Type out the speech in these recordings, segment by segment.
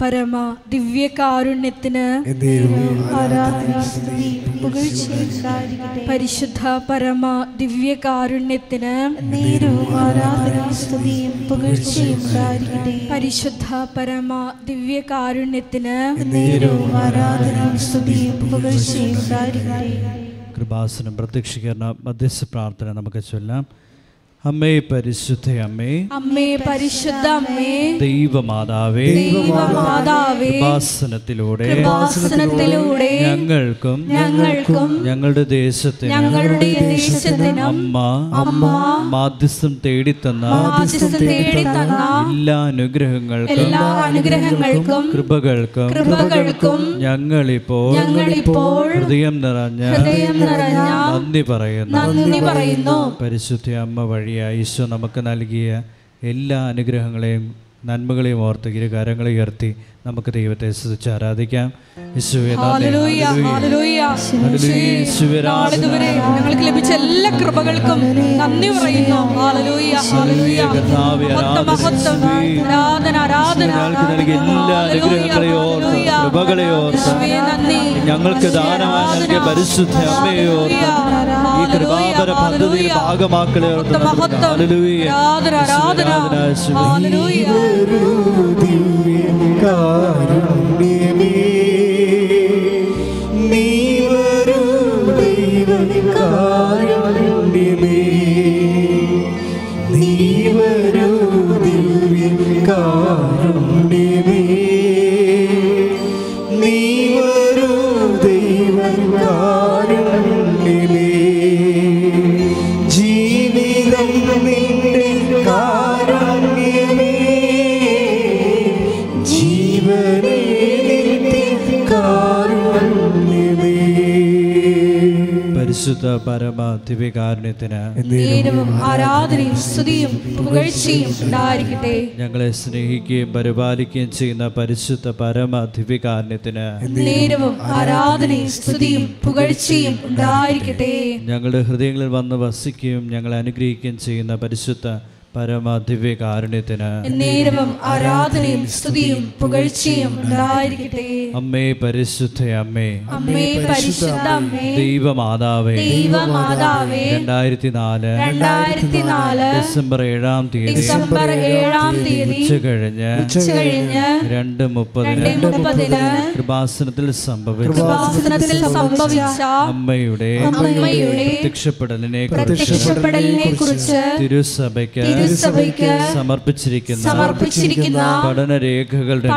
പരമ ദിവ്യകാരുണ്യത്തിന് പരിശുദ്ധ പരമ ദിവ്യകാരുണ്യത്തിന് പരിശുദ്ധ പരമ ദിവ്യകാരുണ്യത്തിന് കൃപാസനം പ്രത്യക്ഷീകരണ മധ്യസ്ഥ പ്രാർത്ഥന നമുക്ക് ചൊല്ലാം. അമ്മേ പരിശുദ്ധ അമ്മേ. അമ്മേ പരിശുദ്ധ അമ്മേ. ദൈവമാതാവേ. ദൈവമാതാവേ. ഉപാസനത്തിലൂടെ ഞങ്ങൾക്കും ഞങ്ങൾക്കും ഞങ്ങളുടെ ദേശത്തിന് ഞങ്ങളുടെ ദേശത്തിന് അമ്മ അമ്മ മാധ്യസ്ഥം തേടി തന്ന എല്ലാ അനുഗ്രഹങ്ങൾക്കും എല്ലാ അനുഗ്രഹങ്ങൾക്കും കൃപകൾക്കും കൃപകൾക്കും ഞങ്ങളിപ്പോൾ ഞങ്ങളിപ്പോൾ ഹൃദയം നിറഞ്ഞ ഹൃദയം നിറഞ്ഞ നന്ദി പറയുന്നു. നന്ദി പറയുന്നു. പരിശുദ്ധ അമ്മ വഴിയായി ഈശോ നമുക്ക് നൽകിയ എല്ലാ അനുഗ്രഹങ്ങളെയും നന്മകളെയും ഓർത്ത് ഇരു കരങ്ങളെ ഉയർത്തി നമുക്ക് ദൈവത്തെ സ്തുതിച്ച് ആരാധിക്കാം. യേശുവേ നാളിതുവരെ ഞങ്ങൾക്ക് ലഭിച്ച എല്ലാ കൃപകൾക്കും നന്ദി പറയുന്നു. ഹല്ലേലൂയ, ഹല്ലേലൂയ. കർത്താവേ, മഹത്വം, മഹത്വം. ആരാധന. ആരാധന. ഞങ്ങൾക്ക് ദാനമായി നൽകിയ പരിശുദ്ധ അമ്മയോ ഈ കൃപാപര പദ്ധതിയിൽ. ആരാധന ആരാധന. ആരാധന, love. പരിശുദ്ധ പരമ ദിവ്യകാരുണ്യത്തിന് ആരാധനയും സ്തുതിയും പുകഴ്ചയും ഉണ്ടായിരിക്കട്ടെ. ഞങ്ങളെ സ്നേഹിക്കുകയും പരിപാലിക്കുകയും ചെയ്യുന്ന പരിശുദ്ധ പരമ ദിവ്യകാരുണ്യത്തിന് നേരവും ആരാധനയും സ്തുതിയും പുകഴ്ചയും ഉണ്ടായിരിക്കട്ടെ. ഞങ്ങളുടെ ഹൃദയങ്ങളിൽ വന്ന് വസിക്കുകയും ഞങ്ങളെ അനുഗ്രഹിക്കുകയും ചെയ്യുന്ന പരിശുദ്ധ പരമ ദിവ്യകാരുണ്യത്തിന് നേരവും ആരാധനയും സ്തുതിയും പുകഴ്ചയും ഉണ്ടായിരിക്കട്ടെ. അമ്മേ പരിശുദ്ധ അമ്മേ അമ്മേ പരിശുദ്ധ അമ്മേ ദൈവമാതാവേ ദൈവമാതാവേ രണ്ടായിരത്തി നാല് രണ്ടായിരത്തി നാല് ഡിസംബർ ഏഴാം തീയതി ഡിസംബർ ഏഴാം തീയതി ഉച്ച കഴിഞ്ഞ് ഉച്ചകഴിഞ്ഞ് രണ്ട് മുപ്പതിന് കൃപാസനത്തിൽ സംഭവിച്ച കൃപാസനത്തിൽ സംഭവിച്ച അമ്മയുടെ അമ്മയുടെ പ്രത്യക്ഷപ്പെടലിനെ പ്രത്യക്ഷപ്പെടലിനെ കുറിച്ച് തിരുസഭയ്ക്ക് തിരുസഭയ്ക്ക് സമർപ്പിച്ചിരിക്കുന്ന സമർപ്പിച്ചിരിക്കുന്ന പഠനരേഖകളുടെ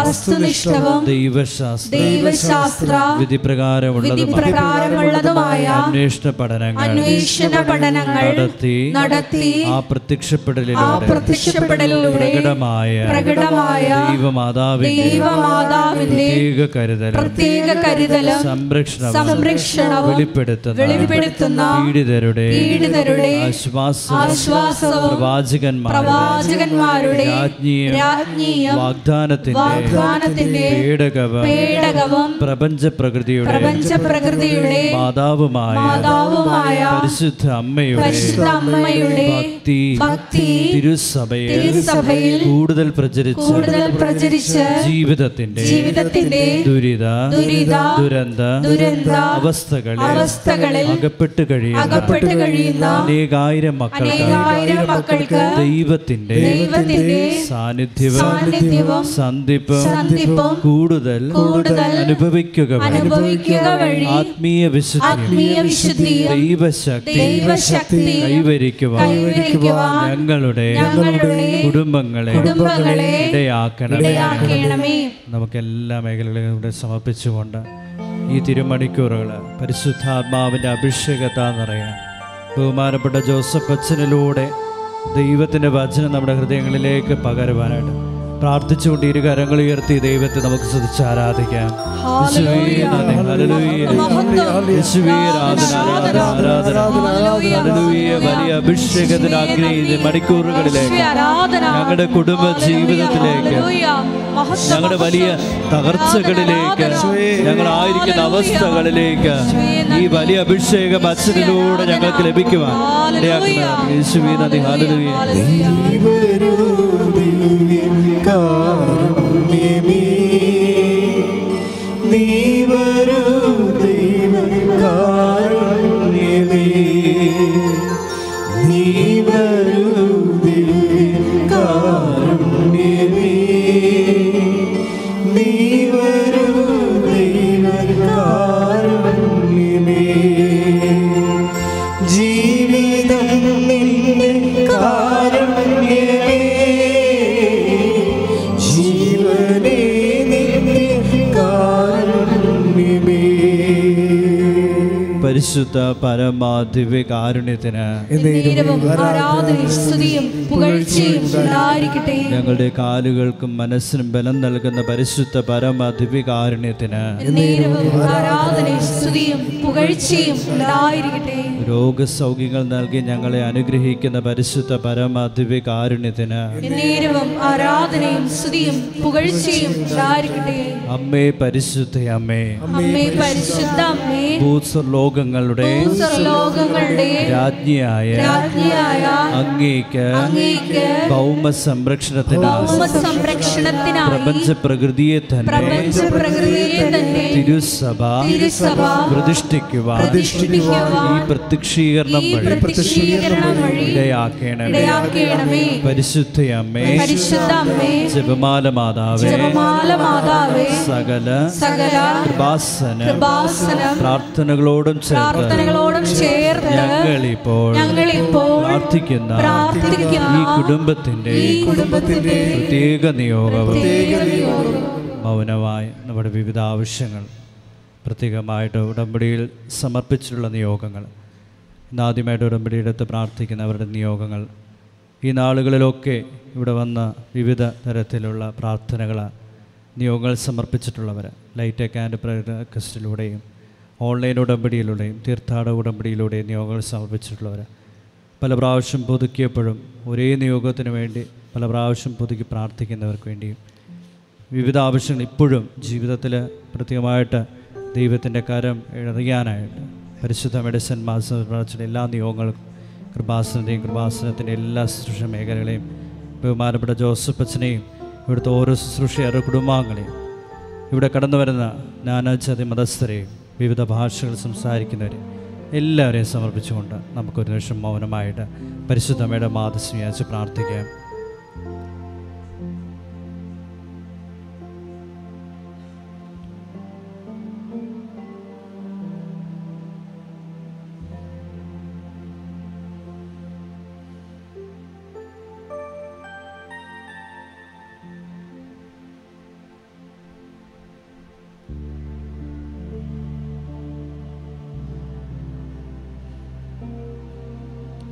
വസ്തുനിഷ്ഠവും ദൈവശാസ്ത്ര ദൈവശാസ്ത്ര വിധിപ്രകാരമുള്ളതും വിധിപ്രകാരമുള്ളതുമായ അന്വേഷണ പഠനങ്ങൾ അന്വേഷണ പഠനങ്ങൾ നടത്തി നടത്തി ആ പ്രത്യക്ഷപ്പെടലിലൂടെ പ്രത്യക്ഷപ്പെടലിലൂടെ പ്രകടമായ പ്രകടമായ ദൈവമാതാവിന്റെ ദൈവമാതാവിന്റെ പ്രത്യേക കരുതൽ പ്രത്യേക കരുതൽ സംരക്ഷണവും വെളിപ്പെടുത്തുന്ന വെളിപ്പെടുത്തുന്ന പീഡിതരുടെ പീഡിതരുടെ ആശ്വാസവും പ്രവാചകന്മാരുടെ രാജ്ഞിയും വാഗ്ദാനത്തിന്റെ പേടകവും പ്രപഞ്ച പ്രകൃതിയുടെ പ്രപഞ്ച പ്രകൃതിയുടെ മാതാവുമായ മാതാവുമായ പരിശുദ്ധ അമ്മയുടെ പരിശുദ്ധ അമ്മയുടെ ഭക്തി ഭക്തി തിരുസഭയിൽ തിരുസഭയിൽ കൂടുതൽ പ്രചരിച്ച് കൂടുതൽ പ്രചരിച്ച് ജീവിതത്തിന്റെ ജീവിതത്തിന്റെ ദുരിത ദുരിത ദുരന്ത ദുരന്ത അവസ്ഥകളിൽ അവസ്ഥകളിൽ അകപ്പെട്ട് കഴിയുന്ന അകപ്പെട്ട് കഴിയുന്ന അനേകായിരം മക്കൾക്ക് ദൈവത്തിന്റെ സാന്നിധ്യവും സന്ധിപ്പും കൂടുതൽ അനുഭവിക്കുക ആത്മീയ വിശുദ്ധി ദൈവശക്തി ദൈവശക്തി കൈവരിക്കുവാൻ ഞങ്ങളുടെ കുടുംബങ്ങളെ ഇടയാക്കണമേ. നമുക്ക് എല്ലാ മേഖലകളും ഇവിടെ സമർപ്പിച്ചുകൊണ്ട് ഈ തിരുമണിക്കൂറുകൾ പരിശുദ്ധാത്മാവിന്റെ അഭിഷേകത്താന്നറിയാം ബഹുമാനപ്പെട്ട ജോസഫ് അച്ഛനിലൂടെ ദൈവത്തിന്റെ വചനം നമ്മുടെ ഹൃദയങ്ങളിലേക്ക് പകരുവാനായിട്ട്. പ്രാർത്ഥിച്ചുകൊണ്ട് ഇരു കരങ്ങൾ ഉയർത്തി ദൈവത്തെ നമുക്ക് സ്തുതിച്ച് ആരാധിക്കാം. വലിയ അഭിഷേകത്തിന് മണിക്കൂറുകളിലേക്ക്. ഞങ്ങളുടെ കുടുംബ ജീവിതത്തിലേക്ക്. ഞങ്ങളുടെ വലിയ തകർച്ചകളിലേക്ക്. ഞങ്ങളായിരിക്കുന്ന അവസ്ഥകളിലേക്ക്. ഈ വലിയ അഭിഷേകം അച്ഛനിലൂടെ ഞങ്ങൾക്ക് ലഭിക്കുവാൻ. യേശുവേ നന്ദി. ഹാലലുയ. God. പരിശുദ്ധ പരമാദിവ്യ കാരുണ്യത്തിന് ആരാധനയും സ്തുതിയും പുകഴ്ചയും ഉണ്ടായിരിക്കട്ടെ. ഞങ്ങളുടെ കാലുകൾക്കും മനസ്സിനും ബലം നൽകുന്ന പരിശുദ്ധ പരമാദിവ്യ കാരുണ്യത്തിന് ആരാധനയും സ്തുതിയും പുകഴ്ചയും ഉണ്ടായിരിക്കട്ടെ. രോഗസൗഖ്യങ്ങൾ നൽകി ഞങ്ങളെ അനുഗ്രഹിക്കുന്ന പരിശുദ്ധ പരമാദിവ്യ കാരുണ്യത്തിന് ആരാധനയും സ്തുതിയും പുകഴ്ചയും ഉണ്ടായിരിക്കട്ടെ. അമ്മേ പരിശുദ്ധ അമ്മേ. അമ്മേ പരിശുദ്ധ അമ്മേ ഭൂസ്വർലോകങ്ങളുടെ ലോകങ്ങളുടെ രാജ്ഞിയായ രാജ്ഞിയായ അങ്ങേക്ക് അങ്ങേക്ക് ഭൗമ സംരക്ഷണത്തിനായി ഭൗമ സംരക്ഷണത്തിനായി പ്രപഞ്ച പ്രകൃതിയെ തന്നെ പ്രപഞ്ച പ്രകൃതിയെ തന്നെ തിരുസഭ തിരുസഭ പ്രതിഷ്ഠിക്കുവാൻ ഈ പ്രത്യക്ഷീകരണം വഴി പ്രത്യക്ഷീകരണം വഴി ഇടയാക്കണമേ. പരിശുദ്ധ അമ്മേ പരിശുദ്ധ അമ്മേ ജപമാല മാതാവേ ജപമാല മാതാവേ സകല സകല കൃപാസന കൃപാസനം പ്രാർത്ഥനകളോടും ചേർത്ത് പ്രാർത്ഥനകളോടും ചേർത്ത് ഞങ്ങളിപ്പോൾ ഞങ്ങളിപ്പോൾ പ്രാർത്ഥിക്കുന്ന പ്രാർത്ഥിക്കുന്ന ഈ കുടുംബത്തിന്റെ ഈ കുടുംബത്തിന്റെ പ്രത്യേക നിയോഗവും പ്രത്യേകതയോടും മൗനമായി നമ്മുടെ വിവിധ ആവശ്യങ്ങൾ പ്രത്യേകമായിട്ട് ഉടമ്പടിയിൽ സമർപ്പിച്ചിട്ടുള്ള നിയോഗങ്ങൾ. ഇന്നാദ്യമായിട്ട് ഉടമ്പടിയെടുത്ത് പ്രാർത്ഥിക്കുന്നവരുടെ നിയോഗങ്ങൾ. ഈ നാളുകളിലൊക്കെ ഇവിടെ വന്ന വിവിധ തരത്തിലുള്ള പ്രാർത്ഥനകൾ നിയോഗങ്ങൾ സമർപ്പിച്ചിട്ടുള്ളവർ ലൈറ്റ് ആൻഡ് പ്രസ്റ്റിലൂടെയും ഓൺലൈൻ ഉടമ്പടിയിലൂടെയും തീർത്ഥാട ഉടമ്പടിയിലൂടെയും നിയോഗങ്ങൾ സമർപ്പിച്ചിട്ടുള്ളവർ പല പ്രാവശ്യം പുതുക്കിയപ്പോഴും ഒരേ നിയോഗത്തിന് വേണ്ടി പല പ്രാവശ്യം പുതുക്കി പ്രാർത്ഥിക്കുന്നവർക്ക് വേണ്ടിയും വിവിധ ആവശ്യങ്ങൾ ഇപ്പോഴും ജീവിതത്തിൽ പ്രത്യേകമായിട്ട് ദൈവത്തിന്റെ കരം എറിയാനായിട്ട് പരിശുദ്ധ മെഡിസിൻ മാസത്തിന്റെ എല്ലാ നിയോഗങ്ങളും കൃപാസനത്തെയും കൃപാസനത്തിന്റെ എല്ലാ ശുശ്രൂഷ മേഖലകളെയും ബഹുമാനപ്പെട്ട ജോസഫ് അച്ഛനെയും ഇവിടുത്തെ ഓരോ ശുശ്രൂഷയേറെ കുടുംബാംഗങ്ങളെയും ഇവിടെ കടന്നു വരുന്ന നാനാജാതി മതസ്ഥരെയും വിവിധ ഭാഷകൾ സംസാരിക്കുന്നവരെയും എല്ലാവരെയും സമർപ്പിച്ചുകൊണ്ട് നമുക്കൊരു നിമിഷം മൗനമായിട്ട് പരിശുദ്ധമയുടെ മാതസ്മിയാച്ച് പ്രാർത്ഥിക്കാം.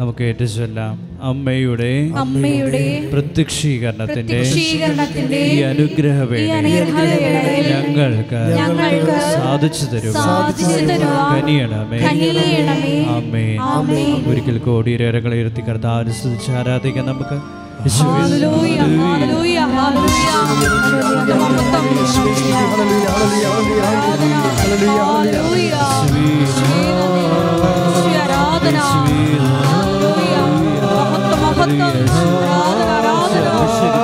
നമുക്ക് ഏറ്റുചൊല്ലാം അമ്മയുടെ അമ്മയുടെ പ്രത്യക്ഷീകരണത്തിന്റെ ഈ അനുഗ്രഹവേള ഞങ്ങൾക്ക് സാധിച്ചു തരും സാധിച്ചു തരുവാൻ കനിയണമേ. കനിയണമേ. ആമേ ആമേൻ. ഒരിക്കൽ കോടി രേഖകളെ ഉയർത്തി കർത്താനുസരിച്ച് ആരാധിക്കാം നമുക്ക്? Hallelujah, hallelujah hallelujah. Hallelujah, മഹത്വം മഹത്വം ആരാധന ആരാധന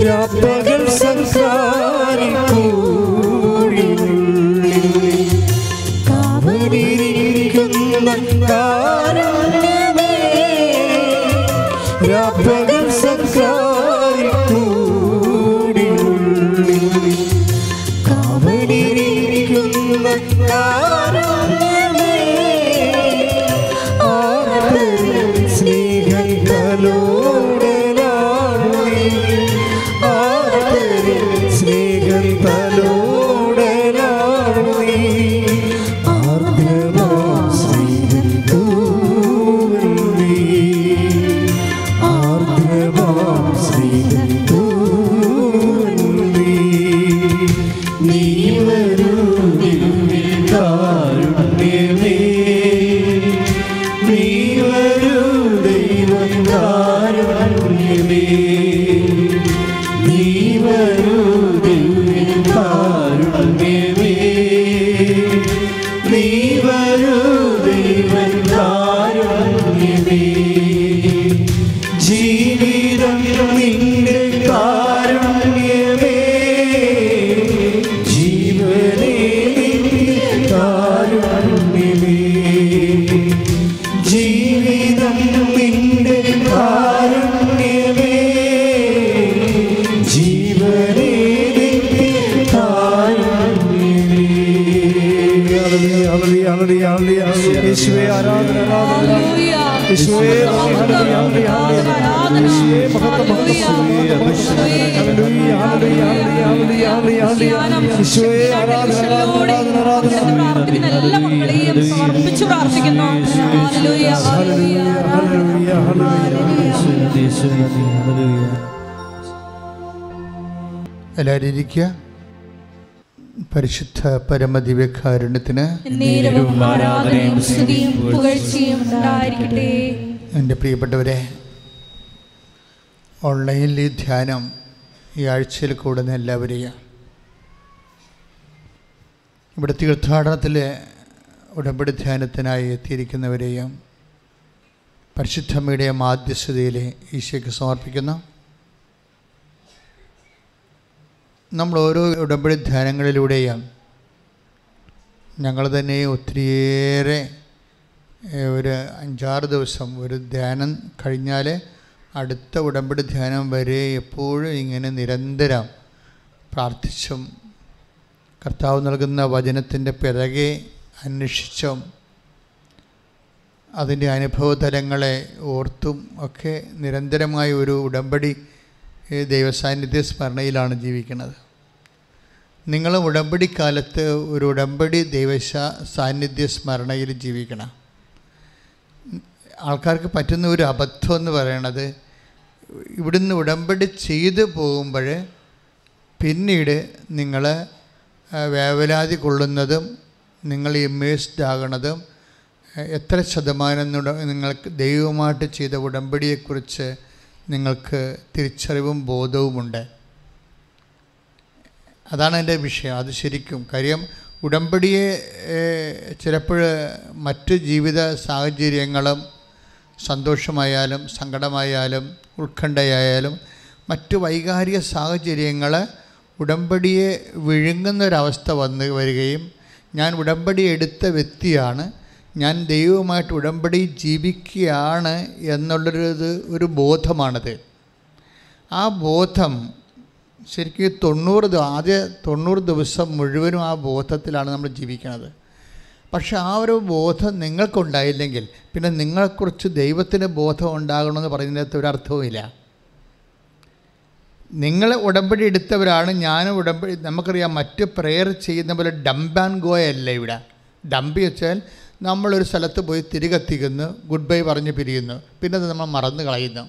രാപ്പകൽ സംസാരിക്കൂടിനുള്ളിൽ എല്ലാവരും ഇരിക്കുക. പരിശുദ്ധ പരമദിവ്യകാരുണ്യത്തിന് നേരവും ആരാധനയും സ്തുതിയും പുകഴ്ചയും ഉണ്ടായിരിക്കട്ടെ. എന്റെ പ്രിയപ്പെട്ടവരെ ഓൺലൈനിൽ ഈ ധ്യാനം ഈ ആഴ്ചയിൽ കൂടുന്ന എല്ലാവരെയും ഇവിടെ തീർത്ഥാടനത്തിലെ ഉടമ്പടി ധ്യാനത്തിനായി എത്തിയിരിക്കുന്നവരെയും പരിശുദ്ധമ്മയുടെ മാധ്യസ്ഥതയിലെ ഈശോയ്ക്ക് സമർപ്പിക്കുന്നു. നമ്മൾ ഓരോ ഉടമ്പടി ധ്യാനങ്ങളിലൂടെയും ഞങ്ങൾ തന്നെ ഒത്തിരിയേറെ ഒരു അഞ്ചാറ് ദിവസം ഒരു ധ്യാനം കഴിഞ്ഞാൽ അടുത്ത ഉടമ്പടി ധ്യാനം വരെ എപ്പോഴും ഇങ്ങനെ നിരന്തരം പ്രാർത്ഥിച്ചും കർത്താവ് നൽകുന്ന വചനത്തിന്റെ പിറകെ അന്വേഷിച്ചും അതിന്റെ അനുഭവതലങ്ങളെ ഓർത്തും ഒക്കെ നിരന്തരമായ ഒരു ഉടമ്പടി ദൈവസാന്നിധ്യ സ്മരണയിലാണ് ജീവിക്കുന്നത്. നിങ്ങൾ ഉടമ്പടി കാലത്ത് ഒരു ഉടമ്പടി ദൈവശ സാന്നിധ്യ സ്മരണയിൽ ജീവിക്കണം. ആൾക്കാർക്ക് പറ്റുന്ന ഒരു അബദ്ധം എന്ന് പറയണത് ഇവിടുന്ന് ഉടമ്പടി ചെയ്തു പോകുമ്പോൾ പിന്നീട് നിങ്ങൾ വേവലാതി കൊള്ളുന്നതും നിങ്ങൾ ഇമ്മേഴ്സ്ഡ് ആകണതും എത്ര ശതമാനം നിങ്ങൾക്ക് ദൈവമായിട്ട് ചെയ്ത ഉടമ്പടിയെക്കുറിച്ച് നിങ്ങൾക്ക് തിരിച്ചറിവും ബോധവുമുണ്ട്? അതാണ് എന്റെ വിഷയം. അത് ശരിക്കും. കാര്യം ഉടമ്പടിയെ ചിലപ്പോൾ മറ്റ് ജീവിത സാഹചര്യങ്ങളും സന്തോഷമായാലും സങ്കടമായാലും ഉത്കണ്ഠയായാലും മറ്റ് വൈകാരിക സാഹചര്യങ്ങൾ ഉടമ്പടിയെ വിഴുങ്ങുന്നൊരവസ്ഥ വന്ന് വരികയും ഞാൻ ഉടമ്പടി എടുത്ത വ്യക്തിയാണ്. ഞാൻ ദൈവവുമായിട്ട് ഉടമ്പടി ജീവിക്കുകയാണ് എന്നുള്ളൊരു ഇത് ഒരു ബോധമാണത്. ആ ബോധം ശരിക്കും തൊണ്ണൂറ് ആദ്യ തൊണ്ണൂറ് ദിവസം മുഴുവനും ആ ബോധത്തിലാണ് നമ്മൾ ജീവിക്കുന്നത് പക്ഷെ ആ ഒരു ബോധം നിങ്ങൾക്കുണ്ടായില്ലെങ്കിൽ പിന്നെ നിങ്ങളെക്കുറിച്ച് ദൈവത്തിന് ബോധം ഉണ്ടാകണമെന്ന് പറയുന്നതിനകത്ത് ഒരർത്ഥവുമില്ല നിങ്ങൾ ഉടമ്പടി എടുത്തവരാണ് ഞാനും ഉടമ്പടി നമുക്കറിയാം മറ്റ് പ്രെയർ ചെയ്യുന്ന പോലെ ഡംപ് ആൻഡ് ഗോയല്ല ഇവിടെ. ഡംബ് വെച്ചാൽ നമ്മളൊരു സ്ഥലത്ത് പോയി തിരികെത്തിക്കുന്നു ഗുഡ് ബൈ പറഞ്ഞ് പിരിയുന്നു. പിന്നെ അത് നമ്മൾ മറന്നു കളയുന്നു.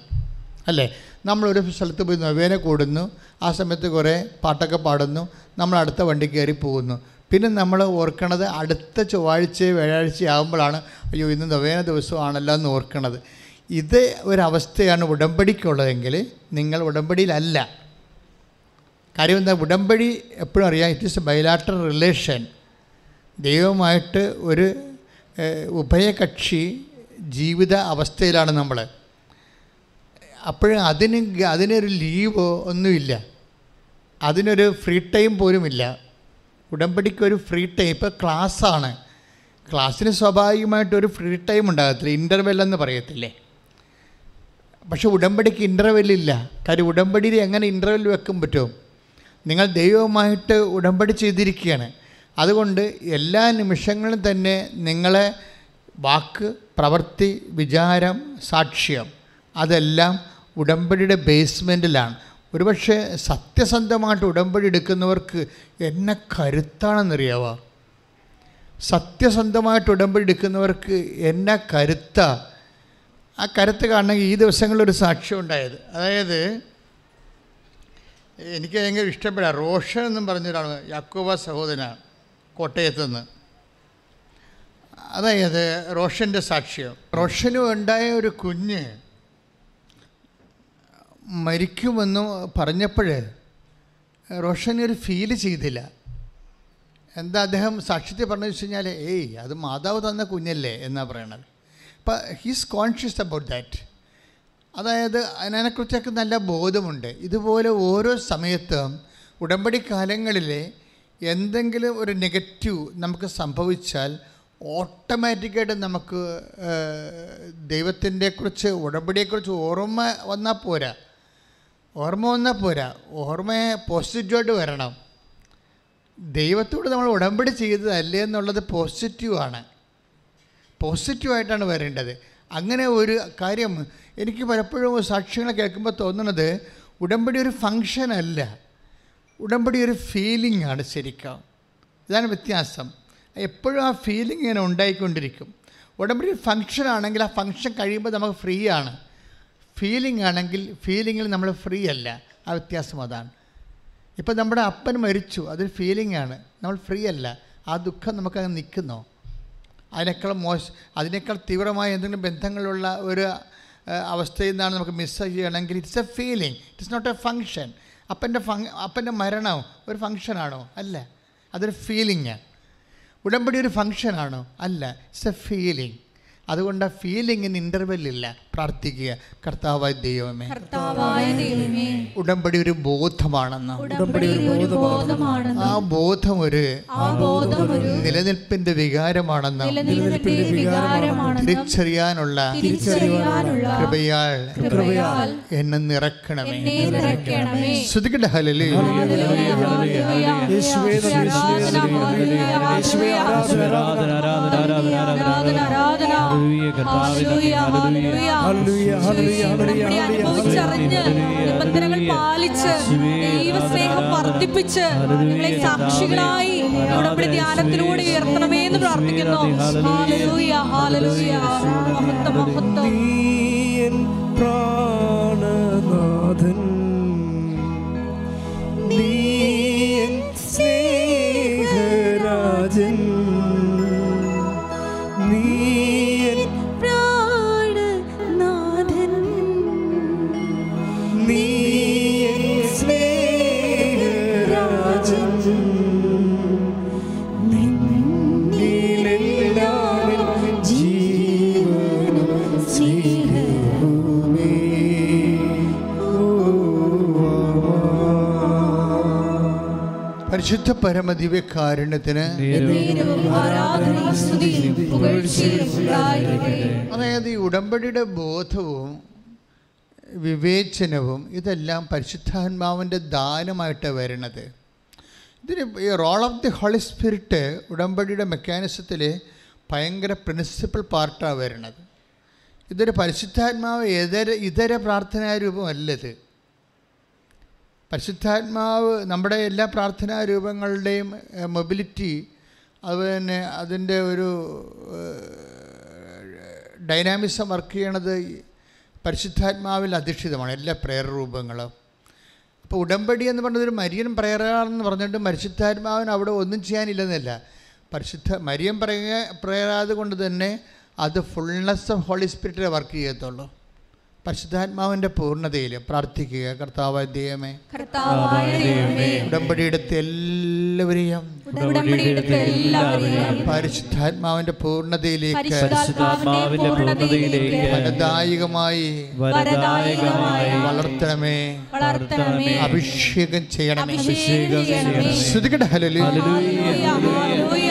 അല്ലേ? നമ്മളൊരു സ്ഥലത്ത് പോയി നൊവേന കൂടുന്നു ആ സമയത്ത് കുറേ പാട്ടൊക്കെ പാടുന്നു നമ്മൾ അടുത്ത വണ്ടി കയറി പോകുന്നു. പിന്നെ നമ്മൾ ഓർക്കണത് അടുത്ത ചൊവ്വാഴ്ച വ്യാഴാഴ്ച ആകുമ്പോഴാണ് അയ്യോ ഇന്ന് നൊവേന ദിവസമാണല്ലോ എന്ന് ഓർക്കണത്. ഇത് ഒരവസ്ഥയാണ് ഉടമ്പടിക്കുള്ളതെങ്കിൽ നിങ്ങൾ ഉടമ്പടിയിലല്ല. കാര്യം എന്താ? ഉടമ്പടി എപ്പോഴും അറിയാം it is a bilateral relation ദൈവമായിട്ട് ഒരു ഉഭയകക്ഷി ജീവിത അവസ്ഥയിലാണ് നമ്മൾ. അപ്പോഴും അതിന് അതിനൊരു ലീവോ ഒന്നുമില്ല. അതിനൊരു ഫ്രീ ടൈം പോലുമില്ല. ഉടമ്പടിക്ക് ഒരു ഫ്രീ ടൈം ഇപ്പോൾ ക്ലാസ്സാണ്. ക്ലാസ്സിന് സ്വാഭാവികമായിട്ടൊരു ഫ്രീ ടൈം ഉണ്ടാകത്തില്ല. ഇന്റർവെൽ എന്ന് പറയത്തില്ലേ? പക്ഷെ ഉടമ്പടിക്ക് ഇന്റർവെൽ ഇല്ല. കാര്യം ഉടമ്പടിയിൽ എങ്ങനെ ഇന്റർവെൽ വെക്കാൻ പറ്റും? നിങ്ങൾ ദൈവവുമായിട്ട് ഉടമ്പടി ചെയ്തിരിക്കുകയാണ്. അതുകൊണ്ട് എല്ലാ നിമിഷങ്ങളും തന്നെ നിങ്ങളെ വാക്ക് പ്രവൃത്തി വിചാരം സാക്ഷ്യം അതെല്ലാം ഉടമ്പടിയുടെ ബേസ്മെന്റിലാണ്. ഒരുപക്ഷെ സത്യസന്ധമായിട്ട് ഉടമ്പടി എടുക്കുന്നവർക്ക് എന്നെ കരുത്താണെന്നറിയാവോ? സത്യസന്ധമായിട്ട് ഉടമ്പടി എടുക്കുന്നവർക്ക് എന്നെ കരുത്ത? ആ കരുത്ത് കാണണമെങ്കിൽ ഈ ദിവസങ്ങളിലൊരു സാക്ഷ്യം ഉണ്ടായത്. അതായത് എനിക്ക് ഭയങ്കര ഇഷ്ടപ്പെടാം. റോഷൻ എന്നും പറഞ്ഞൊരാണ് യാക്കോബ സഹോദരനാണ്. കോട്ടയത്ത് നിന്ന്. അതായത് റോഷന്റെ സാക്ഷ്യം. റോഷനും ഉണ്ടായ ഒരു കുഞ്ഞ് മരിക്കുമെന്ന് പറഞ്ഞപ്പോൾ റോഷൻ ഒരു ഫീൽ ചെയ്തില്ല. എന്താ അദ്ദേഹം സാക്ഷ്യത്തെ പറഞ്ഞു വെച്ച് കഴിഞ്ഞാൽ ഏയ് അത് മാതാവ് തന്ന കുഞ്ഞല്ലേ എന്നാണ് പറയണത്. അപ്പം ഹീസ് കോൺഷ്യസ് അബൌട്ട് ദാറ്റ് അതായത് അതിനെക്കുറിച്ചൊക്കെ നല്ല ബോധമുണ്ട്. ഇതുപോലെ ഓരോ സമയത്തും ഉടമ്പടി കാലങ്ങളിൽ എന്തെങ്കിലും ഒരു നെഗറ്റീവ് നമുക്ക് സംഭവിച്ചാൽ ഓട്ടോമാറ്റിക്കായിട്ട് നമുക്ക് ദൈവത്തിന്റെ കുറിച്ച് ഉടമ്പടിയെക്കുറിച്ച് ഓർമ്മ വന്നാൽ പോരാ. ഓർമ്മ വന്നാൽ പോരാ. ഓർമ്മയെ പോസിറ്റീവായിട്ട് വരണം. ദൈവത്തോട് നമ്മൾ ഉടമ്പടി ചെയ്തതല്ലേ എന്നുള്ളത് പോസിറ്റീവാണ് പോസിറ്റീവായിട്ടാണ് വരേണ്ടത്. അങ്ങനെ ഒരു കാര്യം എനിക്ക് പലപ്പോഴും സാക്ഷ്യങ്ങൾ കേൾക്കുമ്പോൾ തോന്നുന്നത് ഉടമ്പടി ഒരു ഫങ്ഷനല്ല ഉടമ്പടി ഒരു ഫീലിംഗ് ആണ് ശരിക്കും. ഇതാണ് വ്യത്യാസം. എപ്പോഴും ആ ഫീലിംഗ് ഇങ്ങനെ ഉണ്ടായിക്കൊണ്ടിരിക്കും. ഉടമ്പടി ഒരു ഫങ്ഷൻ ആണെങ്കിൽ ആ ഫങ്ഷൻ കഴിയുമ്പോൾ നമുക്ക് ഫ്രീ ആണ്. ഫീലിംഗ് ആണെങ്കിൽ ഫീലിങ്ങിൽ നമ്മൾ ഫ്രീ അല്ല. ആ വ്യത്യാസം അതാണ്. ഇപ്പം നമ്മുടെ അപ്പൻ മരിച്ചു. അതൊരു ഫീലിംഗ് ആണ്. നമ്മൾ ഫ്രീ അല്ല. ആ ദുഃഖം നമുക്കങ്ങ് നിൽക്കുന്നോ. അതിനേക്കാൾ മോശ അതിനേക്കാൾ തീവ്രമായ എന്തെങ്കിലും ബന്ധങ്ങളുള്ള ഒരു അവസ്ഥയിൽ നിന്നാണ് നമുക്ക് മിസ് ചെയ്യണമെങ്കിൽ it's a feeling it's not a function അപ്പന്റെ ഫങ് അപ്പന്റെ മരണം ഒരു ഫങ്ഷനാണോ? അല്ല. അതൊരു ഫീലിംഗാണ് ഉടമ്പടി ഒരു ഫങ്ഷനാണോ? അല്ല. ഇറ്റ്സ് എ ഫീലിംഗ് അതുകൊണ്ട് ആ ഫീലിങ്ങിന് ഇന്റർവെല്ലില്ല പ്രാർത്ഥിക്കുക. കർത്താവായ ദൈവമേ ഉടമ്പടി ഒരു ബോധമാണെന്ന്. ആ ബോധം ഒരു ആ ബോധം ഒരു നിലനിൽപ്പിന്റെ വികാരമാണെന്ന്. തിരിച്ചറിയാനുള്ള തിരിച്ചറിയാനുള്ള കൃപയാൽ എന്നെ നിറക്കണമേ. എന്നെ ഹലലേ നന്ദി, ആരാധന ആരാധന ആരാധന ആരാധന അനുഭവിച്ചറിഞ്ഞ് നിബന്ധനകൾ പാലിച്ച് ദൈവസ്നേഹം വർദ്ധിപ്പിച്ച് നിങ്ങളെ സാക്ഷികളായി ഉടമ്പടി ധ്യാനത്തിലൂടെ ഉയർത്തണമേ എന്ന് പ്രാർത്ഥിക്കുന്നു. ഹാലലൂയ ഹാലലൂയ മഹത്വം മഹത്വം പ്രാണനാഥൻ. പരിശുദ്ധ പുകഴ്ചയും ഉണ്ടായിരിക്കട്ടെ. അതായത് ഈ ഉടമ്പടിയുടെ ബോധവും വിവേചനവും ഇതെല്ലാം പരിശുദ്ധാത്മാവിന്റെ ദാനമായിട്ടാണ് വരണത്. ഇതിന് ഈ role of the holy spirit ഉടമ്പടിയുടെ മെക്കാനിസത്തിൽ ഭയങ്കര പ്രിൻസിപ്പൽ പാർട്ടാണ് വരണത്. ഇതൊരു പരിശുദ്ധാത്മാവ് ഇതര ഇതര പ്രാർത്ഥനാ രൂപമല്ലത്. പരിശുദ്ധാത്മാവ് നമ്മുടെ എല്ലാ പ്രാർത്ഥനാ രൂപങ്ങളുടെയും മൊബിലിറ്റി അതുപോലെ തന്നെ അതിന്റെ ഒരു ഡൈനാമിസം വർക്ക് ചെയ്യണത് പരിശുദ്ധാത്മാവിൽ അധിഷ്ഠിതമാണ് എല്ലാ പ്രയർ രൂപങ്ങളും. അപ്പോൾ ഉടമ്പടി എന്ന് പറഞ്ഞത് ഒരു മരിയൻ പ്രേയറാണെന്ന് പറഞ്ഞിട്ട് പരിശുദ്ധാത്മാവിന് അവിടെ ഒന്നും ചെയ്യാനില്ലെന്നല്ല. പരിശുദ്ധ മരിയൻ പ്രയ പ്രേയറാത് കൊണ്ട് തന്നെ അത് ഫുൾനെസ് ഓഫ് ഹോളി സ്പിരിറ്റിലെ വർക്ക് ചെയ്യത്തുള്ളൂ. പരിശുദ്ധാത്മാവിന്റെ പൂർണതയിൽ പ്രാർത്ഥിക്കുക. കർത്താവ് ദൈവമേ കർത്താവായ ദൈവമേ ഉടമ്പടിയെടുത്ത് എല്ലാവരെയും പരിശുദ്ധാത്മാവിന്റെ പൂർണതയിലേക്ക് ഫലദായകമായി വരദായകമായി വളർത്തണമേ. വളർത്തണമേ. അഭിഷേകം ചെയ്യണമേ. ഹലലി ഹല്ലേലൂയ,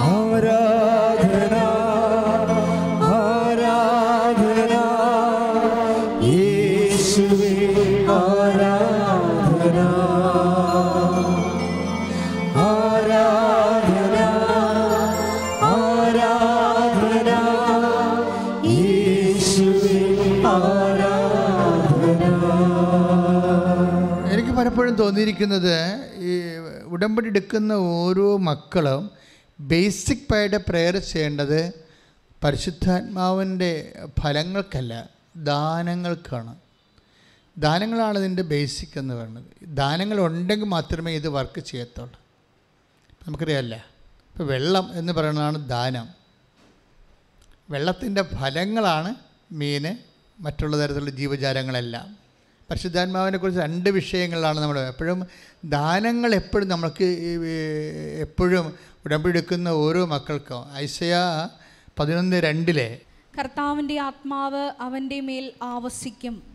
പലപ്പോഴും തോന്നിയിരിക്കുന്നത് ഈ ഉടമ്പടി എടുക്കുന്ന ഓരോ മക്കളും ബേസിക് പായിട്ട് പ്രെയർ ചെയ്യേണ്ടത് പരിശുദ്ധാത്മാവിന്റെ ഫലങ്ങൾക്കല്ല ദാനങ്ങൾക്കാണ്. ദാനങ്ങളാണ് ഇതിന്റെ ബേസിക് എന്ന് പറയുന്നത്. ദാനങ്ങൾ ഉണ്ടെങ്കിൽ മാത്രമേ ഇത് വർക്ക് ചെയ്യത്തുള്ളൂ. നമുക്കറിയാമല്ല? ഇപ്പോൾ വെള്ളം എന്ന് പറയുന്നതാണ് ദാനം. വെള്ളത്തിന്റെ ഫലങ്ങളാണ് മീൻ മറ്റുള്ള തരത്തിലുള്ള ജീവജാലങ്ങളെല്ലാം. പരിശുദ്ധാത്മാവിനെ കുറിച്ച് രണ്ട് വിഷയങ്ങളാണ് നമ്മൾ എപ്പോഴും ദാനങ്ങൾ എപ്പോഴും ഈ, എപ്പോഴും ഉടമ്പെടുക്കുന്ന ഓരോ മക്കൾക്കും. ഐസയ പതിനൊന്ന് രണ്ടിലെ കർത്താവിന്റെ ആത്മാവ് അവന്റെ മേൽ ആവസിക്കും.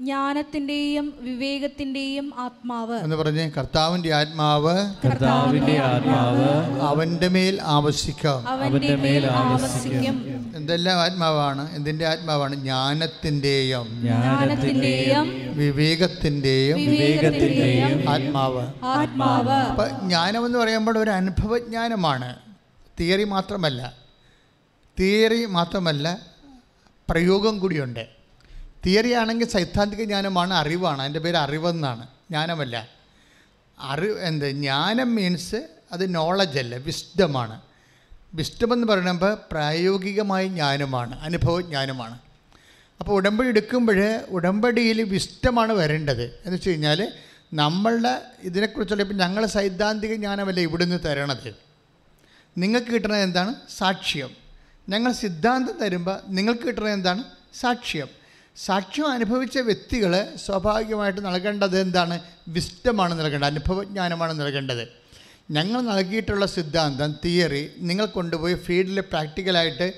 ജ്ഞാനത്തിന്റെയും വിവേകത്തിന്റെയും ആത്മാവ്. എന്ന് പറഞ്ഞ് കർത്താവിന്റെ ആത്മാവ് കർത്താവിന്റെ ആത്മാവ് അവന്റെ മേൽ ആവശ്യിക്കാം അവന്റെ മേൽ ആവസിക്കും എന്തെല്ലാം ആത്മാവാണ്? എന്തിന്റെ ആത്മാവാണ്? ജ്ഞാനത്തിന്റെയും ജ്ഞാനത്തിന്റെയും വിവേകത്തിന്റെയും വിവേകത്തിന്റെയും ആത്മാവ്. ആത്മാവ്. അപ്പൊ ജ്ഞാനം എന്ന് പറയുമ്പോൾ ഒരു അനുഭവജ്ഞാനമാണ്. തിയറി മാത്രമല്ല. തിയറി മാത്രമല്ല പ്രയോഗം കൂടിയുണ്ട്. തിയറി ആണെങ്കിൽ സൈദ്ധാന്തിക ജ്ഞാനമാണ് അറിവാണ്. അതിന്റെ പേര് അറിവെന്നാണ്. ജ്ഞാനമല്ല. അറിവ് എന്ത്? ജ്ഞാനം മീൻസ് അത് നോളജ് അല്ല? വിസ്ഡമാണ് വിസ്ഡം എന്ന് പറയുമ്പോൾ പ്രായോഗികമായ ജ്ഞാനമാണ്. അനുഭവജ്ഞാനമാണ്. അപ്പോൾ ഉടമ്പടി എടുക്കുമ്പോൾ ഉടമ്പടിയിൽ വിസ്ഡമാണ് വരേണ്ടത്. എന്ന് വെച്ച് കഴിഞ്ഞാൽ നമ്മളുടെ ഇതിനെക്കുറിച്ചുള്ള ഇപ്പം ഞങ്ങൾ സൈദ്ധാന്തിക ജ്ഞാനമല്ല ഇവിടുന്ന് തരണത്? നിങ്ങൾക്ക് കിട്ടുന്നത് എന്താണ്? സാക്ഷ്യം. ഞങ്ങൾ സിദ്ധാന്തം തരുമ്പോൾ നിങ്ങൾക്ക് കിട്ടുന്നത് എന്താണ്? സാക്ഷ്യം. സാക്ഷ്യം അനുഭവിച്ച വ്യക്തികൾ സ്വാഭാവികമായിട്ട് നൽകേണ്ടത് എന്താണ്? വിസ്റ്റമാണ് നൽകേണ്ടത് അനുഭവജ്ഞാനമാണ് നൽകേണ്ടത്. ഞങ്ങൾ നൽകിയിട്ടുള്ള സിദ്ധാന്തം തിയറി നിങ്ങൾ കൊണ്ടുപോയി ഫീൽഡിൽ പ്രാക്ടിക്കലായിട്ട്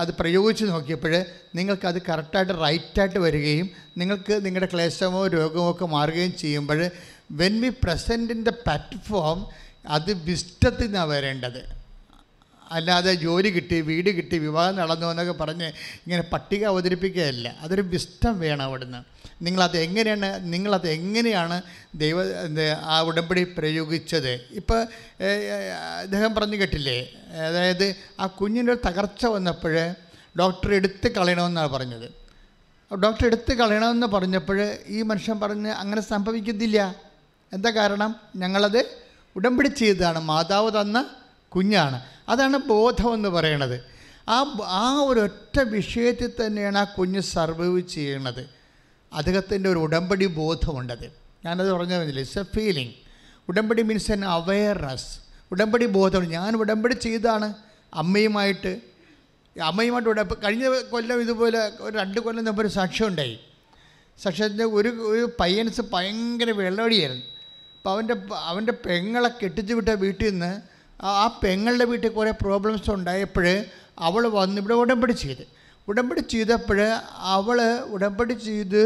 അത് പ്രയോഗിച്ച് നോക്കിയപ്പോൾ നിങ്ങൾക്കത് കറക്റ്റായിട്ട് റൈറ്റായിട്ട് വരികയും നിങ്ങൾക്ക് നിങ്ങളുടെ ക്ലേശമോ രോഗമോ ഒക്കെ മാറുകയും ചെയ്യുമ്പോൾ when we present in the platform അത് വിസ്റ്റത്തിൽ നിന്നാണ് വരേണ്ടത്. അല്ലാതെ ജോലി കിട്ടി വീട് കിട്ടി വിവാഹം നടന്നു എന്നൊക്കെ പറഞ്ഞ് ഇങ്ങനെ പട്ടിക അവതരിപ്പിക്കുകയല്ല. അതൊരു വിഷ്ടം വേണം അവിടുന്ന്. നിങ്ങളത് എങ്ങനെയാണ് നിങ്ങളത് എങ്ങനെയാണ് ദൈവ ആ ഉടമ്പടി പ്രയോഗിച്ചത്? ഇപ്പോൾ അദ്ദേഹം പറഞ്ഞു കേട്ടില്ലേ? അതായത് ആ കുഞ്ഞിന്റെ തകർച്ച വന്നപ്പോൾ ഡോക്ടർ എടുത്ത് കളയണമെന്നാണ് പറഞ്ഞത്. ഡോക്ടർ എടുത്ത് കളയണമെന്ന് പറഞ്ഞപ്പോൾ ഈ മനുഷ്യൻ പറഞ്ഞ് അങ്ങനെ സംഭവിക്കത്തില്ല എന്താ കാരണം? ഞങ്ങളത് ഉടമ്പടി ചെയ്തതാണ്. മാതാവ് തന്ന കുഞ്ഞാണ്. അതാണ് ബോധം എന്ന് പറയണത്. ആ ആ ഒരൊറ്റ വിഷയത്തിൽ തന്നെയാണ് ആ കുഞ്ഞ് സർവൈവ് ചെയ്യണത്. അദ്ദേഹത്തിന്റെ ഒരു ഉടമ്പടി ബോധമുണ്ടത്. ഞാനത് പറഞ്ഞു പറഞ്ഞില്ല ഇറ്റ്സ് എ ഫീലിംഗ് ഉടമ്പടി മീൻസ് എൻ അവയർനെസ് ഉടമ്പടി ബോധം. ഞാൻ ഉടമ്പടി ചെയ്താണ് അമ്മയുമായിട്ട്. അമ്മയുമായിട്ട് ഉടമ്പ കഴിഞ്ഞ കൊല്ലം ഇതുപോലെ ഒരു രണ്ട് കൊല്ലം മുമ്പ് ഒരു സാക്ഷ്യം ഉണ്ടായി. സാക്ഷ്യത്തിന്റെ ഒരു ഒരു പയ്യൻസ് ഭയങ്കര വെള്ളടിയായിരുന്നു അപ്പോൾ അവന്റെ അവന്റെ പെങ്ങളെ കെട്ടിച്ച് വിട്ട വീട്ടിൽ നിന്ന് ആ പെങ്ങളുടെ വീട്ടിൽ കുറേ പ്രോബ്ലംസ് ഉണ്ടായപ്പോൾ അവൾ വന്ന് ഇവിടെ ഉടമ്പടി ചെയ്ത്. ഉടമ്പടി ചെയ്തപ്പോൾ അവൾ ഉടമ്പടി ചെയ്ത്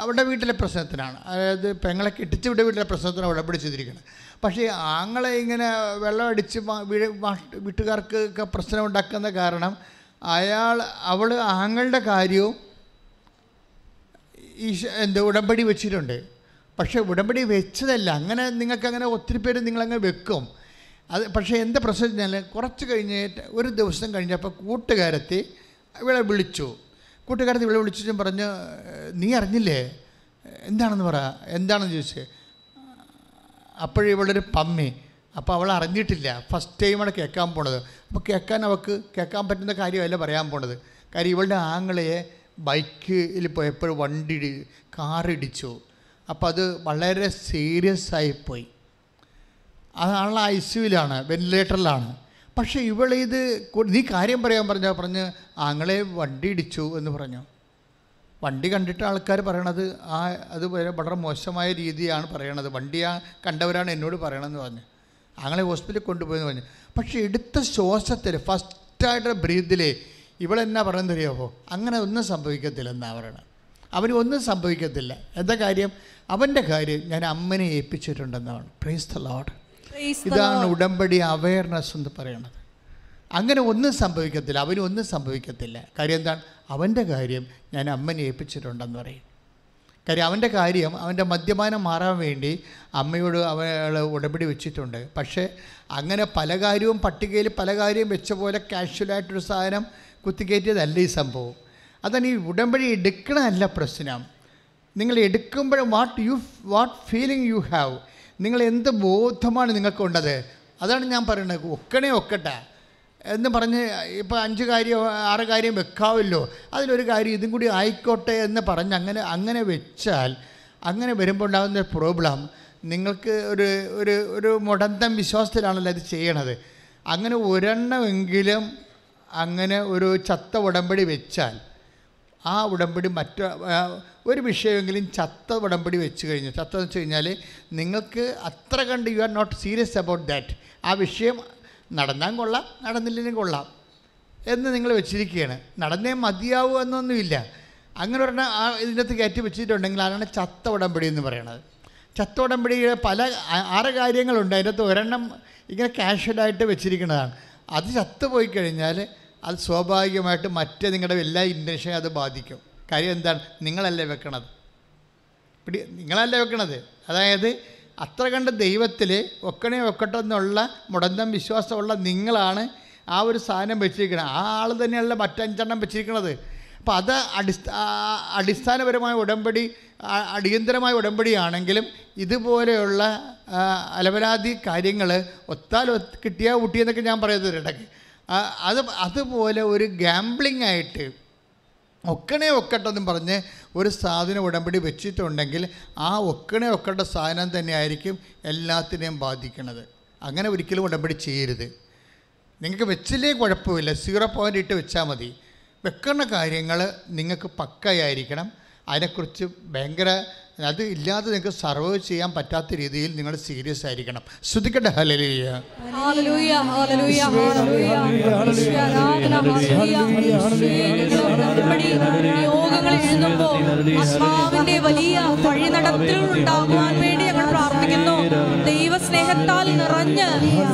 അവളുടെ വീട്ടിലെ പ്രശ്നത്തിനാണ്. അതായത് പെങ്ങളെ കെട്ടിച്ച് ഇവിടെ വീട്ടിലെ പ്രശ്നത്തിനാണ് ഉടമ്പടി ചെയ്തിരിക്കുന്നത്. പക്ഷേ ആങ്ങളെ ഇങ്ങനെ വെള്ളം അടിച്ച് വീട്ടുകാർക്ക് ഒക്കെ പ്രശ്നം ഉണ്ടാക്കുന്ന കാരണം അയാൾ അവൾ ആങ്ങളുടെ കാര്യവും ഈ എന്താ ഉടമ്പടി വെച്ചിട്ടുണ്ട്. പക്ഷേ ഉടമ്പടി വെച്ചതല്ല. അങ്ങനെ നിങ്ങൾക്ക് അങ്ങനെ ഒത്തിരി പേര് നിങ്ങളങ്ങ് വെക്കും. അത് പക്ഷേ എന്റെ പ്രശ്നം കുറച്ച് കഴിഞ്ഞിട്ട് ഒരു ദിവസം കഴിഞ്ഞപ്പോൾ കൂട്ടുകാരത്തി ഇവളെ വിളിച്ചു. കൂട്ടുകാരത്തി ഇവളെ വിളിച്ചു പറഞ്ഞു നീ അറിഞ്ഞില്ലേ? എന്താണെന്ന് പറ? എന്താണെന്ന് ചോദിച്ചേ. അപ്പോഴിവളൊരു പമ്മി. അപ്പോൾ അവൾ അറിഞ്ഞിട്ടില്ല. ഫസ്റ്റ് ടൈമാണ് കേൾക്കാൻ പോണത്. അപ്പോൾ കേൾക്കാൻ അവൾക്ക് കേൾക്കാൻ പറ്റുന്ന കാര്യമല്ല പറയാൻ പോണത്. കാര്യം ഇവളുടെ ആങ്ങളയെ ബൈക്കിൽ പോയപ്പോൾ വണ്ടി കാറിടിച്ചു. അപ്പോൾ അത് വളരെ സീരിയസ് ആയിപ്പോയി. ആൾ ഐ സിയുലാണ് വെന്റിലേറ്ററിലാണ്. പക്ഷേ ഇവളിത് നീ കാര്യം പറയാൻ പറഞ്ഞ? പറഞ്ഞ് ആങ്ങളെ വണ്ടി ഇടിച്ചു എന്ന് പറഞ്ഞു. വണ്ടി കണ്ടിട്ട് ആൾക്കാർ പറയണത് ആ അത് വളരെ മോശമായ രീതിയാണ് പറയണത്. വണ്ടി ആ കണ്ടവരാണ് എന്നോട് പറയണമെന്ന് പറഞ്ഞു. ആങ്ങളെ ഹോസ്പിറ്റലിൽ കൊണ്ടുപോയെന്ന് പറഞ്ഞു. പക്ഷേ എടുത്ത ശ്വാസത്തിൽ ഫസ്റ്റായിട്ട് ബ്രീതിൽ ഇവളെന്നാ പറയുന്നത് അറിയാമോ അങ്ങനെ ഒന്നും സംഭവിക്കത്തില്ല എന്നാ പറയണത്. അവന് ഒന്നും സംഭവിക്കത്തില്ല. എന്താ കാര്യം? അവന്റെ കാര്യം ഞാൻ അമ്മനെ ഏൽപ്പിച്ചിട്ടുണ്ടെന്നാണ്. പ്രൈസ് ദ ലോഡ് ഇതാണ്. ഉടമ്പടി അവയർനെസ് എന്ന് പറയുന്നത്. അങ്ങനെ ഒന്നും സംഭവിക്കത്തില്ല. അവനൊന്നും സംഭവിക്കത്തില്ല. കാര്യം എന്താണ്? അവന്റെ കാര്യം ഞാൻ അമ്മനെ ഏൽപ്പിച്ചിട്ടുണ്ടെന്ന് പറയും. കാര്യം അവന്റെ കാര്യം അവന്റെ മദ്യപാനം മാറാൻ വേണ്ടി അമ്മയോട് അവൾ ഉടമ്പടി വെച്ചിട്ടുണ്ട്. പക്ഷേ അങ്ങനെ പല കാര്യവും പട്ടികയിൽ പല കാര്യവും വെച്ച പോലെ കാഷ്വലായിട്ടൊരു സാധനം കുത്തിക്കയറ്റിയതല്ല ഈ സംഭവം. അതാണ് ഈ ഉടമ്പടി എടുക്കണമല്ല പ്രശ്നം. നിങ്ങൾ എടുക്കുമ്പോഴും what you what feeling you have നിങ്ങൾ എന്ത് ബോധമാണ് നിങ്ങൾക്കുണ്ടത് അതാണ് ഞാൻ പറയുന്നത് ഒക്കണേ ഒക്കട്ടെ. എന്ന് പറഞ്ഞ് ഇപ്പോൾ അഞ്ച് കാര്യം ആറ് കാര്യം വെക്കാവല്ലോ. അതിലൊരു കാര്യം ഇതും കൂടി ആയിക്കോട്ടെ എന്ന് പറഞ്ഞ് അങ്ങനെ അങ്ങനെ വെച്ചാൽ അങ്ങനെ വരുമ്പോൾ ഉണ്ടാകുന്ന പ്രോബ്ലം നിങ്ങൾക്ക് ഒരു ഒരു ഒരു മുടന്തം വിശ്വാസത്തിലാണല്ലോ അത് ചെയ്യണത്. അങ്ങനെ ഒരെണ്ണമെങ്കിലും അങ്ങനെ ഒരു ചത്ത ഉടമ്പടി വെച്ചാൽ ആ ഉടമ്പടി മറ്റു ഒരു വിഷയമെങ്കിലും ചത്ത ഉടമ്പടി വെച്ച് കഴിഞ്ഞു. ചത്തതെന്ന് വെച്ച് കഴിഞ്ഞാൽ നിങ്ങൾക്ക് അത്ര കണ്ട് you are not serious about that ആ വിഷയം നടന്നാൽ കൊള്ളാം നടന്നില്ലെങ്കിലും കൊള്ളാം എന്ന് നിങ്ങൾ വെച്ചിരിക്കുകയാണ്. നടന്നേ മതിയാവൂ എന്നൊന്നുമില്ല. അങ്ങനെ ഒരെണ്ണം ആ ഇതിനകത്ത് കയറ്റി വെച്ചിട്ടുണ്ടെങ്കിൽ അതാണ് ചത്ത ഉടമ്പടി എന്ന് പറയുന്നത് ചത്ത ഉടമ്പടിയുടെ പല ആറ് കാര്യങ്ങളുണ്ട്. അതിനകത്ത് ഒരെണ്ണം ഇങ്ങനെ കാഷ്വലായിട്ട് വെച്ചിരിക്കുന്നതാണ്. അത് ചത്തുപോയി കഴിഞ്ഞാൽ അത് സ്വാഭാവികമായിട്ട് മറ്റേ നിങ്ങളുടെ എല്ലാ ഇന്റൻഷനും അത് ബാധിക്കും. കാര്യം എന്താണ്? നിങ്ങളല്ലേ വെക്കണത്. പിടി നിങ്ങളല്ലേ വെക്കണത്. അതായത് അത്ര കണ്ട് ദൈവത്തിൽ ഒക്കണേ ഒക്കട്ടെ എന്നുള്ള മുടന്തം വിശ്വാസമുള്ള നിങ്ങളാണ് ആ ഒരു സാധനം വെച്ചിരിക്കുന്നത് ആ ആൾ തന്നെയല്ല മറ്റഞ്ചെണ്ണം വെച്ചിരിക്കുന്നത് അപ്പോൾ അത് അടിസ്ഥാ അടിസ്ഥാനപരമായ ഉടമ്പടി അടിയന്തരമായ ഉടമ്പടിയാണെങ്കിലും ഇതുപോലെയുള്ള അലവരാതി കാര്യങ്ങൾ ഒത്താൽ ഒത്ത് കിട്ടിയാൽ ഊട്ടിയെന്നൊക്കെ ഞാൻ പറയുന്നത് ഇടയ്ക്ക് അത് അതുപോലെ ഒരു ഗാംബ്ലിംഗ് ആയിട്ട് ഒക്കണേ ഒക്കട്ടെന്നും പറഞ്ഞ് ഒരു സാധനം ഉടമ്പടി വെച്ചിട്ടുണ്ടെങ്കിൽ ആ ഒക്കണേ ഒക്കട്ട സാധനം തന്നെയായിരിക്കും എല്ലാത്തിനെയും ബാധിക്കുന്നത് അങ്ങനെ ഒരിക്കലും ഉടമ്പടി ചെയ്യരുത്. നിങ്ങൾക്ക് വെച്ചില്ലേ കുഴപ്പമില്ല. സീറോ പോയിന്റ് ഇട്ട് വെച്ചാൽ മതി. വെക്കുന്ന കാര്യങ്ങൾ നിങ്ങൾക്ക് പക്കയായിരിക്കണം അതിനെക്കുറിച്ച് ഭയങ്കര അത് ഇല്ലാതെ നിങ്ങൾക്ക് സർവൈവ് ചെയ്യാൻ പറ്റാത്ത രീതിയിൽ നിങ്ങൾ സീരിയസ് ആയിരിക്കണം ശ്രദ്ധിക്കട്ടെ ഹലലിയ യോഗങ്ങൾ എഴുതുമ്പോൾ ആത്മാവിന്റെ വലിയ വഴി ഞങ്ങൾ പ്രാർത്ഥിക്കുന്നു. ദൈവസ്നേഹത്താൽ നിറഞ്ഞ്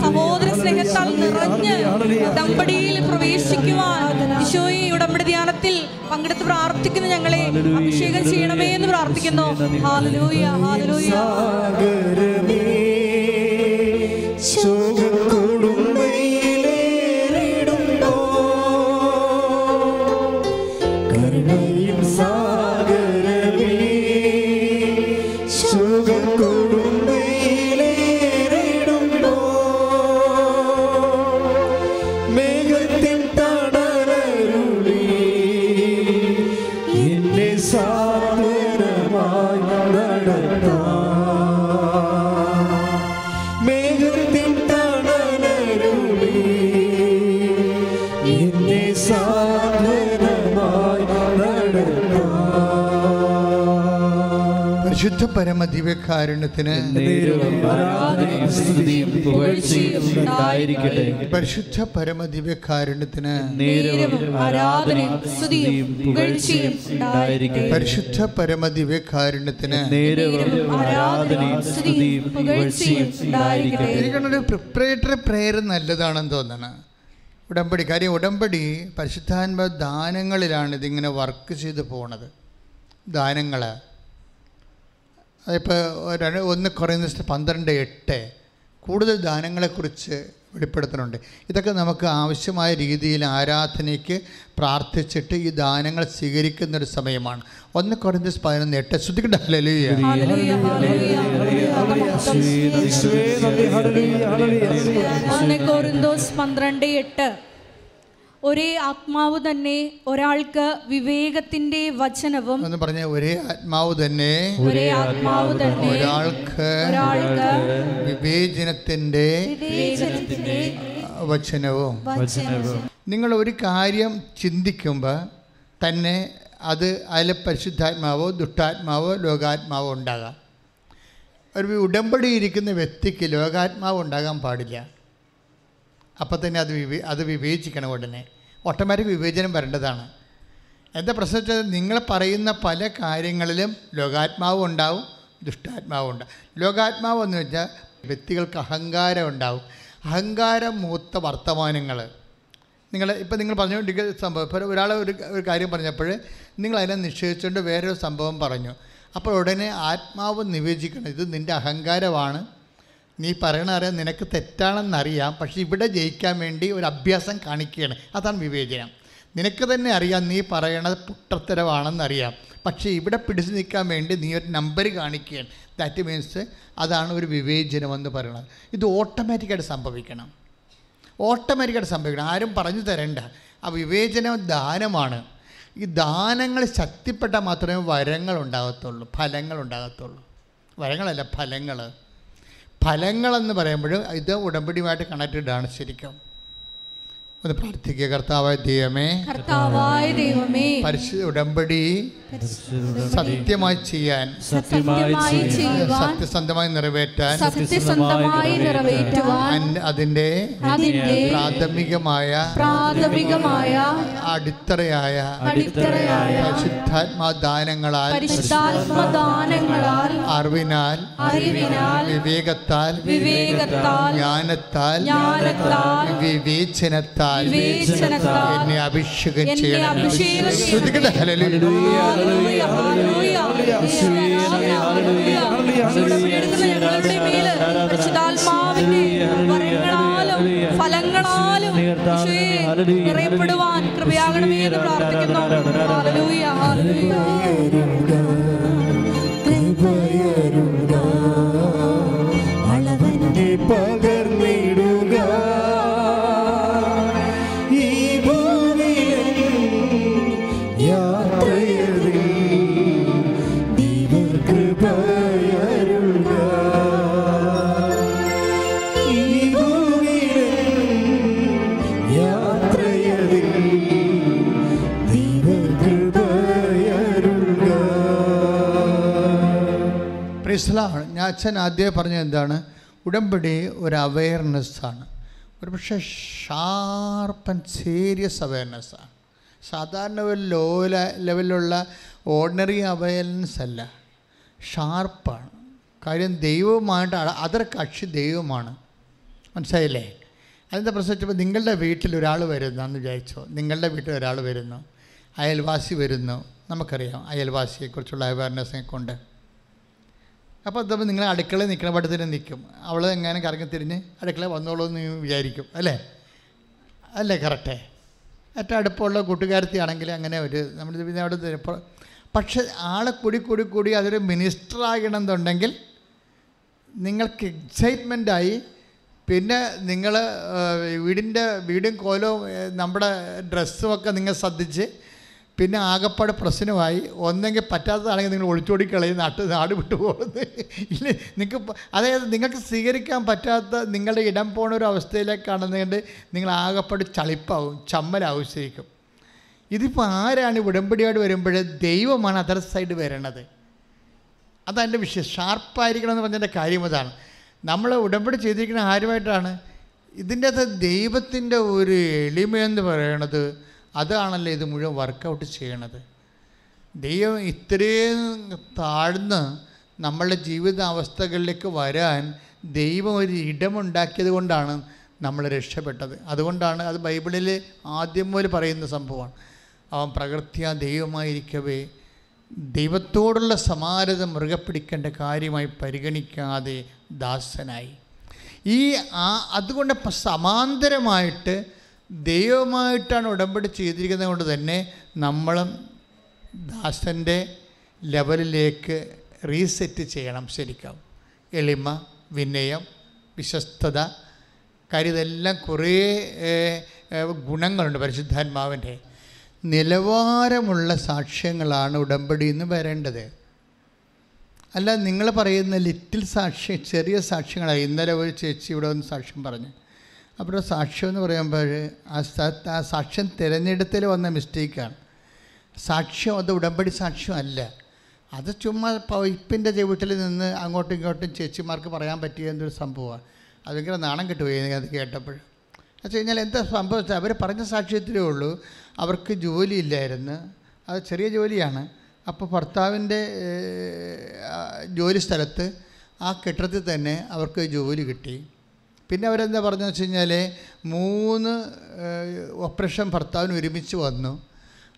സഹോദര സ്നേഹത്താൽ നിറഞ്ഞ് ഉടമ്പടിയിൽ പ്രവേശിക്കുവാൻ ഈശോയെ ഉടമ്പടി ധ്യാനത്തിൽ പങ്കെടുത്ത് പ്രാർത്ഥിക്കുന്ന ഞങ്ങളെ. അഭിഷേകം ചെയ്യണമേ എന്ന് പ്രാർത്ഥിക്കുന്നു. ഹാലലൂയ ഹാലലൂയ പരമ ദിവ്യകാരുണ്യത്തിന് പരിശുദ്ധ പരമ ദിവ്യകാരുണ്യത്തിന് പരിശുദ്ധ പരമ ദിവ്യകാരുണ്യത്തിന് പ്രിപ്പറേറ്ററി പ്രേയർ നല്ലതാണെന്ന് തോന്നണം. ഉടമ്പടി കാര്യം ഉടമ്പടി പരിശുദ്ധാത്മ ദാനങ്ങളിലാണ് ഇതിങ്ങനെ വർക്ക് ചെയ്ത് പോണത്. ദാനങ്ങൾ അതിപ്പോൾ രണ്ട് ഒന്ന് കുറയുന്ന പന്ത്രണ്ട് എട്ട് കൂടുതൽ ദാനങ്ങളെക്കുറിച്ച് വെളിപ്പെടുത്തുന്നുണ്ട്. ഇതൊക്കെ നമുക്ക് ആവശ്യമായ രീതിയിൽ ആരാധനയ്ക്ക് പ്രാർത്ഥിച്ചിട്ട് ഈ ദാനങ്ങൾ സ്വീകരിക്കുന്ന ഒരു സമയമാണ്. ഒന്ന് കുറഞ്ഞ പതിനൊന്ന് എട്ട്. ശ്രദ്ധിക്കട്ടെ ഹല്ലേലൂയ. ഹല്ലേലൂയ, ഹല്ലേലൂയ. യേശുവേ നന്ദി ഹല്ലേലൂയ. ഹല്ലേലൂയ ഒന്ന് കോറിന്തോസ് പന്ത്രണ്ട് എട്ട്. ഒരേ ആത്മാവ് തന്നെ ഒരാൾക്ക് വിവേകത്തിന്റെ വചനവും എന്ന് പറഞ്ഞ ഒരേ ആത്മാവ് തന്നെ ഒരേ ആത്മാവ് തന്നെ ഒരാൾക്ക് ഒരാൾക്ക് വിവേചനത്തിന്റെ വചനവും. വചനവും. നിങ്ങൾ ഒരു കാര്യം ചിന്തിക്കുമ്പോൾ തന്നെ അത് അതിൽ പരിശുദ്ധാത്മാവോ ദുഷ്ടാത്മാവോ ലോകാത്മാവോ ഉണ്ടാകാം. ഒരു ഉടമ്പടി ഇരിക്കുന്ന വ്യക്തിക്ക് ലോകാത്മാവ് ഉണ്ടാകാൻ പാടില്ല. അപ്പോൾ തന്നെ അത് വിവേ അത് വിവേചിക്കണം ഉടനെ. ഓട്ടോമാറ്റിക് വിവേചനം വരേണ്ടതാണ്. എന്താ പ്രശ്നം വെച്ചാൽ നിങ്ങൾ പറയുന്ന പല കാര്യങ്ങളിലും ലോകാത്മാവും ഉണ്ടാവും ദുഷ്ടാത്മാവും ഉണ്ടാവും. ലോകാത്മാവ് എന്ന് വെച്ചാൽ വ്യക്തികൾക്ക് അഹങ്കാരം ഉണ്ടാവും. അഹങ്കാരം മൂത്ത വർത്തമാനങ്ങൾ നിങ്ങൾ ഇപ്പം നിങ്ങൾ പറഞ്ഞുകൊണ്ടിരിക്കുന്ന സംഭവം. ഇപ്പോൾ ഒരാൾ ഒരു ഒരു കാര്യം പറഞ്ഞപ്പോൾ നിങ്ങൾ അതിനെ നിഷേധിച്ചുകൊണ്ട് വേറൊരു സംഭവം പറഞ്ഞു. അപ്പോൾ ഉടനെ ആത്മാവ് നിവേചിക്കണം. ഇത് നിന്റെ അഹങ്കാരമാണ്. നീ പറയണ അറിയാം നിനക്ക് തെറ്റാണെന്നറിയാം പക്ഷേ ഇവിടെ ജയിക്കാൻ വേണ്ടി ഒരു അഭ്യാസം കാണിക്കുകയാണ്. അതാണ് വിവേചനം. നിനക്ക് തന്നെ അറിയാം നീ പറയണത് പുട്ടത്തരവാണെന്നറിയാം പക്ഷേ ഇവിടെ പിടിച്ചു നിൽക്കാൻ വേണ്ടി നീ ഒരു നമ്പർ കാണിക്കുകയാണ്. ദാറ്റ് മീൻസ് അതാണ് ഒരു വിവേചനം എന്ന് പറയുന്നത് ഇത് ഓട്ടോമാറ്റിക്കായിട്ട് സംഭവിക്കണം. ഓട്ടോമാറ്റിക്കായിട്ട് സംഭവിക്കണം. ആരും പറഞ്ഞു തരണ്ട. ആ വിവേചനം ദാനമാണ്. ഈ ദാനങ്ങൾ ശക്തിപ്പെട്ടാൽ മാത്രമേ വരങ്ങൾ ഉണ്ടാകത്തുള്ളൂ ഫലങ്ങൾ ഉണ്ടാകത്തുള്ളൂ. വരങ്ങളല്ല ഫലങ്ങൾ. ഫലങ്ങളെന്ന് പറയുമ്പോഴും ഇത് ഉടമ്പടിയുമായിട്ട് കണക്റ്റഡ് ആണ് ശരിക്കും. ഒന്ന് പ്രാർത്ഥിക്കുക കർത്താവായ ദൈവമേ കർത്താവായ ദൈവമേ പരിശുദ്ധ ഉടമ്പടി സത്യമായി ചെയ്യാൻ സത്യമായി ചെയ്യുവാൻ സത്യസന്ധമായി നിറവേറ്റാൻ സത്യസന്ധമായി നിറവേറ്റുവാൻ അതിന്റെ പ്രാഥമികമായ പ്രാഥമികമായ അടിത്തറയായ അടിത്തറയായ പരിശുദ്ധാത്മാ ദാനങ്ങളാൽ പരിശുദ്ധാത്മദാനങ്ങളാൽ അറിവിനാൽ അറിവിനാൽ വിവേകത്താൽ വിവേകത്താൽ ജ്ഞാനത്താൽ ജ്ഞാനത്താൽ വിവേചനത്താൽ വിവേചനത്താൽ എന്നെ അഭിഷേകം ചെയ്യണം. അഭിഷേകം ചെയ്യണം. ഫലങ്ങളാലും നിറയപ്പെടുവാൻ കൃപയാകണമേ എന്ന് പ്രാർത്ഥിക്കുന്നു. പ്രിസ്ലാണ് ഞാൻ അച്ഛൻ ആദ്യമേ പറഞ്ഞത് എന്താണ്? ഉടമ്പടി ഒരു അവയർനെസ്സാണ് ഒരു പക്ഷേ ഷാർപ്പ് ആൻഡ് സീരിയസ് അവയർനെസ്സാണ് സാധാരണ ഒരു ലോ ലെവലിലുള്ള ഓർഡിനറി അവയർനെസ് അല്ല. ഷാർപ്പാണ് കാര്യം ദൈവവുമായിട്ട് അതർ കക്ഷി ദൈവമാണ്. മനസ്സിലായില്ലേ? അതിന്റെ പ്രശ്നം നിങ്ങളുടെ വീട്ടിൽ ഒരാൾ വരുന്നു എന്ന് വിചാരിച്ചോ? നിങ്ങളുടെ വീട്ടിൽ ഒരാൾ വരുന്നു. അയൽവാസി വരുന്നു. നമുക്കറിയാം അയൽവാസിയെക്കുറിച്ചുള്ള അവയർനെസ്സിനെ കൊണ്ട്. അപ്പോൾ അതപ്പോൾ നിങ്ങൾ അടുക്കളയിൽ നിൽക്കുന്ന പട്ടത്തിന് നിൽക്കും അവൾ എങ്ങനെ കറങ്ങി തിരിഞ്ഞ് അടുക്കള വന്നോളൂ എന്ന് വിചാരിക്കും. അല്ലേ? അല്ലേ? കറക്റ്റേ. ഏറ്റവും അടുപ്പമുള്ള കൂട്ടുകാരത്തിയാണെങ്കിൽ അങ്ങനെ ഒരു നമ്മൾ പിന്നെ അവിടെ പക്ഷെ ആളെ കൂടി കൂടി കൂടി അതൊരു മിനിസ്റ്റർ ആകണമെന്നുണ്ടെങ്കിൽ നിങ്ങൾക്ക് എക്സൈറ്റ്മെന്റായി പിന്നെ നിങ്ങൾ വീടിന്റെ വീടും കോലവും നമ്മുടെ ഡ്രസ്സും ഒക്കെ നിങ്ങൾ ശ്രദ്ധിച്ച് പിന്നെ ആകപ്പാട് പ്രശ്നമായി. ഒന്നെങ്കിൽ പറ്റാത്തതാണെങ്കിൽ നിങ്ങൾ ഒളിച്ചോടി കളയും നാട്ട് നാട് വിട്ടു പോകുന്നത്. ഇല്ല നിങ്ങൾക്ക് അതായത് നിങ്ങൾക്ക് സ്വീകരിക്കാൻ പറ്റാത്ത നിങ്ങളുടെ ഇടം പോണ ഒരു അവസ്ഥയിലേക്കാണെന്നുകൊണ്ട് നിങ്ങൾ ആകപ്പാട് ചളിപ്പാവും ചമ്മലാവും ശരിക്കും. ഇതിപ്പോൾ ആരാണ് ഉടമ്പടിയോട് വരുമ്പോൾ ദൈവമാണ് അതർ സൈഡ് വരണത്? അതെന്റെ വിഷയം. ഷാർപ്പായിരിക്കണം എന്ന് പറഞ്ഞതിന്റെ കാര്യം അതാണ്. നമ്മൾ ഉടമ്പടി ചെയ്തിരിക്കുന്ന ആരുമായിട്ടാണ്? ഇതിന്റെ അകത്ത് ദൈവത്തിന്റെ ഒരു എളിമയെന്ന് പറയണത് അതാണല്ലോ ഇത് മുഴുവൻ വർക്കൗട്ട് ചെയ്യണത്? ദൈവം ഇത്രയും താഴ്ന്ന് നമ്മളുടെ ജീവിതാവസ്ഥകളിലേക്ക് വരാൻ ദൈവം ഒരു ഇടമുണ്ടാക്കിയത് കൊണ്ടാണ് നമ്മൾ രക്ഷപ്പെട്ടത്. അതുകൊണ്ടാണ് അത് ബൈബിളിൽ ആദ്യം മുതൽ പറയുന്ന സംഭവമാണ്. അവൻ പ്രകൃത്യ ദൈവമായിരിക്കവേ ദൈവത്തോടുള്ള സമാനത മുറുകെ പിടിക്കേണ്ട കാര്യമായി പരിഗണിക്കാതെ ദാസനായി. ഈ ആ അതുകൊണ്ട് സമാന്തരമായിട്ട് ദൈവമായിട്ടാണ് ഉടമ്പടി ചെയ്തിരിക്കുന്നത് കൊണ്ട് തന്നെ നമ്മളും ദാസന്റെ ലെവലിലേക്ക് റീസെറ്റ് ചെയ്യണം ശരിക്കും. എളിമ വിനയം വിശ്വസ്തത കാര്യം ഇതെല്ലാം കുറേ ഗുണങ്ങളുണ്ട് പരിശുദ്ധാത്മാവിന്റെ. നിലവാരമുള്ള സാക്ഷ്യങ്ങളാണ് ഉടമ്പടി എന്ന് വരേണ്ടത്. അല്ല നിങ്ങൾ പറയുന്ന ലിറ്റിൽ സാക്ഷ്യം ചെറിയ സാക്ഷ്യങ്ങളാണ് ഇന്നലെ ഒരു ചേച്ചി ഇവിടെ ഒന്ന് സാക്ഷ്യം പറഞ്ഞു. അപ്പോൾ സാക്ഷ്യം എന്ന് പറയുമ്പോൾ ആ സാക്ഷ്യം തിരഞ്ഞെടുത്തൽ വന്ന മിസ്റ്റേക്കാണ്. സാക്ഷ്യം അത് ഉടമ്പടി സാക്ഷ്യം അല്ല. അത് ചുമ്മാ പൈപ്പിന്റെ ചവിട്ടിൽ നിന്ന് അങ്ങോട്ടും ഇങ്ങോട്ടും ചേച്ചിമാർക്ക് പറയാൻ പറ്റിയ എന്തൊരു സംഭവമാണ്. അത് ഭയങ്കര നാണം കിട്ടുപോയി അത് കേട്ടപ്പോൾ. എന്ന് വെച്ച് കഴിഞ്ഞാൽ എന്താ സംഭവിച്ചത് അവർ പറഞ്ഞ സാക്ഷ്യത്തിലേ ഉള്ളൂ. അവർക്ക് ജോലിയില്ലായിരുന്നു അത് ചെറിയ ജോലിയാണ്. അപ്പോൾ ഭർത്താവിന്റെ ജോലി സ്ഥലത്ത് ആ കെട്ടിടത്തിൽ തന്നെ അവർക്ക് ജോലി കിട്ടി. പിന്നെ അവരെന്താ പറഞ്ഞതെന്ന് വെച്ച് കഴിഞ്ഞാൽ മൂന്ന് ഓപ്പറേഷൻ ഭർത്താവിന് ഒരുമിച്ച് വന്നു.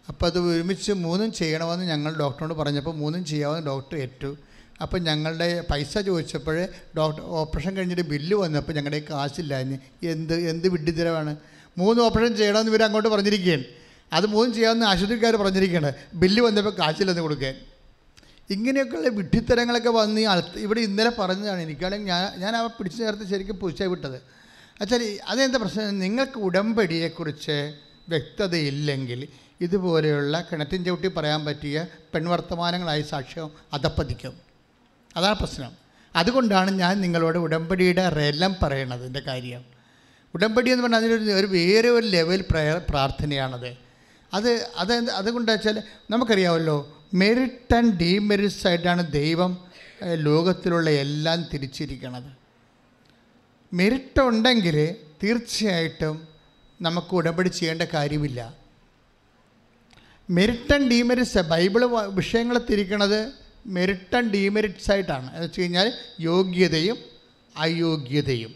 അപ്പോൾ അത് ഒരുമിച്ച് മൂന്നും ചെയ്യണമെന്ന് ഞങ്ങൾ ഡോക്ടറോട് പറഞ്ഞപ്പോൾ മൂന്നും ചെയ്യാമെന്ന് ഡോക്ടർ ഏറ്റു. അപ്പം ഞങ്ങളുടെ പൈസ ചോദിച്ചപ്പോൾ ഡോക്ടർ ഓപ്പറേഷൻ കഴിഞ്ഞിട്ട് ബില്ല് വന്നപ്പോൾ ഞങ്ങളുടെ കാശില്ലാഞ്ഞ്. എന്ത് എന്ത് വിഡ്ഢിത്തരമാണ്. മൂന്ന് ഓപ്പറേഷൻ ചെയ്യണമെന്ന് ഇവർ അങ്ങോട്ട് പറഞ്ഞിരിക്കുകയാണ്. അത് മൂന്നും ചെയ്യാമെന്ന് ആശുപത്രിക്കാർ പറഞ്ഞിരിക്കുകയാണ്. ബില്ല് വന്നപ്പോൾ കാശില്ലെന്ന് കൊടുക്കാൻ. ഇങ്ങനെയൊക്കെയുള്ള വിഡ്ഢിത്തരങ്ങളൊക്കെ വന്ന് ഇവിടെ ഇന്നലെ പറഞ്ഞതാണ് എനിക്കാണെങ്കിൽ ഞാൻ ഞാൻ അവ പിടിച്ചു ചേർത്ത് ശരിക്കും പൂച്ച വിട്ടത്. അച്ഛാ അതെന്താ പ്രശ്നം? നിങ്ങൾക്ക് ഉടമ്പടിയെക്കുറിച്ച് വ്യക്തതയില്ലെങ്കിൽ ഇതുപോലെയുള്ള കിണറ്റിൻ ചവിട്ടി പറയാൻ പറ്റിയ പെൺവർത്തമാനങ്ങളായി സാക്ഷ്യം അതപ്പതിക്കും. അതാണ് പ്രശ്നം. അതുകൊണ്ടാണ് ഞാൻ നിങ്ങളോട് ഉടമ്പടിയുടെ റെലം പറയണത് എന്റെ കാര്യം. ഉടമ്പടി എന്ന് പറഞ്ഞാൽ അതിനൊരു ഒരു വേറെ ഒരു ലെവൽ പ്രയർ പ്രാർത്ഥനയാണത്. അത് അത് അതുകൊണ്ട് വെച്ചാൽ നമുക്കറിയാമല്ലോ മെറിറ്റ് ആൻഡ് ഡീമെറിറ്റ്സ് ആയിട്ടാണ് ദൈവം ലോകത്തിലുള്ള എല്ലാം തിരിച്ചിരിക്കുന്നത് മെറിറ്റ് ഉണ്ടെങ്കിൽ തീർച്ചയായിട്ടും നമുക്ക് ഉടമ്പടി ചെയ്യേണ്ട കാര്യമില്ല. മെറിറ്റ് ആൻഡ് ഡീമെറിറ്റ്സ് ബൈബിൾ വിഷയങ്ങളെ തിരിക്കണത് മെറിറ്റ് ആൻഡ് ഡീമെറിറ്റ്സ് ആയിട്ടാണ് എന്ന് വെച്ച് കഴിഞ്ഞാൽ യോഗ്യതയും അയോഗ്യതയും.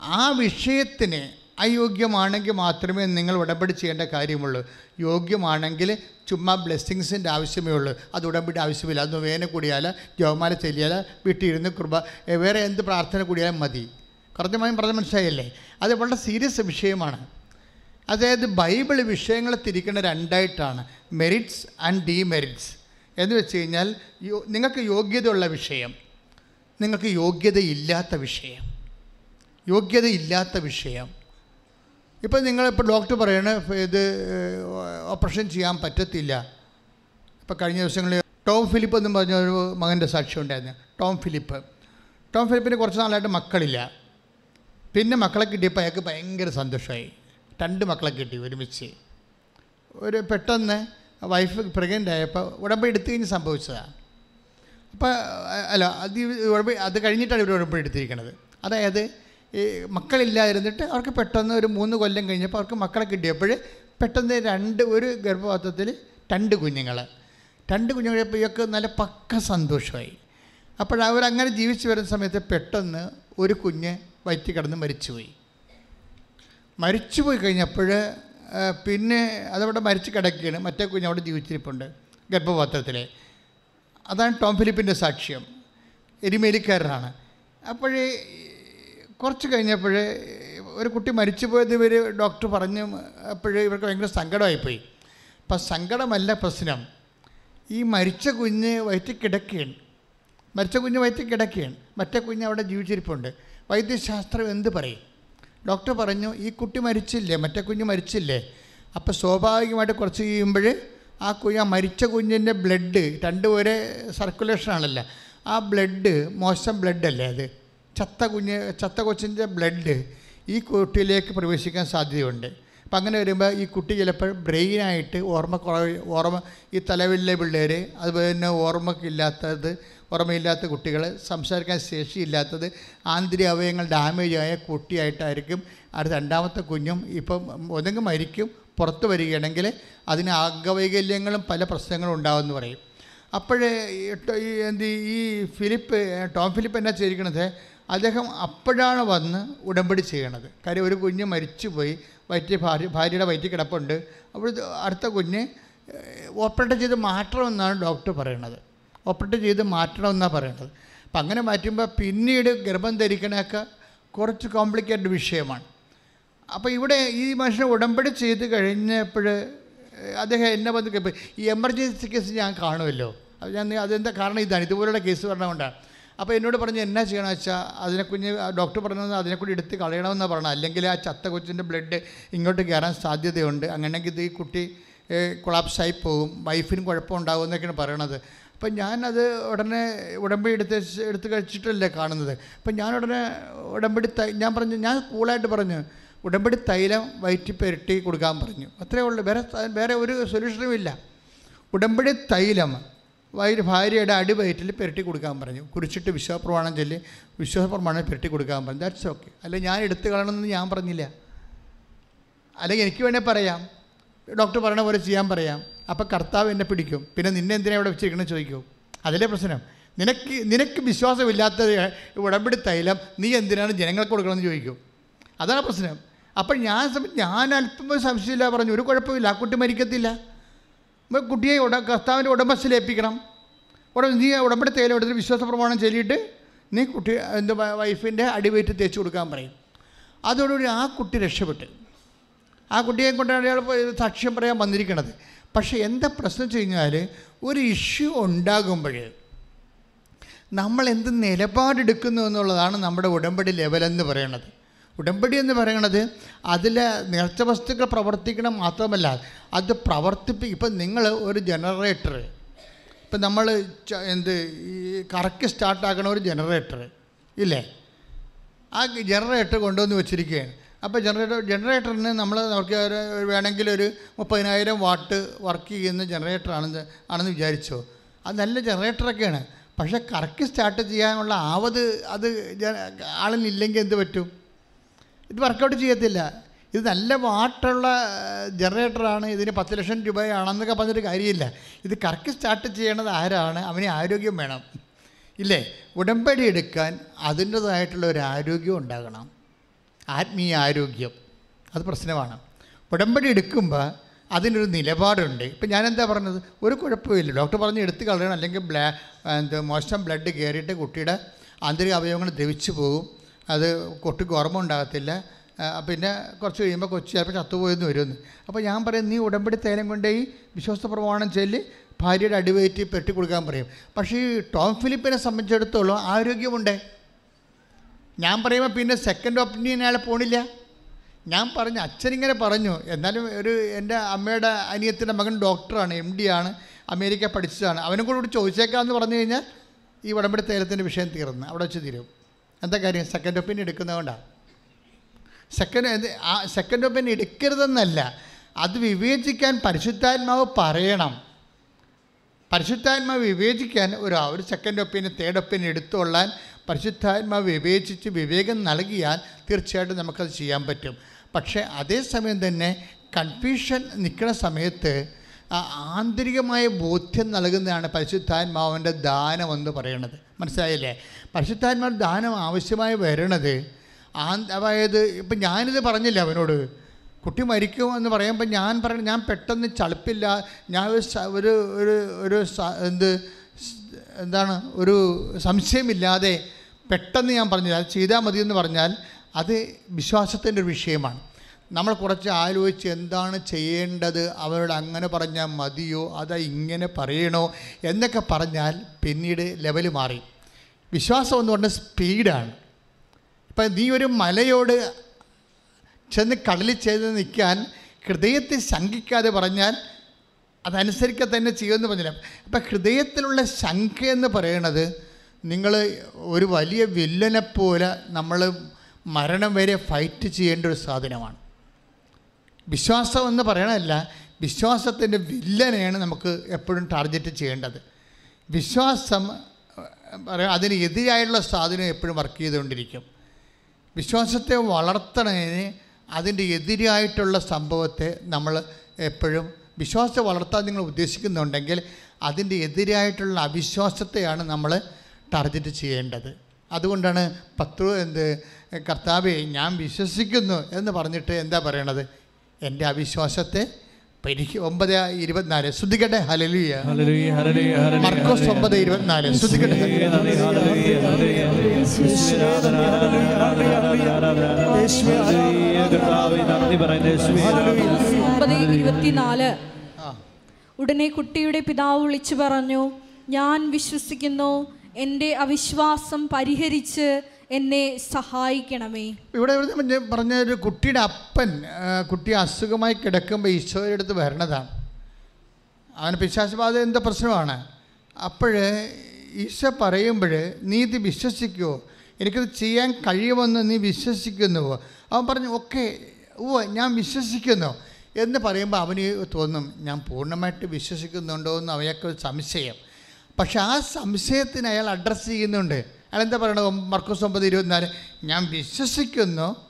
ആ വിഷയത്തിന് അയോഗ്യമാണെങ്കിൽ മാത്രമേ നിങ്ങൾ ഉടമ്പടി ചെയ്യേണ്ട കാര്യമുള്ളൂ. യോഗ്യമാണെങ്കിൽ ചുമ്മാ ബ്ലെസ്സിങ്സിന്റെ ആവശ്യമേ ഉള്ളൂ. അത് ഉടമ്പടി ആവശ്യമില്ല. അത് വേന കൂടിയാൽ ജവമാല ചെല്ലിയാൽ വീട്ടിലിരുന്ന് കൃപ വേറെ എന്ത് പ്രാർത്ഥന കൂടിയാലും മതി. കൃത്യമായും പറഞ്ഞ മനസ്സിലായല്ലേ? അത് വളരെ സീരിയസ് വിഷയമാണ്. അതായത് ബൈബിൾ വിഷയങ്ങളെ തിരിക്കുന്ന രണ്ടായിട്ടാണ്. Merits and demerits. എന്ന് വെച്ച് കഴിഞ്ഞാൽ നിങ്ങൾക്ക് യോഗ്യതയുള്ള വിഷയം. നിങ്ങൾക്ക് യോഗ്യതയില്ലാത്ത വിഷയം. യോഗ്യതയില്ലാത്ത വിഷയം. ഇപ്പം നിങ്ങളിപ്പോൾ ഡോക്ടർ പറയണ ഇത് ഓപ്പറേഷൻ ചെയ്യാൻ പറ്റത്തില്ല. ഇപ്പോൾ കഴിഞ്ഞ ദിവസങ്ങളിൽ ടോം ഫിലിപ്പ് എന്നും പറഞ്ഞ ഒരു മകന്റെ സാക്ഷ്യം ഉണ്ടായിരുന്നു ടോം ഫിലിപ്പ്. ടോം ഫിലിപ്പിന് കുറച്ച് നാളായിട്ട് മക്കളില്ല. പിന്നെ മക്കളെ കിട്ടിയപ്പോൾ അയാൾക്ക് ഭയങ്കര സന്തോഷമായി. രണ്ട് മക്കളെ കിട്ടി ഒരുമിച്ച്. ഒരു പെട്ടെന്ന് വൈഫ് പ്രഗ്നന്റ് ആയപ്പോൾ ഉടമ്പടി എടുത്തു കഴിഞ്ഞ് സംഭവിച്ചതാണ് അപ്പോൾ അല്ല അത് ഉടമ്പ് അത് കഴിഞ്ഞിട്ടാണ് ഇവർ ഉടമ്പടി എടുത്തിരിക്കുന്നത് അതായത് ഈ മക്കളില്ലായിരുന്നിട്ട് അവർക്ക് പെട്ടെന്ന് ഒരു മൂന്ന് കൊല്ലം കഴിഞ്ഞപ്പോൾ അവർക്ക് മക്കളെ കിട്ടിയപ്പോൾ പെട്ടെന്ന് രണ്ട് ഒരു ഗർഭപാത്രത്തിൽ രണ്ട് കുഞ്ഞുങ്ങൾ രണ്ട് കുഞ്ഞുങ്ങളപ്പോൾ ഇവർക്ക് നല്ല പക്ക സന്തോഷമായി. അപ്പോൾ അവരങ്ങനെ ജീവിച്ചു വരുന്ന സമയത്ത് പെട്ടെന്ന് ഒരു കുഞ്ഞ് വയറ്റി കിടന്ന് മരിച്ചുപോയി. മരിച്ചുപോയി കഴിഞ്ഞപ്പോൾ പിന്നെ അതവിടെ മരിച്ച് കിടക്കുകയാണ്. മറ്റേ കുഞ്ഞ് അവിടെ ജീവിച്ചിരിപ്പുണ്ട് ഗർഭപാത്രത്തിൽ അതാണ് ടോം ഫിലിപ്പിന്റെ സാക്ഷ്യം. എരിമേലിക്കാരനാണ്. അപ്പോഴേ കുറച്ച് കഴിഞ്ഞപ്പോഴേ ഒരു കുട്ടി മരിച്ചു പോയത് ഇവർ ഡോക്ടർ പറഞ്ഞു അപ്പോഴേ ഇവർക്ക് ഭയങ്കര സങ്കടമായിപ്പോയി. അപ്പം സങ്കടമല്ല പ്രശ്നം. ഈ മരിച്ച കുഞ്ഞ് വയറ്റിൽ കിടക്കുകയാണ്. മരിച്ച കുഞ്ഞ് വയറ്റിൽ കിടക്കുകയാണ്. മറ്റേ കുഞ്ഞ് അവിടെ ജീവിച്ചിരിപ്പുണ്ട്. വൈദ്യശാസ്ത്രം എന്ത് പറയും? ഡോക്ടർ പറഞ്ഞു ഈ കുട്ടി മരിച്ചില്ലേ? മറ്റേ കുഞ്ഞ് മരിച്ചില്ലേ? അപ്പോൾ സ്വാഭാവികമായിട്ട് കുറച്ച് കഴിയുമ്പോൾ ആ കുഞ്ഞ് ആ മരിച്ച കുഞ്ഞിന്റെ ബ്ലഡ് രണ്ടും ഒരേ സർക്കുലേഷൻ ആണല്ലോ ആ ബ്ലഡ് മോശം ബ്ലഡല്ലേ അത്? ചത്ത കുഞ്ഞ് ചത്ത കൊച്ചിന്റെ ബ്ലഡ് ഈ കുട്ടിയിലേക്ക് പ്രവേശിക്കാൻ സാധ്യതയുണ്ട്. അപ്പം അങ്ങനെ വരുമ്പോൾ ഈ കുട്ടി ചിലപ്പോൾ ബ്രെയിനായിട്ട് ഓർമ്മക്കുറവ് ഓർമ്മ ഈ തലവിലെ പിള്ളേർ അതുപോലെ തന്നെ ഓർമ്മക്കില്ലാത്തത് ഓർമ്മയില്ലാത്ത കുട്ടികൾ സംസാരിക്കാൻ ശേഷിയില്ലാത്തത് ആന്തരിക അവയവങ്ങൾ ഡാമേജ് ആയ കുട്ടിയായിട്ടായിരിക്കും അടുത്ത രണ്ടാമത്തെ കുഞ്ഞും ഇപ്പം ഒന്നെങ്കിൽ മരിക്കും പുറത്ത് വരികയാണെങ്കിൽ അതിന് അംഗവൈകല്യങ്ങളും പല പ്രശ്നങ്ങളും ഉണ്ടാകുമെന്ന് പറയും. അപ്പോഴേ എന്ത് ഈ ഫിലിപ്പ് ടോം ഫിലിപ്പ് എന്നാ ചെയ്തിരിക്കണത് അദ്ദേഹം അപ്പോഴാണ് വന്ന് ഉടമ്പടി ചെയ്യണത്. കാര്യം ഒരു കുഞ്ഞ് മരിച്ചുപോയി. വയറ്റി ഭാര്യ ഭാര്യയുടെ വയറ്റി കിടപ്പുണ്ട്. അപ്പോൾ അടുത്ത കുഞ്ഞ് ഓപ്പറേറ്റ് ചെയ്ത് മാറ്റണമെന്നാണ് ഡോക്ടർ പറയണത്. ഓപ്പറേറ്റ് ചെയ്ത് മാറ്റണമെന്നാണ് പറയണത്. അപ്പം അങ്ങനെ മാറ്റുമ്പോൾ പിന്നീട് ഗർഭം ധരിക്കണമൊക്കെ കുറച്ച് കോംപ്ലിക്കേറ്റഡ് വിഷയമാണ്. അപ്പോൾ ഇവിടെ ഈ മനുഷ്യനെ ഉടമ്പടി ചെയ്ത് കഴിഞ്ഞപ്പോൾ അദ്ദേഹം എന്നെ വന്ന് ഈ എമർജൻസി കേസ് ഞാൻ കാണുമല്ലോ. അത് ഞാൻ അതെന്താ കാരണം ഇതാണ്? ഇതുപോലുള്ള കേസ് പറഞ്ഞതുകൊണ്ടാണ് അപ്പോൾ എന്നോട് പറഞ്ഞു എന്നാ ചെയ്യണമെന്ന് വെച്ചാൽ അതിനെ കുഞ്ഞ് ഡോക്ടർ പറഞ്ഞത് അതിനെ കൂടി എടുത്ത് കളയണമെന്നാണ് പറഞ്ഞത്. അല്ലെങ്കിൽ ആ ചത്ത കൊച്ചിന്റെ ബ്ലഡ് ഇങ്ങോട്ട് കയറാൻ സാധ്യതയുണ്ട്. അങ്ങനെയെങ്കിൽ ഇത് ഈ കുട്ടി കൊളാപ്സായി പോകും വൈഫിനും കുഴപ്പമുണ്ടാകും എന്നൊക്കെയാണ് പറയണത്. അപ്പം ഞാനത് ഉടനെ ഉടമ്പടി എടുത്ത് എടുത്ത് കഴിച്ചിട്ടല്ലേ കാണുന്നത്. അപ്പം ഞാൻ ഉടനെ ഉടമ്പടി തൈ ഞാൻ പറഞ്ഞു ഞാൻ കൂളായിട്ട് പറഞ്ഞു ഉടമ്പടി തൈലം വയറ്റി പെരട്ടി കൊടുക്കാൻ പറഞ്ഞു. അത്രേ ഉള്ളൂ. വേറെ വേറെ ഒരു സൊല്യൂഷനും ഇല്ല. ഉടമ്പടി തൈലം വൈ ഭാര്യയുടെ അടിവയറ്റിൽ പുരട്ടി കൊടുക്കാൻ പറഞ്ഞു. കുറിച്ചിട്ട് വിശ്വാസപ്രമാണം ചൊല്ലി വിശ്വാസപ്രമാണം പുരട്ടി കൊടുക്കാൻ പറഞ്ഞു. ദാറ്റ്സ് ഓക്കെ അല്ല ഞാൻ എടുത്തു കളയണമെന്ന് ഞാൻ പറഞ്ഞില്ല. അല്ലെങ്കിൽ എനിക്ക് വേണേൽ പറയാം. ഡോക്ടർ പറയണ പോലെ ചെയ്യാൻ പറയാം. അപ്പോൾ കർത്താവ് എന്നെ പിടിക്കും. പിന്നെ നിന്നെ എന്തിനാ ഇവിടെ വെച്ചിരിക്കണമെന്ന് ചോദിക്കും. അതിലെ പ്രശ്നം? നിനക്ക് നിനക്ക് വിശ്വാസമില്ലാത്ത ഉടമ്പടി തൈലം നീ എന്തിനാണ് ജനങ്ങൾക്ക് കൊടുക്കണമെന്ന് ചോദിക്കും. അതാണ് പ്രശ്നം. അപ്പോൾ ഞാൻ ഞാൻ അല്പം സംശയമില്ല പറഞ്ഞു. ഒരു കുഴപ്പമില്ല ആ കുട്ടി മരിക്കത്തില്ല. കുട്ടിയെ ഉട കർത്താവിന്റെ ഉടമസ്ഥയിൽ ഏൽപ്പിക്കണം ഉടൻ നീ ഉടമ്പടി തേയില എടുത്തിട്ട് വിശ്വാസ പ്രമാണം ചൊല്ലിയിട്ട് നീ കുട്ടി എന്താ വൈഫിന്റെ അടിവയറ്റ് തേച്ച് കൊടുക്കാൻ പറയും. അതോടുകൂടി ആ കുട്ടി രക്ഷപ്പെട്ട്. ആ കുട്ടിയെ കൊണ്ടാണ് അയാൾ സാക്ഷ്യം പറയാൻ വന്നിരിക്കണത്. പക്ഷേ എന്താ പ്രശ്നം വെച്ച് കഴിഞ്ഞാൽ ഒരു ഇഷ്യൂ ഉണ്ടാകുമ്പോൾ നമ്മൾ എന്ത് നിലപാടെടുക്കുന്നു എന്നുള്ളതാണ് നമ്മുടെ ഉടമ്പടി ലെവലെന്ന് പറയണത്. ഉടമ്പടി എന്ന് പറയുന്നത് അതിൽ നേർച്ച വസ്തുക്കൾ പ്രവർത്തിക്കണം മാത്രമല്ല അത് പ്രവർത്തിപ്പി ഇപ്പം നിങ്ങൾ ഒരു ജനറേറ്റർ ഇപ്പം നമ്മൾ എന്ത് ഈ കറക്റ്റ് സ്റ്റാർട്ടാക്കണ ഒരു ജനറേറ്റർ ഇല്ലേ? ആ ജനറേറ്റർ കൊണ്ടുവന്ന് വെച്ചിരിക്കുകയാണ്. അപ്പോൾ ജനറേറ്റർ ജനറേറ്ററിന് നമ്മൾ നമുക്ക് വേണമെങ്കിൽ ഒരു മുപ്പതിനായിരം വാട്ട് വർക്ക് ചെയ്യുന്ന ജനറേറ്റർ ആണെന്ന് വിചാരിച്ചോ? അത് നല്ല ജനറേറ്ററൊക്കെയാണ് പക്ഷേ കറക്റ്റ് സ്റ്റാർട്ട് ചെയ്യാനുള്ള ആവത് അത് ആളിനില്ലെങ്കിൽ എന്ത് പറ്റും? ഇത് വർക്കൗട്ട് ചെയ്യത്തില്ല. ഇത് നല്ല വാട്ടുള്ള ജനറേറ്ററാണ് ഇതിന് പത്ത് ലക്ഷം രൂപയാണെന്നൊക്കെ പറഞ്ഞിട്ട് കാര്യമില്ല. ഇത് കറക്റ്റ് സ്റ്റാർട്ട് ചെയ്യണത് ആരാണ്? അവന് ആരോഗ്യം വേണം. ഇല്ലേ? ഉടമ്പടി എടുക്കാൻ അതിന്റേതായിട്ടുള്ള ഒരു ആരോഗ്യം ഉണ്ടാകണം. ആത്മീയ ആരോഗ്യം. അത് പ്രശ്നമാണ്. ഉടമ്പടി എടുക്കുമ്പോൾ അതിനൊരു നിലപാടുണ്ട്. ഇപ്പം ഞാനെന്താ പറഞ്ഞത്? ഒരു കുഴപ്പമില്ല. ഡോക്ടർ പറഞ്ഞ് എടുത്ത് കളയണം. അല്ലെങ്കിൽ ബ്ലാ മോശം ബ്ലഡ് കയറിയിട്ട് കുട്ടിയുടെ ആന്തരിക അവയവങ്ങൾ ദ്രവിച്ചു പോകും. അത് കുട്ടിക്ക് ഓർമ്മ ഉണ്ടാകത്തില്ല. പിന്നെ കുറച്ച് കഴിയുമ്പോൾ കൊച്ചു ചിലപ്പോൾ ചത്തുപോയെന്ന് വരുമെന്ന് അപ്പോൾ ഞാൻ പറയും നീ ഉടമ്പടി തൈലം ഈ വിശ്വാസ പ്രമാണം ചൊല്ലി ഭാര്യയുടെ അടിവയറ്റി പെട്ടി കൊടുക്കാൻ പറയും. പക്ഷേ ഈ ടോം ഫിലിപ്പിനെ സംബന്ധിച്ചിടത്തോളം ആരോഗ്യമുണ്ടേ. ഞാൻ പറയുമ്പോൾ പിന്നെ സെക്കൻഡ് ഒപ്പീനിയൻ അയാൾ പോണില്ല. ഞാൻ പറഞ്ഞു അച്ഛനിങ്ങനെ പറഞ്ഞു. എന്നാലും ഒരു എന്റെ അമ്മയുടെ അനിയത്തിന്റെ മകൻ ഡോക്ടറാണ് എം ഡി ആണ് അമേരിക്ക പഠിച്ചതാണ്. അവനും കൂടെ ചോദിച്ചേക്കാമെന്ന് പറഞ്ഞു കഴിഞ്ഞാൽ ഈ ഉടമ്പടി തേലത്തിന്റെ വിഷയം തീർന്ന്. അവിടെ വെച്ച് തീരും. എന്താ കാര്യം? സെക്കൻഡ് ഒപ്പീനിയൻ എടുക്കുന്നതുകൊണ്ടാണ് സെക്കൻഡ് ആ സെക്കൻഡ് ഒപ്പീനിയൻ എടുക്കരുതെന്നല്ല. അത് വിവേചിക്കാൻ പരിശുദ്ധാത്മാവ് പറയണം. പരിശുദ്ധാത്മാവ് വിവേചിക്കാൻ ഒരു ഒരു സെക്കൻഡ് ഒപ്പീനിയൻ തേർഡ് ഒപ്പീനിയൻ എടുത്തുകൊള്ളാൻ പരിശുദ്ധാത്മാവ് വിവേചിച്ച് വിവേകം നൽകിയാൽ തീർച്ചയായിട്ടും നമുക്കത് ചെയ്യാൻ പറ്റും. പക്ഷേ അതേസമയം തന്നെ കൺഫ്യൂഷൻ നിൽക്കുന്ന സമയത്ത് ആന്തരികമായ ബോധ്യം നൽകുന്നതാണ് പരിശുദ്ധാത്മാവിന്റെ ദാനം എന്ന് പറയുന്നത്. മനസ്സിലായില്ലേ? പരിശുദ്ധാത്മാവിന്റെ ദാനം ആവശ്യമായി വരണത് അതായത് ഇപ്പം ഞാനിത് പറഞ്ഞില്ല അവനോട്? കുട്ടി മരിക്കും എന്ന് പറയുമ്പോൾ ഞാൻ പറയണം ഞാൻ പെട്ടെന്ന് ചളിപ്പില്ല ഞാൻ ഒരു ഒരു ഒരു ഒരു എന്ത് എന്താണ് ഒരു സംശയമില്ലാതെ പെട്ടെന്ന് ഞാൻ പറഞ്ഞില്ല. അത് ചെയ്താൽ മതി എന്ന് പറഞ്ഞാൽ അത് വിശ്വാസത്തിന്റെ ഒരു വിഷയമാണ്. നമ്മൾ കുറച്ച് ആലോചിച്ച് എന്താണ് ചെയ്യേണ്ടത്? അവരോട് അങ്ങനെ പറഞ്ഞാൽ മതിയോ? അതാ ഇങ്ങനെ പറയണോ? എന്നൊക്കെ പറഞ്ഞാൽ പിന്നീട് ലെവൽ മാറി. വിശ്വാസം എന്ന് പറഞ്ഞാൽ സ്പീഡാണ് ഇപ്പം നീ ഒരു മലയോട് ചെന്ന് കടലിൽ ചെയ്ത് നിൽക്കാൻ ഹൃദയത്തെ ശങ്കിക്കാതെ പറഞ്ഞാൽ അതനുസരിക്കുക തന്നെ ചെയ്യുമെന്ന് പറഞ്ഞില്ല. അപ്പം ഹൃദയത്തിലുള്ള ശങ്ക എന്ന് പറയണത് നിങ്ങൾ ഒരു വലിയ വില്ലനെ പോലെ നമ്മൾ മരണം വരെ ഫൈറ്റ് ചെയ്യേണ്ട ഒരു സാധനമാണ്. വിശ്വാസം എന്ന് പറയണതല്ല വിശ്വാസത്തിന്റെ വില്ലനെയാണ് നമുക്ക് എപ്പോഴും ടാർഗറ്റ് ചെയ്യേണ്ടത്. വിശ്വാസം പറയാം അതിന് എതിരായുള്ള സാധനം എപ്പോഴും വർക്ക് ചെയ്തുകൊണ്ടിരിക്കും. വിശ്വാസത്തെ വളർത്തണതിന് അതിന്റെ എതിരായിട്ടുള്ള സംഭവത്തെ നമ്മൾ എപ്പോഴും വിശ്വാസത്തെ വളർത്താൻ നിങ്ങൾ ഉദ്ദേശിക്കുന്നുണ്ടെങ്കിൽ അതിന്റെ എതിരായിട്ടുള്ള അവിശ്വാസത്തെയാണ് നമ്മൾ ടാർഗറ്റ് ചെയ്യേണ്ടത്. അതുകൊണ്ടാണ് പത്രു എന്ത് കർത്താവെ ഞാൻ വിശ്വസിക്കുന്നു എന്ന് പറഞ്ഞിട്ട് എന്താ പറയണത്? എന്റെ അവിശ്വാസത്തെ എനിക്ക് ഒമ്പത് ഇരുപത്തിനാല്. ശ്രദ്ധിക്കട്ടെ? ഹലലിയ മർക്കോസ്. ഒമ്പത് ഇരുപത്തിനാല്. ശ്രദ്ധിക്കട്ടെ? ഇരുപത്തിനാല് ഉടനെ കുട്ടിയുടെ പിതാവ് വിളിച്ചു പറഞ്ഞു ഞാൻ വിശ്വസിക്കുന്നു എന്റെ അവിശ്വാസം പരിഹരിച്ച് എന്നെ സഹായിക്കണമേ. ഇവിടെ പറഞ്ഞ ഒരു കുട്ടിയുടെ അപ്പൻ കുട്ടി അസുഖമായി കിടക്കുമ്പോൾ ഈശോയുടെ അടുത്ത് വരണതാണ്. അവന് പിശാശബാധ എന്താ പ്രശ്നമാണ്. അപ്പോൾ ഈശോ പറയുമ്പോൾ നീ ഇത് വിശ്വസിക്കുമോ എനിക്കത് ചെയ്യാൻ കഴിയുമെന്ന് നീ വിശ്വസിക്കുന്നുവോ? അവൻ പറഞ്ഞു ഓക്കെ ഓ ഞാൻ വിശ്വസിക്കുന്നു. എന്ന് പറയുമ്പോൾ അവന് തോന്നും ഞാൻ പൂർണമായിട്ട് വിശ്വസിക്കുന്നുണ്ടോ എന്ന് അവയൊക്കെ ഒരു സംശയം. പക്ഷെ ആ സംശയത്തിന് അയാൾ അഡ്രസ്സ് ചെയ്യുന്നുണ്ട്. അയാൾ എന്താ പറയണത് മർക്കോസ് ഒമ്പത് ഇരുപത്തിനാല്. ഞാൻ വിശ്വസിക്കുന്നു.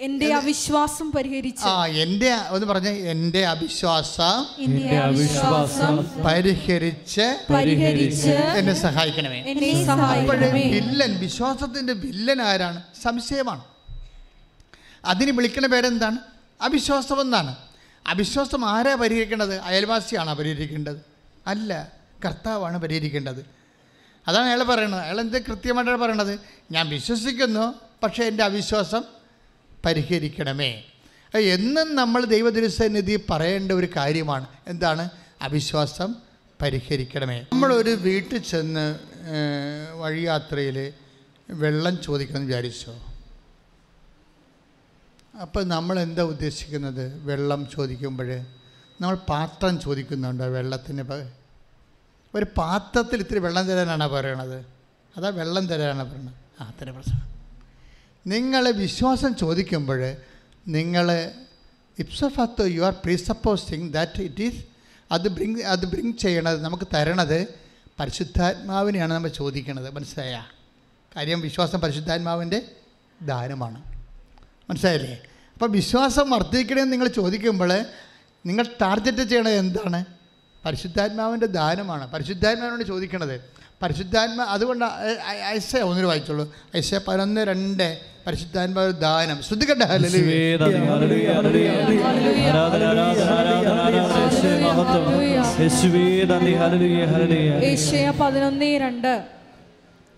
എന്റെ അവിശ്വാസം പരിഹരിച്ച്. ആ എന്റെ ഒന്ന് പറഞ്ഞ. എന്റെ അവിശ്വാസം എന്റെ അവിശ്വാസം പരിഹരിച്ച് പരിഹരിച്ച് എന്നെ സഹായിക്കണമേ. എന്നെ സഹായിക്കണമേ. വില്ലൻ വിശ്വാസത്തിന്റെ വില്ലൻ ആരാണ്? സംശയമാണ്. അതിന് വിളിക്കുന്ന പേരെന്താണ്? അവിശ്വാസം എന്നാണ്. അവിശ്വാസം ആരാ പരിഹരിക്കേണ്ടത്? അയൽവാസിയാണോ പരിഹരിക്കേണ്ടത്? അല്ല കർത്താവാണ് പരിഹരിക്കേണ്ടത്. അതാണ് അയാൾ പറയുന്നത് അയാൾ എന്ത് കൃത്യമായിട്ടാണ് പറയണത്? ഞാൻ വിശ്വസിക്കുന്നു പക്ഷേ എന്റെ അവിശ്വാസം പരിഹരിക്കണമേ. എന്നും നമ്മൾ ദൈവദുരുസന്നിധി പറയേണ്ട ഒരു കാര്യമാണ്. എന്താണ്? അവിശ്വാസം പരിഹരിക്കണമേ. നമ്മളൊരു വീട്ടിൽ ചെന്ന് വഴിയാത്രയിൽ വെള്ളം ചോദിക്കണം വിചാരിച്ചോ? അപ്പോൾ നമ്മൾ എന്താ ഉദ്ദേശിക്കുന്നത്? വെള്ളം ചോദിക്കുമ്പോൾ നമ്മൾ പാത്രം ചോദിക്കുന്നുണ്ട് വെള്ളത്തിന് ഒരു പാത്രത്തിൽ ഇത്തിരി വെള്ളം തരാനാണ് പറയണത്? അതാ വെള്ളം തരാനാണ് പറയണത്. ആ അത്ര പ്രശ്നം. നിങ്ങൾ വിശ്വാസം ചോദിക്കുമ്പോൾ നിങ്ങൾ ഇപ്സഫത്ത് you are presupposing that it is അത് ബ്രിങ് അത് ബ്രിങ് ചെയ്യണത് നമുക്ക് തരണത് പരിശുദ്ധാത്മാവിനെയാണ് നമ്മൾ ചോദിക്കണത്. മനസ്സിലായ? കാര്യം വിശ്വാസം പരിശുദ്ധാത്മാവിന്റെ ദാനമാണ്. മനസ്സിലായില്ലേ? അപ്പോൾ വിശ്വാസം വർദ്ധിക്കണമെന്ന് നിങ്ങൾ ചോദിക്കുമ്പോൾ നിങ്ങൾ ടാർഗറ്റ് ചെയ്യണത് എന്താണ്? പരിശുദ്ധാത്മാവിന്റെ ദാനമാണ്. പരിശുദ്ധാത്മാവിനോട് ചോദിക്കണത്. പരിശുദ്ധാത്മാ അതുകൊണ്ട് ഐസ ഒന്നിന് വായിച്ചോളൂ. ഐസ പതിനൊന്ന് രണ്ട് പരിശുദ്ധാത്മാവ് ദാനം. ശ്രദ്ധിക്കട്ടെ? യേശുവേ, ഹല്ലേലൂയ. ഹല്ലേലൂയ, ഹല്ലേലൂയ. ആരാധന, ആരാധന, ആരാധന, ആരാധന, യേശുവേ, മഹത്വം. യേശുവേ, നന്ദി, ഹല്ലേലൂയ, ഹല്ലേലൂയ. ഏഷ്യ പതിനൊന്ന് രണ്ട്.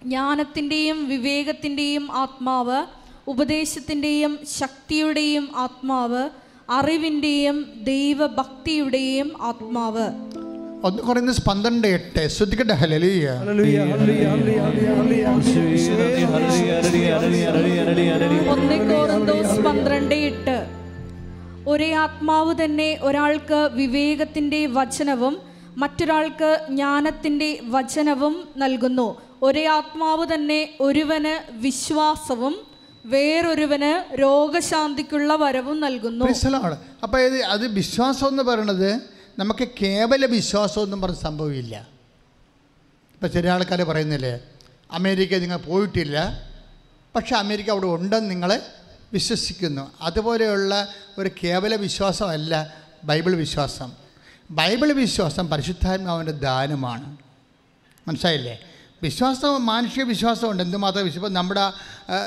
ജ്ഞാനത്തിന്റെയും വിവേകത്തിന്റെയും ആത്മാവ് ഉപദേശത്തിന്റെയും ശക്തിയുടെയും ആത്മാവ് അറിവിന്റെയും ദൈവഭക്തിയുടെയും ആത്മാവ് ഒന്ന് കുറയുന്ന പന്ത്രണ്ട് എട്ട് ശ്രദ്ധിക്കട്ടെ ഹല്ലേലൂയ ഹല്ലേലൂയ, ഹല്ലേലൂയ, ഹല്ലേലൂയ, ഹല്ലേലൂയ. ഹല്ലേലൂയ, ഹല്ലേലൂയ, ഹല്ലേലൂയ, ഹല്ലേലൂയ, ഹല്ലേലൂയ. ഒന്ന് പന്ത്രണ്ട് എട്ട് ഒരേ ആത്മാവ് തന്നെ ഒരാൾക്ക് വിവേകത്തിന്റെ വചനവും മറ്റൊരാൾക്ക് ജ്ഞാനത്തിന്റെ വചനവും നൽകുന്നു ഒരേ ആത്മാവ് തന്നെ ഒരുവന് വിശ്വാസവും വേറൊരുവന് രോഗശാന്തിക്കുള്ള വരവും നൽകുന്നു. അപ്പൊ അത് വിശ്വാസം എന്ന് പറയുന്നത് നമുക്ക് കേവല വിശ്വാസം ഒന്നും പറഞ്ഞ് സംഭവമില്ല ഇപ്പം ചില ആൾക്കാർ പറയുന്നില്ലേ അമേരിക്ക നിങ്ങൾ പോയിട്ടില്ല പക്ഷെ അമേരിക്ക അവിടെ ഉണ്ടെന്ന് നിങ്ങൾ വിശ്വസിക്കുന്നു. അതുപോലെയുള്ള ഒരു കേവല വിശ്വാസമല്ല ബൈബിൾ വിശ്വാസം. ബൈബിൾ വിശ്വാസം പരിശുദ്ധാത്മാവിന്റെ ദാനമാണ്. മനസ്സിലായില്ലേ? വിശ്വാസം മാനുഷിക വിശ്വാസമുണ്ട് എന്തുമാത്രം വിശ്വാസം നമ്മുടെ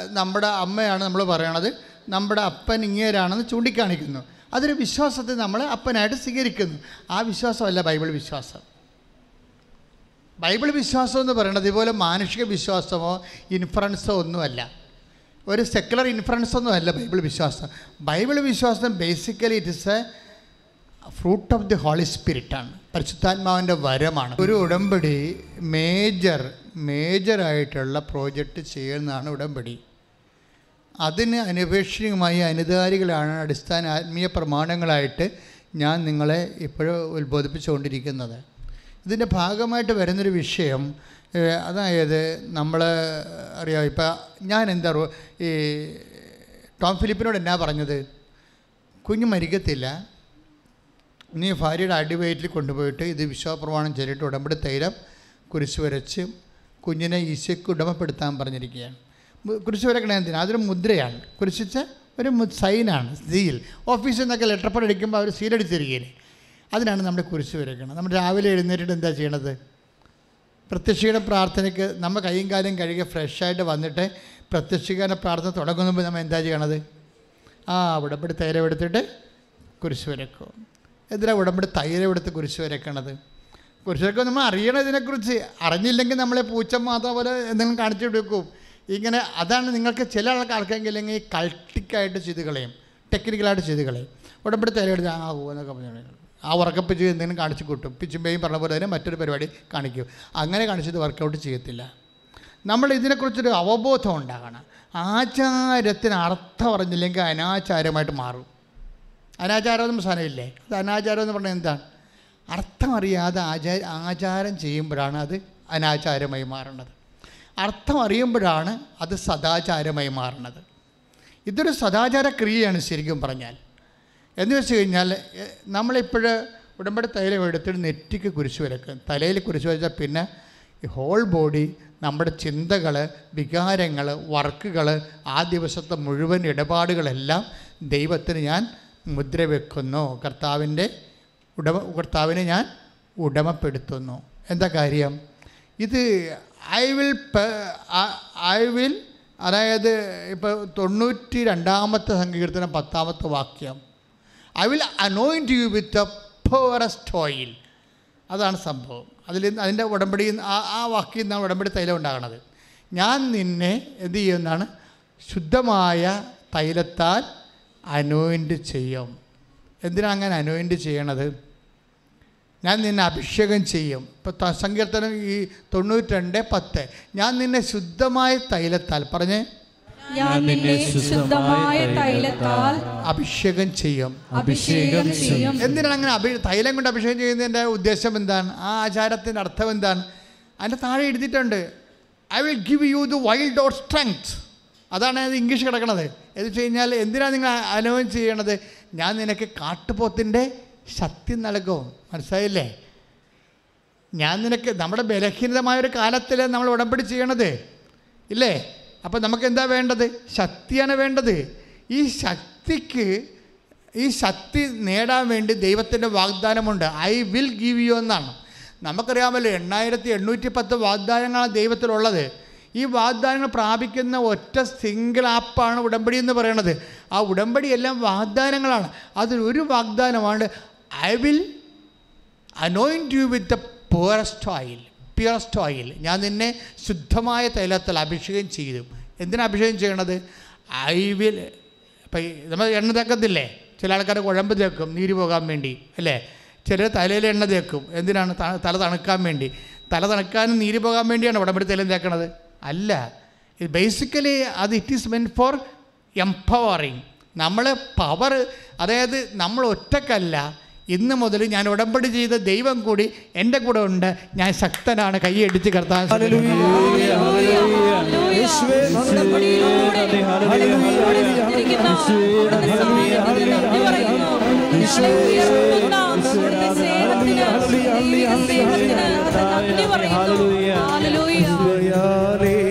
നമ്മുടെ അമ്മയാണ് നമ്മൾ പറയണത്. നമ്മുടെ അപ്പൻ ഇങ്ങേരാണെന്ന് ചൂണ്ടിക്കാണിക്കുന്നു. അതൊരു വിശ്വാസത്തെ നമ്മൾ അപ്പനായിട്ട് സ്വീകരിക്കുന്നു. ആ വിശ്വാസമല്ല ബൈബിൾ വിശ്വാസം. ബൈബിൾ വിശ്വാസം എന്ന് പറയുന്നത് ഇതുപോലെ മാനുഷിക വിശ്വാസമോ ഇൻഫറൻസോ ഒന്നുമല്ല. ഒരു സെക്കുലർ ഇൻഫറൻസ് ഒന്നുമല്ല ബൈബിൾ വിശ്വാസം. ബൈബിൾ വിശ്വാസം basically it is a fruit of the holy സ്പിരിറ്റാണ്. പരിശുദ്ധാത്മാവിന്റെ വരമാണ്. ഒരു ഉടമ്പടി മേജർ മേജറായിട്ടുള്ള പ്രോജക്റ്റ് ചെയ്യുന്നതാണ് ഉടമ്പടി. അതിന് അനുപേക്ഷണീയമായി അനുധാരികളാണ് അടിസ്ഥാന ആത്മീയ പ്രമാണങ്ങളായിട്ട് ഞാൻ നിങ്ങളെ ഇപ്പോഴും ഉത്ബോധിപ്പിച്ചുകൊണ്ടിരിക്കുന്നത്. ഇതിന്റെ ഭാഗമായിട്ട് വരുന്നൊരു വിഷയം അതായത് നമ്മൾ അറിയാം ഇപ്പം ഞാൻ എന്താ ഈ ടോം ഫിലിപ്പിനോട് എന്നാ പറഞ്ഞത്? കുഞ്ഞ് മരിക്കത്തില്ല. നീ ഭാര്യയുടെ അടിവയറ്റിൽ കൊണ്ടുപോയിട്ട് ഇത് വിശ്വാസപ്രമാണം ചെയ്തിട്ട് ഉടമ്പടി തൈലം കുരിശ് വരച്ച് കുഞ്ഞിനെ ഈശയ്ക്ക് ഉടമപ്പെടുത്താൻ പറഞ്ഞിരിക്കുകയാണ്. കുരിശ് വരക്കണേ എന്തിനാ? അതൊരു മുദ്രയാണ്. കുരിശിച്ച ഒരു സൈനാണ് സീൽ. ഓഫീസിൽ നിന്നൊക്കെ ലെറ്റർ പഡ് അടിക്കുമ്പോൾ അവർ സീലടിച്ചിരിക്കുകയാണ് അതിനാണ് നമ്മുടെ കുരിശ് വരയ്ക്കണം നമ്മൾ രാവിലെ എഴുന്നേറ്റിട്ട് എന്താ ചെയ്യണത്? പ്രത്യക്ഷീകരണ പ്രാർത്ഥനയ്ക്ക് നമ്മൾ കൈയും കാലം കഴുകി ഫ്രഷായിട്ട് വന്നിട്ട് പ്രത്യക്ഷീകരണ പ്രാർത്ഥന തുടങ്ങുമ്പോൾ നമ്മൾ എന്താ ചെയ്യണത്? ആ ഉടമ്പടി തൈലം എടുത്തിട്ട് കുരിശ് വരക്കും. എന്തിനാ ഉടമ്പടി തൈര എടുത്ത് കുരിശ് വരയ്ക്കണത് കുരിശൊക്കെ നമ്മൾ അറിയണം ഇതിനെക്കുറിച്ച്. അറിഞ്ഞില്ലെങ്കിൽ നമ്മളെ പൂച്ച മാത്രം പോലെ എന്തെങ്കിലും കാണിച്ചു കൊടുക്കും. ഇങ്ങനെ അതാണ് നിങ്ങൾക്ക് ചില ആൾക്കാർക്കെങ്കിലും ഈ കൾട്ടിക്കായിട്ട് ചെയ്ത് കളയും. ടെക്നിക്കലായിട്ട് ചെയ്ത് കളയും. ഉടമ്പടി തൈല എടുത്ത് ആ എന്നൊക്കെ പറഞ്ഞു ആ ഉറക്കപ്പിച്ച് എന്തെങ്കിലും കാണിച്ച് കൂട്ടും. പിച്ചുമ്പയും പറഞ്ഞ പോലെ തന്നെ മറ്റൊരു പരിപാടി കാണിക്കും. അങ്ങനെ കാണിച്ചത് വർക്കൗട്ട് ചെയ്യത്തില്ല. നമ്മൾ ഇതിനെക്കുറിച്ചൊരു അവബോധം ഉണ്ടാകണം. ആചാരത്തിന് അർത്ഥം അറിഞ്ഞില്ലെങ്കിൽ അനാചാരമായിട്ട് മാറും. അനാചാരം എന്നും സാധനമില്ലേ? അത് അനാചാരം എന്ന് പറഞ്ഞാൽ എന്താണ്? അർത്ഥമറിയാതെ ആചാര ആചാരം ചെയ്യുമ്പോഴാണ് അത് അനാചാരമായി മാറുന്നത്. അർത്ഥം അറിയുമ്പോഴാണ് അത് സദാചാരമായി മാറുന്നത്. ഇതൊരു സദാചാര ക്രിയയാണ് ശരിക്കും പറഞ്ഞാൽ. എന്ന് വെച്ച് കഴിഞ്ഞാൽ നമ്മളിപ്പോൾ ഉടമ്പടി തൈലം എടുത്തിട്ട് നെറ്റിക്ക് കുരിശ് വരക്കും തലയിൽ കുരിശ് വരച്ചാൽ പിന്നെ ഹോൾ ബോഡി നമ്മുടെ ചിന്തകൾ വികാരങ്ങൾ വർക്കുകൾ ആ ദിവസത്തെ മുഴുവൻ ഇടപാടുകളെല്ലാം ദൈവത്തിന് ഞാൻ മുദ്ര വെക്കുന്നു. കർത്താവിന്റെ ഉടമ കർത്താവിനെ ഞാൻ ഉടമപ്പെടുത്തുന്നു. എന്താ കാര്യം? ഇത് ഐ വിൽ ഐ വിൽ അതായത് ഇപ്പോൾ തൊണ്ണൂറ്റി രണ്ടാമത്തെ സങ്കീർത്തനം പത്താമത്തെ വാക്യം. I will anoint you with a purest oil. അതാണ് സംഭവം. അതിൽ അതിന്റെ ഉടമ്പടി ആ ആ വാക്കിൽ നിന്നാണ് ഉടമ്പടി തൈലം ഉണ്ടാകുന്നത് ഞാൻ നിന്നെ എന്ത് ചെയ്യുമെന്നാണ്? ശുദ്ധമായ തൈലത്താൽ അനോയിന്റ് ചെയ്യും. എന്തിനാ അങ്ങനെ അനോയിന്റ് ചെയ്യണത്? ഞാൻ നിന്നെ അഭിഷേകം ചെയ്യും. ഇപ്പോൾ സങ്കീർത്തനം ഈ തൊണ്ണൂറ്റി രണ്ട് പത്ത്. ഞാൻ നിന്നെ ശുദ്ധമായ തൈലത്താൽ പറഞ്ഞേ? ഞാൻ നിന്നെ ശുദ്ധമായ തൈലത്താൽ അഭിഷേകം ചെയ്യും. അഭിഷേകം ചെയ്യും. എന്തിനാണ് അങ്ങനെ അഭി തൈലം കൊണ്ട് അഭിഷേകം ചെയ്യുന്നതിന്റെ ഉദ്ദേശം എന്താണ്? ആ ആചാരത്തിന്റെ അർത്ഥം എന്താണ്? അതിന്റെ താഴെ എഴുതിയിട്ടുണ്ട്. I will give you the wild or strength അതാണ് അത് ഇംഗ്ലീഷ് കിടക്കണത്. എന്ന് വെച്ച് കഴിഞ്ഞാൽ എന്തിനാണ് നിങ്ങൾ അനുഭവം ചെയ്യണത്? ഞാൻ നിനക്ക് കാട്ടുപോത്തിന്റെ ശക്തി നൽകും. മനസ്സിലായില്ലേ? ഞാൻ നിനക്ക് നമ്മുടെ ബലഹീനതമായ ഒരു കാലത്തിൽ നമ്മൾ ഉടമ്പടി ചെയ്യണത്. ഇല്ലേ? അപ്പം നമുക്ക് എന്താ വേണ്ടത്? ശക്തിയാണ് വേണ്ടത്. ഈ ശക്തിക്ക് ഈ ശക്തി നേടാൻ വേണ്ടി ദൈവത്തിന്റെ വാഗ്ദാനമുണ്ട്. ഐ വിൽ ഗീവ് യു എന്നാണ്. നമുക്കറിയാമല്ലോ എണ്ണായിരത്തി എണ്ണൂറ്റി പത്ത് വാഗ്ദാനങ്ങളാണ് ദൈവത്തിലുള്ളത്. ഈ വാഗ്ദാനങ്ങൾ പ്രാപിക്കുന്ന ഒറ്റ സിംഗിൾ ആപ്പാണ് ഉടമ്പടി എന്ന് പറയണത്. ആ ഉടമ്പടി എല്ലാം വാഗ്ദാനങ്ങളാണ്. അതിലൊരു വാഗ്ദാനമാണ് I will anoint you with the purest oil purest oil ഞാൻ നിന്നെ ശുദ്ധമായ തൈലത്തിൽ അഭിഷേകം ചെയ്തു. എന്തിനാണ് അഭിഷേകം ചെയ്യണത്? ഐ വിൽ ഇപ്പം നമ്മൾ എണ്ണ തേക്കത്തില്ലേ? ചില ആൾക്കാർ കുഴമ്പ് തേക്കും നീര് പോകാൻ വേണ്ടി അല്ലേ? ചിലർ തലയിൽ എണ്ണ തേക്കും. എന്തിനാണ് തല തണുക്കാൻ വേണ്ടി? തല തണുക്കാനും നീര് പോകാൻ വേണ്ടിയാണ് ഉടമ്പടി തൈലം തേക്കണത്. അല്ല. ഇത് ബേസിക്കലി അത് it is meant for empowering നമ്മൾ പവർ അതായത് നമ്മൾ ഒറ്റക്കല്ല. ഇന്ന് മുതൽ ഞാൻ ഉടമ്പടി ചെയ്ത ദൈവം കൂടി എന്റെ കൂടെ ഉണ്ട്. ഞാൻ ശക്തനാണ്. കൈയടിച്ച് കർത്താൻ. ഹല്ലേലൂയ. दयाले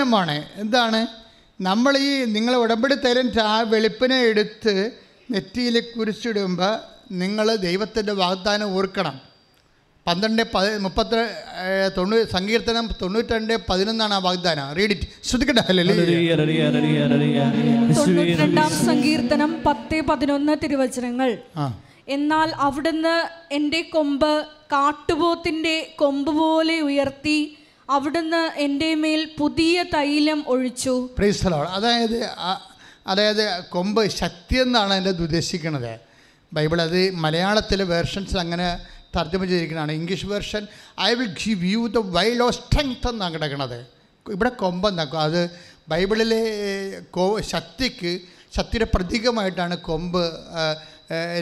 വാഗ്ദാനമാണ് എന്താണ്? നമ്മൾ ഈ നിങ്ങൾ ഉടമ്പടി തരം ആ വെളുപ്പിനെ എടുത്ത് നെറ്റിയിൽ കുരിച്ചിടുമ്പോൾ നിങ്ങൾ ദൈവത്തിന്റെ വാഗ്ദാനം ഓർക്കണം. പന്ത്രണ്ട് പതി മുപ്പത്തി തൊണ്ണൂ സങ്കീർത്തനം തൊണ്ണൂറ്റി പതിനൊന്നാണ് ആ വാഗ്ദാനം. റീഡ് ഇറ്റ് സങ്കീർത്തനം പത്ത് പതിനൊന്ന് തിരുവചനങ്ങൾ. ആ. എന്നാൽ അവിടുന്ന് എന്റെ കൊമ്പ് കാട്ടുപോത്തിന്റെ കൊമ്പ് പോലെ ഉയർത്തി അവിടുന്ന് എന്റെ മേൽ പുതിയ തൈലം ഒഴിച്ചു. അതായത് അതായത് കൊമ്പ് ശക്തി എന്നാണ് എന്റെ ഉദ്ദേശിക്കുന്നത്. ബൈബിൾ അത് മലയാളത്തിലെ വേർഷൻസ് അങ്ങനെ തർജമ ചെയ്തിരിക്കുന്നതാണ്. English version I will give you the wild of strength എന്നാണ് കിടക്കുന്നത്. ഇവിടെ കൊമ്പെന്നാക്കും അത് ബൈബിളിലെ കോ ശക്തിക്ക് ശക്തിയുടെ പ്രതീകമായിട്ടാണ് കൊമ്പ്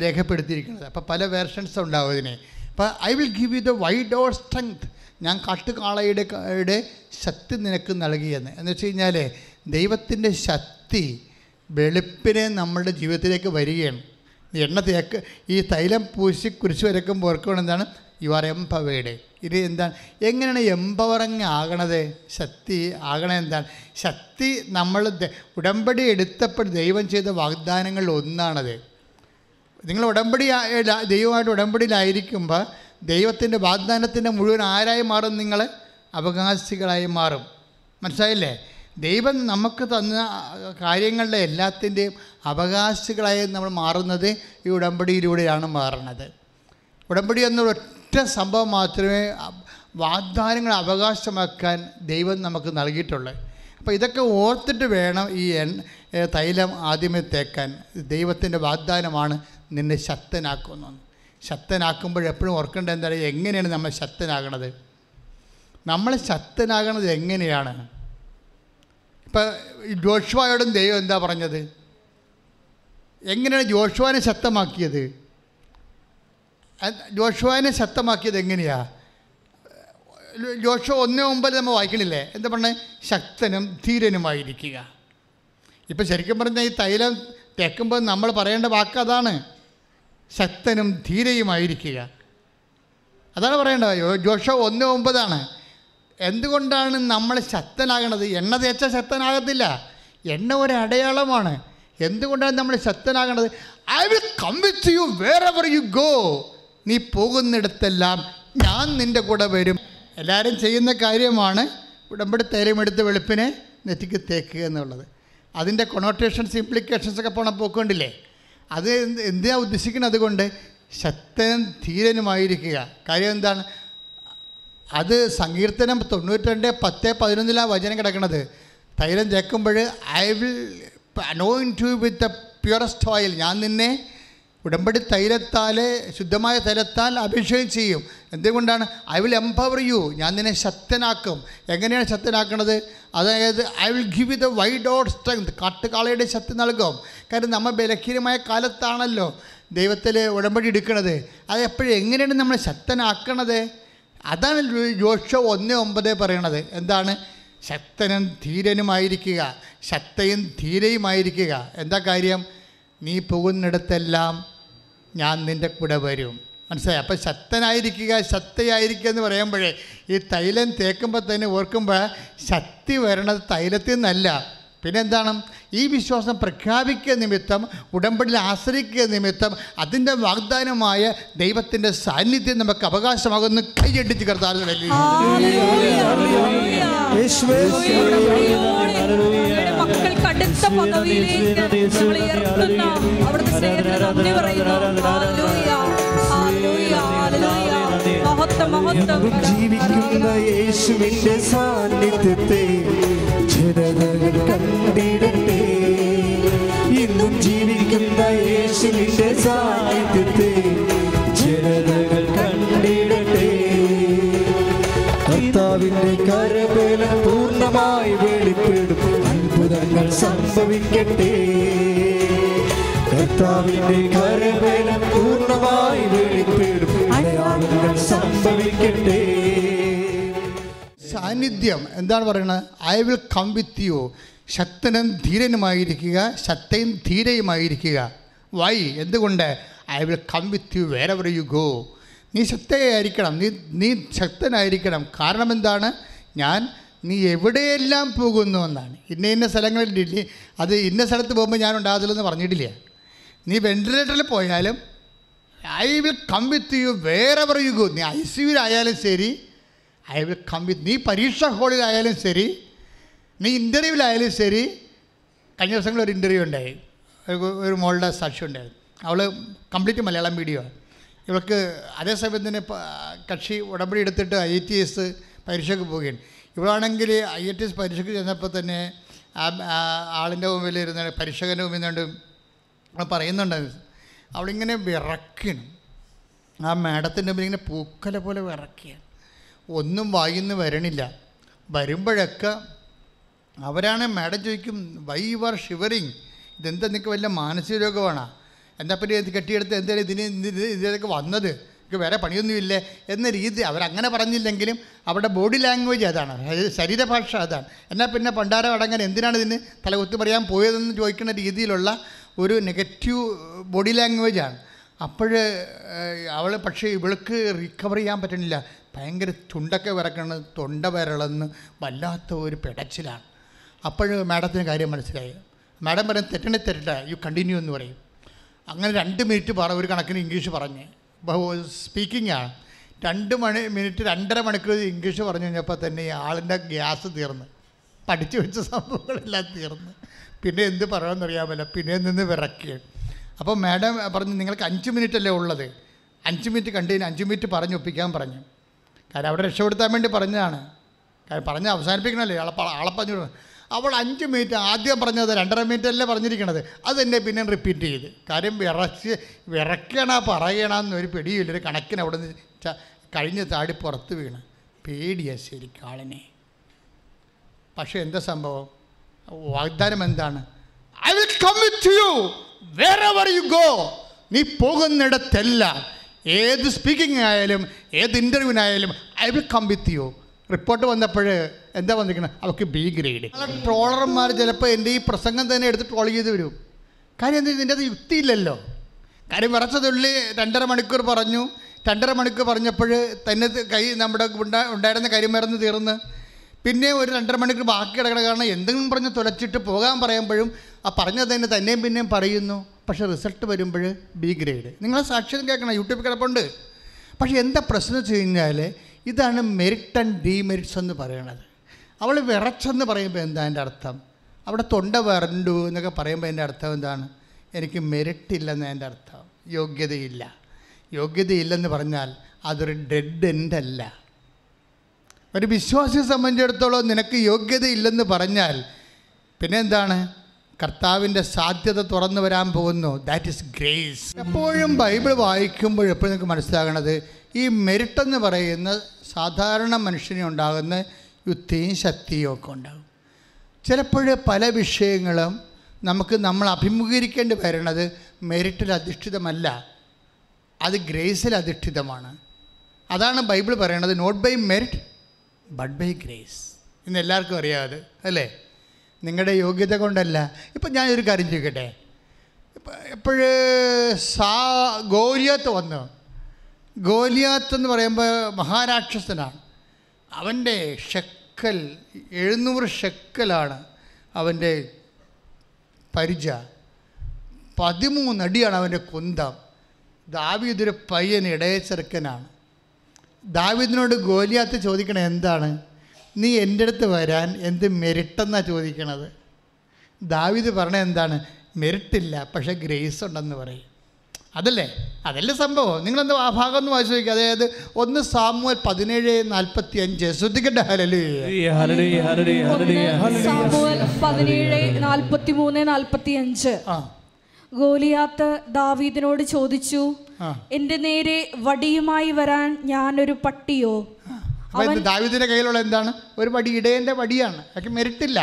രേഖപ്പെടുത്തിയിരിക്കുന്നത്. അപ്പോൾ പല വേർഷൻസ് ഉണ്ടാവും ഇതിനെ. അപ്പോൾ I will give you the wild or strength ഞാൻ കാട്ടുകാളയുടെ യുടെ ശക്തി നിനക്ക് നൽകിയെന്ന്. എന്ന് വെച്ച് കഴിഞ്ഞാൽ ദൈവത്തിന്റെ ശക്തി വെളുപ്പിനെ നമ്മളുടെ ജീവിതത്തിലേക്ക് വരികയാണ്. എണ്ണ തേക്ക് ഈ തൈലം പൂശി കുരിശ് വരക്കുമ്പോൾ ഓർക്കണം എന്താണ്? You are empowered. ഇത് എന്താണ്? എങ്ങനെയാണ് എംപവറിങ് ആകണത്? ശക്തി ആകണത് എന്താണ്? ശക്തി നമ്മൾ ഉടമ്പടി എടുത്തപ്പോൾ ദൈവം ചെയ്ത വാഗ്ദാനങ്ങളിൽ ഒന്നാണത്. നിങ്ങൾ ഉടമ്പടി ദൈവമായിട്ട് ഉടമ്പടിയിലായിരിക്കുമ്പോൾ ദൈവത്തിന്റെ വാഗ്ദാനത്തിന്റെ മുഴുവൻ ആരായി മാറും നിങ്ങൾ അവകാശികളായി മാറും. മനസ്സിലായില്ലേ? ദൈവം നമുക്ക് തന്ന കാര്യങ്ങളുടെ എല്ലാത്തിന്റെയും അവകാശികളായി നമ്മൾ മാറുന്നത് ഈ ഉടമ്പടിയിലൂടെയാണ് മാറുന്നത് ഉടമ്പടി എന്നൊരു ഒറ്റ സംഭവം മാത്രമേ വാഗ്ദാനങ്ങൾ അവകാശമാക്കാൻ ദൈവം നമുക്ക് നൽകിയിട്ടുള്ളൂ. അപ്പോൾ ഇതൊക്കെ ഓർത്തിട്ട് വേണം ഈ എൺ തൈലം ആദ്യമേ തേക്കാൻ. ദൈവത്തിന്റെ വാഗ്ദാനമാണ് നിന്നെ ശക്തനാക്കുന്നത്. ശക്തനാക്കുമ്പോൾ എപ്പോഴും ഓർക്കേണ്ടത് എന്താണ്? എങ്ങനെയാണ് നമ്മൾ ശക്തനാകണത്? നമ്മൾ ശക്തനാകണത് എങ്ങനെയാണ്? ഇപ്പം ജോഷുവായോടും ദൈവം എന്താ പറഞ്ഞത്? എങ്ങനെയാണ് ജോഷുവാനെ ശക്തമാക്കിയത്? ജോഷുവാനെ ശക്തമാക്കിയത് എങ്ങനെയാ? ജോഷു ഒന്നേ ഒമ്പത് നമ്മൾ വായിക്കണില്ലേ? എന്താ പറഞ്ഞത് ശക്തനും ധീരനുമായിരിക്കുക. ഇപ്പം ശരിക്കും പറഞ്ഞാൽ ഈ തൈലം തേക്കുമ്പോൾ നമ്മൾ പറയേണ്ട വാക്ക് അതാണ്. ശക്തനും ധീരയുമായിരിക്കുക. അതാണ് പറയേണ്ടത്. ജോഷ ഒന്ന് ഒമ്പതാണ്. എന്തുകൊണ്ടാണ് നമ്മൾ ശക്തനാകണത്? എണ്ണ തേച്ചാൽ ശക്തനാകത്തില്ല. എണ്ണ ഒരു അടയാളമാണ്. എന്തുകൊണ്ടാണ് നമ്മൾ ശക്തനാകണത്? I will with you wherever you go നീ പോകുന്നിടത്തെല്ലാം ഞാൻ നിന്റെ കൂടെ വരും. എല്ലാവരും ചെയ്യുന്ന കാര്യമാണ് ഉടമ്പടി തേരമെടുത്ത് വെളുപ്പിനെ നെറ്റിക്ക് തേക്കുക എന്നുള്ളത്. അതിന്റെ കൊണോട്ടേഷൻസ് ഇംപ്ലിക്കേഷൻസ് ഒക്കെ പോണ പോക്കുണ്ടില്ലേ? അത് എന്ത് ഉദ്ദേശിക്കുന്നത് അതുകൊണ്ട് ശക്തനും ധീരനുമായിരിക്കുക. കാര്യം എന്താണ്? അത് സങ്കീർത്തനം തൊണ്ണൂറ്റി രണ്ട് പത്ത് പതിനൊന്നിലാണ് വചനം കിടക്കുന്നത് തൈലം ചേക്കുമ്പോൾ I will anoint you with the purest oil ഞാൻ നിന്നെ ഉടമ്പടി തൈലത്താൽ ശുദ്ധമായ തൈലത്താൽ അഭിഷേകം ചെയ്യും. എന്തുകൊണ്ടാണ്? ഐ വിൽ എംപവർ യു ഞാൻ നിന്നെ ശക്തനാക്കും. എങ്ങനെയാണ് ശക്തനാക്കുന്നത് അതായത് I will give you the wild or strength കാട്ടുകാളയുടെ ശക്തി നൽകും. കാരണം നമ്മൾ ബലഹീനമായ കാലത്താണല്ലോ ദൈവത്തിൽ ഉടമ്പടി എടുക്കണത്. അത് എപ്പോഴും എങ്ങനെയാണ് നമ്മൾ ശക്തനാക്കണത്? അതാണ് ജോഷ ഒന്ന് ഒമ്പത് പറയണത്. എന്താണ്? ശക്തനും ധീരനുമായിരിക്കുക. ശക്തയും ധീരയുമായിരിക്കുക. എന്താ കാര്യം? നീ പോകുന്നിടത്തെല്ലാം ഞാൻ നിന്റെ കൂടെ വരും. മനസ്സിലായി? അപ്പം ശക്തനായിരിക്കുക ശക്തയായിരിക്കുക എന്ന് പറയുമ്പോഴേ ഈ തൈലം തേക്കുമ്പോൾ തന്നെ ഓർക്കുമ്പോൾ ശക്തി വരണത് തൈലത്തിൽ നിന്നല്ല. പിന്നെന്താണ്? ഈ വിശ്വാസം പ്രഖ്യാപിക്കുക നിമിത്തം ഉടമ്പടിയിൽ ആശ്രയിക്കുക നിമിത്തം അതിന്റെ വാഗ്ദാനമായ ദൈവത്തിന്റെ സാന്നിധ്യം നമുക്ക് അവകാശമാകുന്നു കൈയടിച്ച് കർത്താവ് യേശുവേ കടുത്ത പദവിയിലേക്ക്. മഹത്വം ജീവിക്കുന്ന സാന്നിധ്യത്തെ കണ്ടിടട്ടെ. ഇന്നും ജീവിക്കുന്ന യേശുവിന്റെ സാന്നിധ്യത്തെ ജനതകൾ കണ്ടിടട്ടെ. കർത്താവിന്റെ കരബലം പൂർണമായി വെളിപ്പെടും. അത്ഭുതങ്ങൾ സംഭവിക്കട്ടെ. കർത്താവിന്റെ കരവേലം പൂർണമായി വെളിപ്പെടും. സംഭവിക്കട്ടെ. സാന്നിധ്യം എന്താണ് പറയുന്നത് I will come with you ശക്തനും ധീരനുമായിരിക്കുക ശക്തയും ധീരയുമായിരിക്കുക. വൈ എന്തുകൊണ്ട്? I will come with you wherever you go നീ ശക്തയായിരിക്കണം. നീ നീ ശക്തനായിരിക്കണം. കാരണം എന്താണ്? ഞാൻ നീ എവിടെയെല്ലാം പോകുന്നു എന്നാണ്. ഇന്ന ഇന്ന സ്ഥലങ്ങളിൽ ഡില്ലി അത് ഇന്ന സ്ഥലത്ത് പോകുമ്പോൾ ഞാൻ ഉണ്ടാകത്തില്ലെന്ന് പറഞ്ഞിട്ടില്ല. നീ വെന്റിലേറ്ററിൽ പോയാലും I will come with you wherever you go നീ ഐ സി യുലായാലും ശരി ഐ വിൽ കം വിത്ത് നീ പരീക്ഷാ ഹോളിലായാലും ശരി നീ ഇന്റർവ്യൂവിലായാലും ശരി. കഴിഞ്ഞ ദിവസങ്ങളിൽ ഒരു ഇന്റർവ്യൂ ഉണ്ടായി. ഒരു മോളുടെ സാക്ഷി ഉണ്ടായിരുന്നു അവൾ കംപ്ലീറ്റ് മലയാളം മീഡിയമാണ് ഇവൾക്ക് അതേസമയം തന്നെ കക്ഷി ഉടമ്പടി എടുത്തിട്ട് ഐ ടി എസ് പരീക്ഷയ്ക്ക് പോവുകയാണ്. ഇവളാണെങ്കിൽ ഐ എ ടി എസ് പരീക്ഷയ്ക്ക് ചെന്നപ്പോൾ തന്നെ ആളിന്റെ മുമ്പിൽ ഇരുന്ന് പരീക്ഷകന്റെ മുമ്പിൽ നിന്നുകൊണ്ട് അവൾ പറയുന്നുണ്ട് അവളിങ്ങനെ വിറക്കണം ആ മാഡത്തിന്റെ മുമ്പിൽ ഇങ്ങനെ പൂക്കല പോലെ വിറക്കുകയാണ് ഒന്നും വായിന്ന് വരണില്ല. വരുമ്പോഴൊക്കെ അവരാണ് മാഡം ചോദിക്കും വൈ യു ആർ ഷിവറിങ് ഇതെന്താ നിങ്ങൾക്ക് വല്ല മാനസിക രോഗമാണോ? എന്താ പറ്റി കെട്ടിയെടുത്ത് എന്തായാലും ഇതിന് ഇത് ഇതിലേക്ക് വന്നത്? എനിക്ക് വേറെ പണിയൊന്നുമില്ലേ എന്ന രീതി അവരങ്ങനെ പറഞ്ഞില്ലെങ്കിലും അവരുടെ ബോഡി ലാംഗ്വേജ് അതാണ്. അതായത് ശരീരഭാഷ അതാണ്. എന്നാൽ പിന്നെ പണ്ടാരം അടങ്ങാൻ എന്തിനാണ് ഇതിന് തലകുത്തി പറയാൻ പോയതെന്ന് ചോദിക്കുന്ന രീതിയിലുള്ള ഒരു നെഗറ്റീവ് ബോഡി ലാംഗ്വേജാണ് അപ്പോൾ അവൾ പക്ഷേ ഇവൾക്ക് റിക്കവർ ചെയ്യാൻ പറ്റണില്ല. ഭയങ്കര തുണ്ടൊക്കെ വിറക്കണ തൊണ്ട വിരളെന്ന് വല്ലാത്ത ഒരു പിടച്ചിലാണ്. അപ്പോൾ മാഡത്തിന് കാര്യം മനസ്സിലായി. മാഡം പറയും തെറ്റണേ തെറ്റ യു കണ്ടിന്യൂ എന്ന് പറയും. അങ്ങനെ രണ്ട് മിനിറ്റ് പറ ഒരു കണക്കിന് ഇംഗ്ലീഷ് പറഞ്ഞ്. സ്പീക്കിംഗ് ആണ് രണ്ട് മണി മിനിറ്റ് രണ്ടര മണിക്കൂർ ഇംഗ്ലീഷ് പറഞ്ഞു കഴിഞ്ഞപ്പോൾ തന്നെ ഈ ആളിന്റെ ഗ്യാസ് തീർന്ന്. പഠിച്ചു വെച്ച സംഭവങ്ങളെല്ലാം തീർന്ന്. പിന്നെ എന്ത് പറയാമെന്നറിയാമല്ല. പിന്നെ നിന്ന് വിറക്കുകയാണ് അപ്പോൾ മാഡം പറഞ്ഞു നിങ്ങൾക്ക് അഞ്ച് മിനിറ്റ് അല്ലേ ഉള്ളത്? അഞ്ച് മിനിറ്റ് കണ്ടതിന് അഞ്ച് മിനിറ്റ് പറഞ്ഞു ഒപ്പിക്കാൻ പറഞ്ഞു. കാരണം അവിടെ രക്ഷപ്പെടുത്താൻ വേണ്ടി പറഞ്ഞതാണ്. കാരണം പറഞ്ഞ് അവസാനിപ്പിക്കണമല്ലേ? ആളെ ആളെ പറഞ്ഞു. അവൾ അഞ്ച് മിനിറ്റ് ആദ്യം പറഞ്ഞത് രണ്ടര മിനിറ്റ് അല്ലേ പറഞ്ഞിരിക്കണത്. എന്നെ പിന്നെ റിപ്പീറ്റ് ചെയ്ത്. കാര്യം വിറച്ച് വിറക്കണ പറയണമെന്നൊരു പിടിയില്ല. ഒരു കണക്കിന് അവിടെ നിന്ന് കഴിഞ്ഞ് താടി പുറത്ത് വീണ്. പേടിയാ കാളിനെ പക്ഷേ എന്താ സംഭവം? വാഗ്ദാനം എന്താണ്? I will come with you wherever you go നീ പോകുന്നിടത്തെല്ലാം ഏത് സ്പീക്കിംഗ് ആയാലും ഏത് ഇന്റർവ്യൂവിനായാലും I will come with you report വന്നപ്പോൾ എന്താ വന്നിരിക്കുന്നത് അവർക്ക് ബി ഗ്രേഡ് ട്രോളർമാർ ചിലപ്പോൾ എന്റെ ഈ പ്രസംഗം തന്നെ എടുത്ത് ട്രോൾ ചെയ്ത് വരും. കാര്യം എന്താ ഇതിന്റെ അത് യുക്തിയില്ലല്ലോ. കാര്യം വിറച്ചതുള്ളി രണ്ടര മണിക്കൂർ പറഞ്ഞു. രണ്ടര മണിക്കൂർ പറഞ്ഞപ്പോൾ തന്നെ കൈ നമ്മുടെ ഉണ്ടാ ഉണ്ടായിരുന്ന കരിമരുന്ന് തീർന്ന്. പിന്നെ ഒരു രണ്ടര മണിക്കൂർ ബാക്കി കിടക്കണ കാരണം എന്തെങ്കിലും പറഞ്ഞ് തുലച്ചിട്ട് പോകാൻ പറയുമ്പോഴും ആ പറഞ്ഞത് തന്നെ തന്നെയും പിന്നെയും പറയുന്നു. പക്ഷേ റിസൾട്ട് വരുമ്പോൾ ബി ഗ്രേഡ് നിങ്ങളെ സാക്ഷ്യം കേൾക്കണം യൂട്യൂബിൽ കിടപ്പുണ്ട്. പക്ഷേ എന്താ പ്രശ്നം വെച്ച് കഴിഞ്ഞാൽ ഇതാണ് മെറിറ്റ് ആൻഡ് ഡിമെറിറ്റ്സ് എന്ന് പറയണത്. അവൾ വിറച്ചെന്ന് പറയുമ്പോൾ എന്താ എന്റെ അർത്ഥം? അവിടെ തൊണ്ട വരണ്ടു എന്നൊക്കെ പറയുമ്പോൾ എന്റെ അർത്ഥം എന്താണ്? എനിക്ക് മെറിറ്റ് ഇല്ലെന്ന് എന്റെ അർത്ഥം. യോഗ്യതയില്ല. യോഗ്യതയില്ലെന്ന് പറഞ്ഞാൽ അതൊരു ഡെഡ് എൻഡ് അല്ല. ഒരു വിശ്വാസിയെ സംബന്ധിച്ചിടത്തോളം നിനക്ക് യോഗ്യതയില്ലെന്ന് പറഞ്ഞാൽ പിന്നെ എന്താണ് കർത്താവിന്റെ സാധ്യത തുറന്നു വരാൻ പോകുന്നു. ദാറ്റ് ഇസ് ഗ്രേസ് എപ്പോഴും ബൈബിൾ വായിക്കുമ്പോൾ എപ്പോഴും നിങ്ങൾക്ക് മനസ്സിലാകണത് ഈ മെരിറ്റ് എന്ന് പറയുന്ന സാധാരണ മനുഷ്യനെ ഉണ്ടാകുന്ന യുക്തിയും ശക്തിയും ഒക്കെ ഉണ്ടാകും. ചിലപ്പോൾ പല വിഷയങ്ങളും നമുക്ക് നമ്മൾ അഭിമുഖീകരിക്കേണ്ടി വരുന്നത് മെരിറ്റിൽ അധിഷ്ഠിതമല്ല. അത് ഗ്രേസിൽ അധിഷ്ഠിതമാണ്. അതാണ് ബൈബിൾ പറയണത് not by merit but by grace. ഇന്ന് എല്ലാവർക്കും അറിയാതെ അല്ലേ? നിങ്ങളുടെ യോഗ്യത കൊണ്ടല്ല. ഇപ്പം ഞാനൊരു കാര്യം ചോദിക്കട്ടെ? എപ്പോഴ് സാ ഗോരിയത്ത് വന്നു. ഗോലിയാത്ത് എന്ന് പറയുമ്പോൾ മഹാരാക്ഷസനാണ്. അവന്റെ ഷെക്കൽ എഴുന്നൂറ് ഷെക്കലാണ് അവന്റെ പരിച. പതിമൂന്നടിയാണ് അവന്റെ കുന്തം. ദാവീദൊരു പയ്യൻ ഇടയ ചെറുക്കനാണ് ദാവീദിനോട് ഗോലിയാത്ത് ചോദിക്കണത് എന്താണ്? നീ എന്റെ അടുത്ത് വരാൻ എന്ത് മെരിട്ടെന്നാണ് ചോദിക്കണത്? ദാവീദ് പറഞ്ഞത് എന്താണ്? മെരിട്ടില്ല പക്ഷേ ഗ്രേസ് ഉണ്ടെന്ന് പറയും. അതല്ലേ? അതല്ലേ സംഭവം? നിങ്ങളെന്താ ആ ഭാഗം ഒന്ന് വായിച്ചു നോക്കി അതായത് ഒന്ന് സാമുവൽ പതിനേഴ് നാൽപ്പത്തി അഞ്ച് ശ്രദ്ധിക്കട്ടെ. ഹലലു ഹല്ലേലൂയ, ഹല്ലേലൂയ, ഹല്ലേലൂയ, ഒന്ന് ഹല്ലേലൂയ. സാമുവൽ പതിനേഴ് നാൽപ്പത്തി മൂന്ന് നാൽപ്പത്തി അഞ്ച് ഗോലിയാത്ത് ദാവീദിനോട് ചോദിച്ചു. എന്റെ നേരെ വടിയുമായി വരാൻ ഞാനൊരു പട്ടിയോ? ദാവിദിന്റെ കയ്യിലുള്ള എന്താണ്? ഒരു വടി ഇടയന്റെ വടിയാണ്. അതൊക്കെ മെരിട്ടില്ല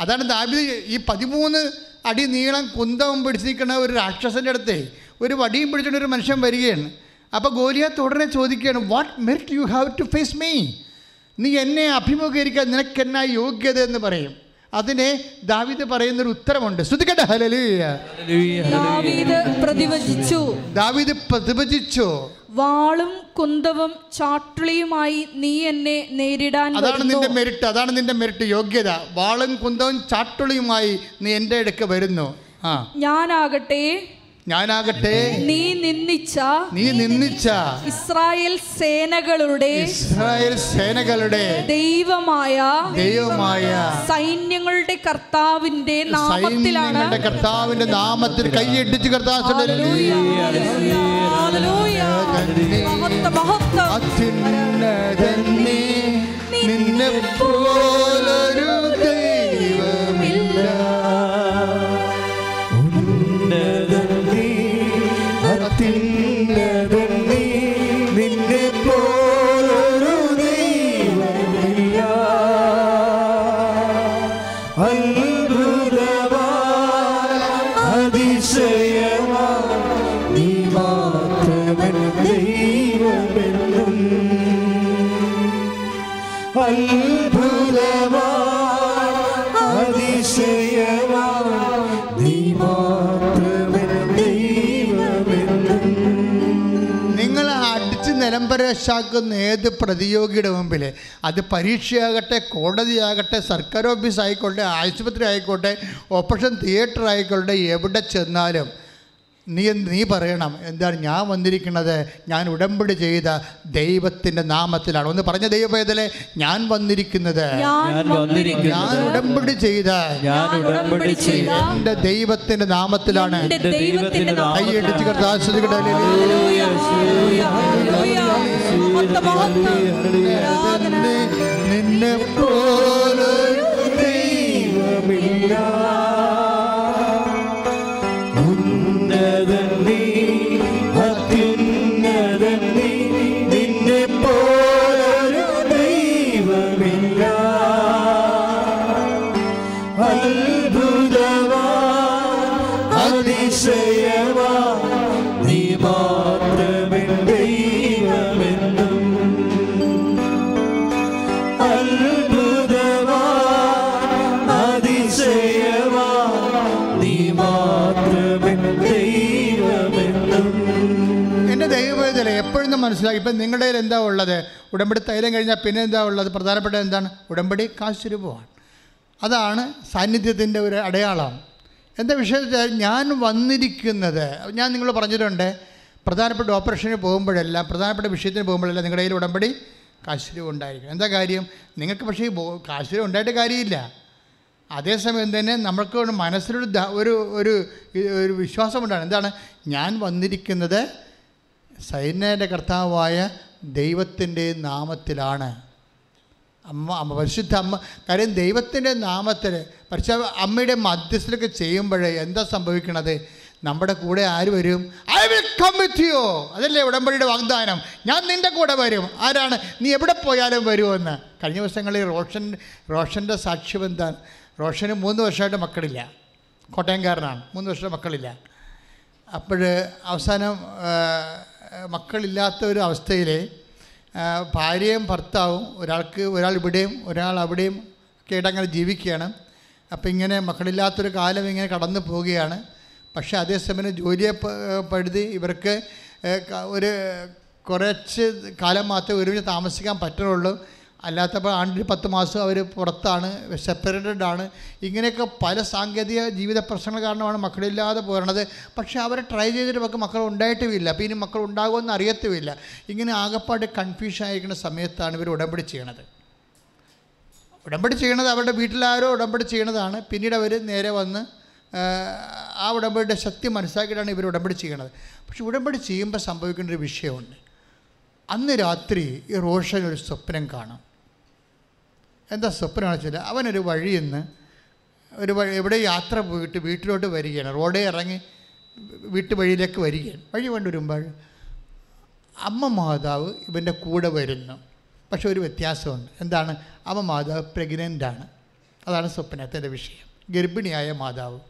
അതാണ് ദാവീദ് ഈ പതിമൂന്ന് അടി നീളം കുന്തവും പിടിച്ച് നിൽക്കുന്ന ഒരു രാക്ഷസന്റെ അടുത്ത് ഒരു വടിയും പിടിച്ചിട്ട് ഒരു മനുഷ്യൻ വരികയാണ്. അപ്പോൾ ഗോലിയാത്ത് ഉടനെ ചോദിക്കുകയാണ് what merit you have to face me നീ എന്നെ അഭിമുഖീകരിക്കാൻ നിനക്കെന്നാ യോഗ്യത എന്ന് പറയും. അതിനെ ദാവീദ് പറയുന്നൊരു ഉത്തരമുണ്ട്. ശ്രദ്ധിക്കട്ടെ ഹലലു ഹല്ലേലൂയ, ദാവീദ് പ്രതിവചിച്ചു. ദാവീദ് പ്രതിഭജിച്ചു വാളും കുന്തവും ചാട്ടുളിയുമായി നീ എന്നെ നേരിടാൻ അതാണ് നിന്റെ മെരിറ്റ് അതാണ് നിന്റെ മെരിറ്റ് യോഗ്യത. വാളും കുന്തവും ചാട്ടുളിയുമായി നീ എന്റെ അടുക്ക വരുന്നു. ഞാനാകട്ടെ ഞാനാകട്ടെ. നീ നിന്ദിച്ച നീ നിന്ദിച്ച ഇസ്രായേൽ സേനകളുടെ ഇസ്രായേൽ സേനകളുടെ ദൈവമായ ദൈവമായ സൈന്യങ്ങളുടെ കർത്താവിന്റെ നാമത്തിലാണ് സൈന്യങ്ങളുടെ കർത്താവിന്റെ നാമത്തിൽ കൈയിടിച്ച് കർത്താവ് നിന്നെ പോലൊരു നിലംപരശാക്കുന്ന ഏത് പ്രതിയോഗിയുടെ മുമ്പിൽ അത് പരീക്ഷയാകട്ടെ കോടതിയാകട്ടെ സർക്കാർ ഓഫീസ് ആയിക്കോട്ടെ ആശുപത്രി ആയിക്കോട്ടെ ഓപ്പറേഷൻ തിയേറ്റർ ആയിക്കോട്ടെ എവിടെ ചെന്നാലും നീ നീ പറയണം. എന്താണ് ഞാൻ വന്നിരിക്കുന്നത്? ഞാൻ ഉടമ്പടി ചെയ്ത ദൈവത്തിന്റെ നാമത്തിലാണ്. ഒന്ന് പറഞ്ഞ ദൈവവേദലെ ഞാൻ വന്നിരിക്കുന്നത്. ഞാൻ ഉടമ്പടി ചെയ്ത ഞാൻ ഉടമ്പടി ചെയ്ത എന്റെ ദൈവത്തിന്റെ നാമത്തിലാണ്. എന്റെ ദൈവത്തിന്റെ നാമത്തിൽ. കൈയടിച്ച് കർത്താശ്വതിക്കട്ടെ നിന്നെ പോലൊരു എന്താ ഉള്ളത്? ഉടമ്പടി തൈലം കഴിഞ്ഞാൽ പിന്നെ എന്താ ഉള്ളത്? പ്രധാനപ്പെട്ട എന്താണ്? ഉടമ്പടി കാശ് രൂപമാണ് അതാണ് സാന്നിധ്യത്തിന്റെ ഒരു അടയാളം. എന്താ വിഷയത്തിൽ ഞാൻ വന്നിരിക്കുന്നത് ഞാൻ നിങ്ങൾ പറഞ്ഞിട്ടുണ്ട് പ്രധാനപ്പെട്ട ഓപ്പറേഷന് പോകുമ്പോഴെല്ലാം പ്രധാനപ്പെട്ട വിഷയത്തിന് പോകുമ്പോഴെല്ലാം നിങ്ങളുടെ കയ്യിൽ ഉടമ്പടി കാശ് രൂപ ഉണ്ടായിരിക്കും എന്താ കാര്യം? നിങ്ങൾക്ക് പക്ഷേ ഈ ഉണ്ടായിട്ട് കാര്യമില്ല. അതേസമയം തന്നെ നമ്മൾക്ക് മനസ്സിലൊരു ഒരു ഒരു ഒരു വിശ്വാസമുണ്ടാണ്. എന്താണ്? ഞാൻ വന്നിരിക്കുന്നത് സൈന്യന്റെ കർത്താവായ ദൈവത്തിന്റെ നാമത്തിലാണ്. അമ്മ അമ്മ പരിശുദ്ധ അമ്മ. കാര്യം ദൈവത്തിന്റെ നാമത്തിൽ പരിശുദ്ധ അമ്മയുടെ മധ്യസ്ഥലൊക്കെ ചെയ്യുമ്പോഴേ എന്താ സംഭവിക്കണത്? നമ്മുടെ കൂടെ ആര് വരും? I will come with you അതല്ലേ ഉടമ്പടിയുടെ വാഗ്ദാനം. ഞാൻ നിന്റെ കൂടെ വരും. ആരാണ്? നീ എവിടെ പോയാലും വരുമെന്ന്. കഴിഞ്ഞ ദിവസങ്ങളിൽ റോഷൻ റോഷന്റെ സാക്ഷ്യം എന്താണ് റോഷന് മൂന്ന് വർഷമായിട്ട് മക്കളില്ല. കോട്ടയംകാരനാണ്. മൂന്ന് വർഷം മക്കളില്ല. അപ്പോൾ അവസാനം മക്കളില്ലാത്ത ഒരു അവസ്ഥയിൽ ഭാര്യയും ഭർത്താവും ഒരാൾക്ക് ഒരാൾ ഇവിടെയും ഒരാൾ അവിടെയും ഒക്കെ ആയിട്ട് അങ്ങനെ ജീവിക്കുകയാണ്. അപ്പോൾ ഇങ്ങനെ മക്കളില്ലാത്തൊരു കാലം ഇങ്ങനെ കടന്നു പോവുകയാണ്. പക്ഷേ അതേസമയം ജോലിയെ പഴുതി ഇവർക്ക് ഒരു കുറച്ച് കാലം മാത്രമേ ഒരുമിച്ച് താമസിക്കാൻ പറ്റുള്ളൂ അല്ലാത്തപ്പോൾ ആണ്ടിൽ പത്ത് മാസം അവർ പുറത്താണ് സെപ്പറേറ്റഡ് ആണ് ഇങ്ങനെയൊക്കെ പല സാങ്കേതിക ജീവിത പ്രശ്നങ്ങൾ കാരണമാണ് മക്കളില്ലാതെ പോരണത് പക്ഷേ അവരെ ട്രൈ ചെയ്തിട്ട് നമുക്ക് മക്കൾ ഉണ്ടായിട്ടുമില്ല. അപ്പോൾ ഇനി മക്കൾ ഉണ്ടാകുമെന്ന് അറിയത്തുമില്ല. ഇങ്ങനെ ആകപ്പാട് കൺഫ്യൂഷൻ ആയിരിക്കുന്ന സമയത്താണ് ഇവർ ഉടമ്പടി ചെയ്യണത്. ഉടമ്പടി ചെയ്യണത് അവരുടെ വീട്ടിലാരോ ഉടമ്പടി ചെയ്യണതാണ്. പിന്നീട് അവർ നേരെ വന്ന് ആ, ഉടമ്പടിയുടെ ശക്തി മനസ്സിലാക്കിയിട്ടാണ് ഇവർ ഉടമ്പടി ചെയ്യണത്. പക്ഷെ ഉടമ്പടി ചെയ്യുമ്പോൾ സംഭവിക്കേണ്ട ഒരു വിഷയമുണ്ട്. അന്ന് രാത്രി ഈ റോഷൻ ഒരു സ്വപ്നം കാണും. എന്താ സ്വപ്നമാണെന്ന് വെച്ചാൽ അവനൊരു വഴിയിൽ നിന്ന് ഒരു വഴി എവിടെ യാത്ര പോയിട്ട് വീട്ടിലോട്ട് വരികയാണ്. റോഡേ ഇറങ്ങി വീട്ടു വഴിയിലേക്ക് വരികയാണ്. വഴി കൊണ്ടുവരുമ്പോൾ അമ്മ മാതാവ് ഇവന്റെ കൂടെ വരുന്നു. പക്ഷെ ഒരു വ്യത്യാസമുണ്ട്. എന്താണ്? അമ്മ മാതാവ് പ്രഗ്നന്റാണ് അതാണ് സ്വപ്നത്തിന്റെ വിഷയം. ഗർഭിണിയായ മാതാവ്.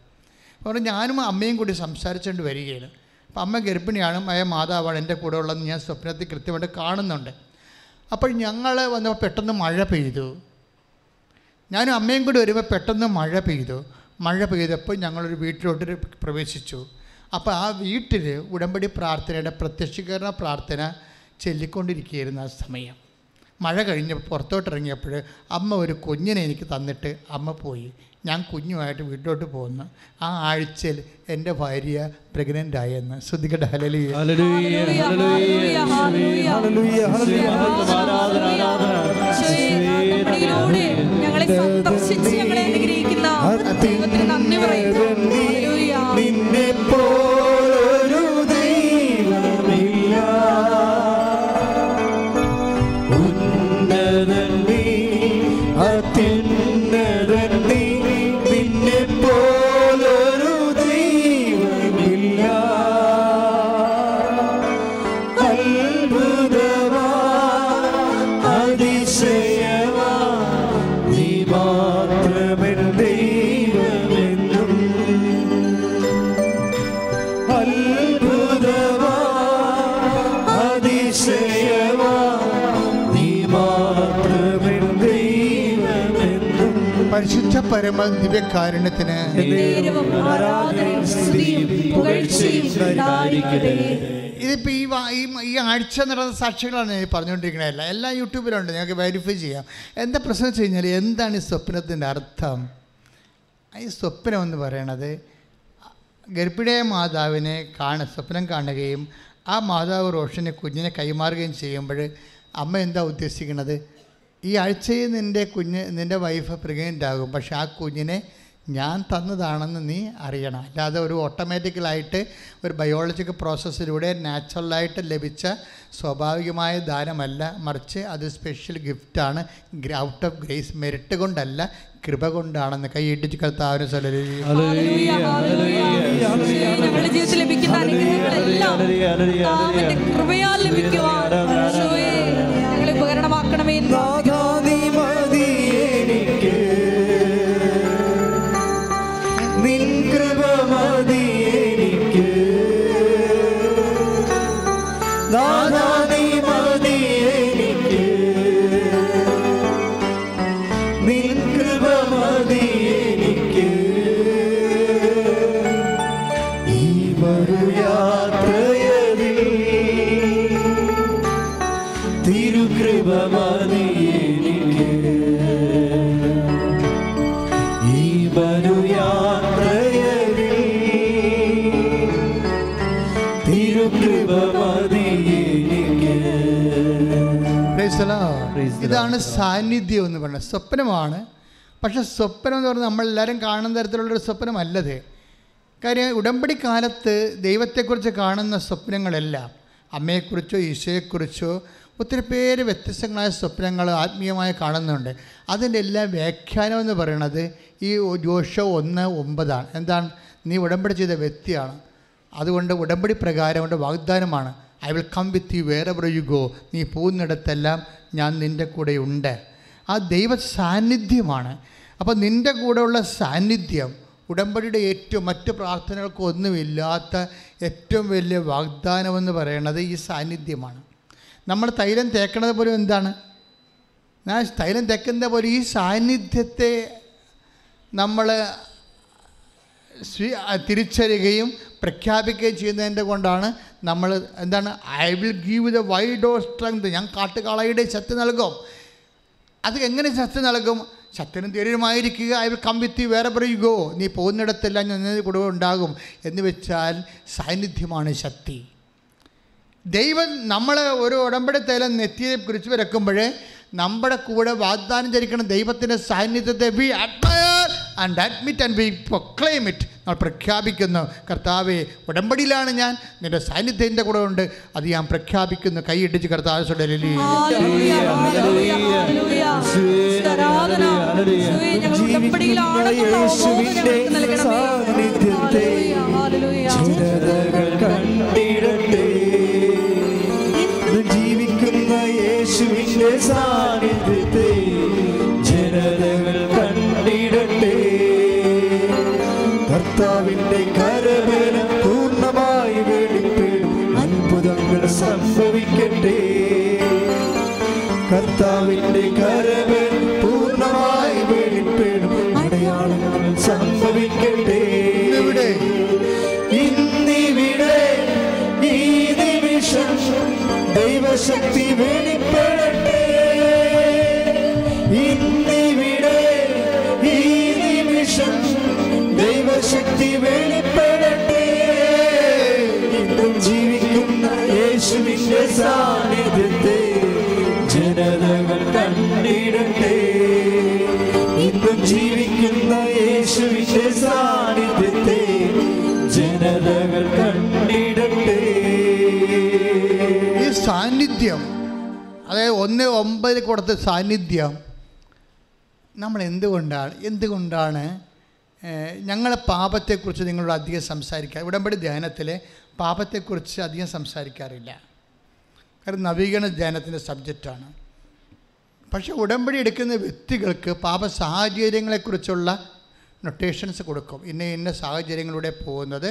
അപ്പോൾ ഞാനും അമ്മയും കൂടി സംസാരിച്ചുകൊണ്ട് വരികയാണ്. അപ്പം അമ്മ ഗർഭിണിയാണ് ആയ മാതാവാണ് എന്റെ കൂടെ ഉള്ളതെന്ന് ഞാൻ സ്വപ്നത്തിൽ കൃത്യമായിട്ട് കാണുന്നുണ്ട്. അപ്പോൾ ഞങ്ങൾ വന്നപ്പോൾ പെട്ടെന്ന് മഴ പെയ്തു. ഞാനും അമ്മയും കൂടി വരുമ്പോൾ പെട്ടെന്ന് മഴ പെയ്തു. മഴ പെയ്തപ്പോൾ ഞങ്ങളൊരു വീട്ടിലോട്ട് പ്രവേശിച്ചു. അപ്പോൾ ആ വീട്ടിൽ ഉടമ്പടി പ്രാർത്ഥനയുടെ പ്രത്യക്ഷീകരണ പ്രാർത്ഥന ചൊല്ലിക്കൊണ്ടിരിക്കുകയായിരുന്നു ആ സമയം. മഴ കഴിഞ്ഞ് പുറത്തോട്ടിറങ്ങിയപ്പോൾ അമ്മ ഒരു കുഞ്ഞിനെ എനിക്ക് തന്നിട്ട് അമ്മ പോയി. ഞാൻ കുഞ്ഞുമായിട്ട് വീട്ടിലോട്ട് പോകുന്നു. ആ ആഴ്ചയിൽ എന്റെ ഭാര്യ പ്രഗ്നന്റ് ആയെന്ന്. ശ്രദ്ധിക്കട്ടെ. ഹലലി നിന്നെ പരമ ദിവ്യകാരുണ്യത്തിന് ഇതിപ്പോൾ ഈ ഈ ഈ ആഴ്ച നടന്ന സാക്ഷികളാണ് ഞാൻ പറഞ്ഞുകൊണ്ടിരിക്കണതല്ല എല്ലാം യൂട്യൂബിലുണ്ട്. ഞങ്ങൾക്ക് വെരിഫൈ ചെയ്യാം. എന്താ പ്രശ്നം വെച്ച് കഴിഞ്ഞാൽ എന്താണ് ഈ സ്വപ്നത്തിന്റെ അർത്ഥം? ഈ സ്വപ്നം എന്ന് പറയണത് ഗർഭിണിയായ മാതാവിനെ കാണ സ്വപ്നം കാണുകയും ആ മാതാവ് റോഷനെ കുഞ്ഞിനെ കൈമാറുകയും ചെയ്യുമ്പോൾ അമ്മ എന്താ ഉദ്ദേശിക്കുന്നത്? ഈ ആഴ്ചയിൽ നിന്റെ കുഞ്ഞ് നിന്റെ വൈഫ് പ്രഗ്നന്റ് ആകും. പക്ഷെ ആ കുഞ്ഞിനെ ഞാൻ തന്നതാണെന്ന് നീ അറിയണം. അല്ലാതെ ഒരു ഓട്ടോമാറ്റിക്കലായിട്ട് ഒരു ബയോളജിക്കൽ പ്രോസസ്സിലൂടെ നാച്ചുറലായിട്ട് ലഭിച്ച സ്വാഭാവികമായ ദാനമല്ല. മറിച്ച് അത് സ്പെഷ്യൽ ഗിഫ്റ്റാണ് ഔട്ട് ഓഫ് ഗ്രേസ് മെരിറ്റ് കൊണ്ടല്ല കൃപ കൊണ്ടാണെന്ന് കൈയിട്ടിച്ച് കർത്താവിന് ലഭിക്കുന്ന ഉപകരണമാക്കണമേ എന്ന് ഇതാണ് സാന്നിധ്യം എന്ന് പറയുന്നത്. സ്വപ്നമാണ്. പക്ഷെ സ്വപ്നം എന്ന് പറഞ്ഞാൽ നമ്മളെല്ലാവരും കാണുന്ന തരത്തിലുള്ളൊരു സ്വപ്നമല്ലത്. കാര്യം ഉടമ്പടി കാലത്ത് ദൈവത്തെക്കുറിച്ച് കാണുന്ന സ്വപ്നങ്ങളെല്ലാം അമ്മയെക്കുറിച്ചോ ഈശോയെക്കുറിച്ചോ ഒത്തിരി പേര് വ്യത്യസ്തങ്ങളായ സ്വപ്നങ്ങൾ ആത്മീയമായി കാണുന്നുണ്ട്. അതിന്റെ എല്ലാ വ്യാഖ്യാനം എന്ന് പറയുന്നത് ഈ ജോഷ ഒന്ന് ഒമ്പതാണ്. എന്താണ്? നീ ഉടമ്പടി ചെയ്ത വ്യക്തിയാണ്. അതുകൊണ്ട് ഉടമ്പടി പ്രകാരം കൊണ്ട് വാഗ്ദാനമാണ്. I will come with you where you go നീ പോകുന്നിടത്തെല്ലാം ഞാൻ നിന്റെ കൂടെ ഉണ്ട്. ആ ദൈവ സാന്നിധ്യമാണ്. അപ്പോൾ നിന്റെ കൂടെയുള്ള സാന്നിധ്യം ഉടമ്പടിയുടെ ഏറ്റവും മറ്റ് പ്രാർത്ഥനകൾക്കൊന്നുമില്ലാത്ത ഏറ്റവും വലിയ വാഗ്ദാനമെന്ന് പറയുന്നത് ഈ സാന്നിധ്യമാണ്. നമ്മൾ തൈലം തേക്കണത് പോലും എന്താണ്? ഞാൻ തൈലം തേക്കുന്ന പോലെ ഈ സാന്നിധ്യത്തെ നമ്മൾ തിരിച്ചറിയുകയും പ്രഖ്യാപിക്കുകയും ചെയ്യുന്നതിന്റെ കൊണ്ടാണ് നമ്മൾ എന്താണ് I will give the wild of strength ഞാൻ കാട്ടുകാളയുടെ ശക്തി നൽകും. അത് എങ്ങനെ ശക്തി നൽകും? ശക്തിന് ധൈര്യമായിരിക്കുക. I will come with you where പറയുകയോ നീ പോകുന്നിടത്തെല്ലാം ഞാൻ കൂടെ ഉണ്ടാകും. എന്ന് വെച്ചാൽ സാന്നിധ്യമാണ് ശക്തി. ദൈവം നമ്മൾ ഒരു ഉടമ്പടി തൈലം നെറ്റിയെ കുറിച്ച് വരക്കുമ്പോൾ നമ്മുടെ കൂടെ വാഗ്ദാനം ചരിക്കണം ദൈവത്തിന്റെ സാന്നിധ്യത്തെ we admire and admit and we proclaim it നമ്മൾ പ്രഖ്യാപിക്കുന്നു. കർത്താവെ ഉടമ്പടിയിലാണ് ഞാൻ. നിന്റെ സാന്നിധ്യം എന്റെ കൂടെ ഉണ്ട്. അത് ഞാൻ പ്രഖ്യാപിക്കുന്നു. കൈയിട്ടിച്ച് കർത്താവ് സുടലി ഹല്ലേലൂയ, ഹല്ലേലൂയ, യേശുവിന്റെ സാന്നിധ്യത്തെ ജനതകൾ കണ്ടിടട്ടെ. കർത്താവിന്റെ കരവേലം പൂർണമായി വെളിപ്പെടും അത്ഭുതങ്ങൾ സംഭവിക്കട്ടെ. കർത്താവിന്റെ കരവേൽ പൂർണമായി വെളിപ്പെടും അടയാളങ്ങൾ സംഭവിക്കട്ടെ. ഇന്നിവിടെ ഈ നിമിഷം ദൈവശക്തി വെളിപ്പെടട്ടെ വെളിപ്പെടട്ടെ. ഇന്നും ജീവിക്കുന്ന യേശുവിന്റെ സാന്നിധ്യത്തെ ജനതകൾ കണ്ടിടട്ടെ. ഇന്നും ജീവിക്കുന്ന യേശുവിന്റെ സാന്നിധ്യത്തെ ജനതകൾ കണ്ടിടട്ടെ. ഈ സാന്നിധ്യം അതായത് ഒന്ന് ഒമ്പതിൽ കൊടുത്ത സാന്നിധ്യം നമ്മൾ എന്തുകൊണ്ടാണ് എന്തുകൊണ്ടാണ് ഞങ്ങളെ പാപത്തെക്കുറിച്ച് നിങ്ങളോട് അധികം സംസാരിക്കുക ഉടമ്പടി ധ്യാനത്തിൽ പാപത്തെക്കുറിച്ച് അധികം സംസാരിക്കാറില്ല. കാരണം നവീകരണ ധ്യാനത്തിന്റെ സബ്ജക്റ്റാണ്. പക്ഷേ ഉടമ്പടി എടുക്കുന്ന വ്യക്തികൾക്ക് പാപ സാഹചര്യങ്ങളെക്കുറിച്ചുള്ള നൊട്ടേഷൻസ് കൊടുക്കും. ഇന്ന ഇന്ന സാഹചര്യങ്ങളിലൂടെ പോകുന്നത്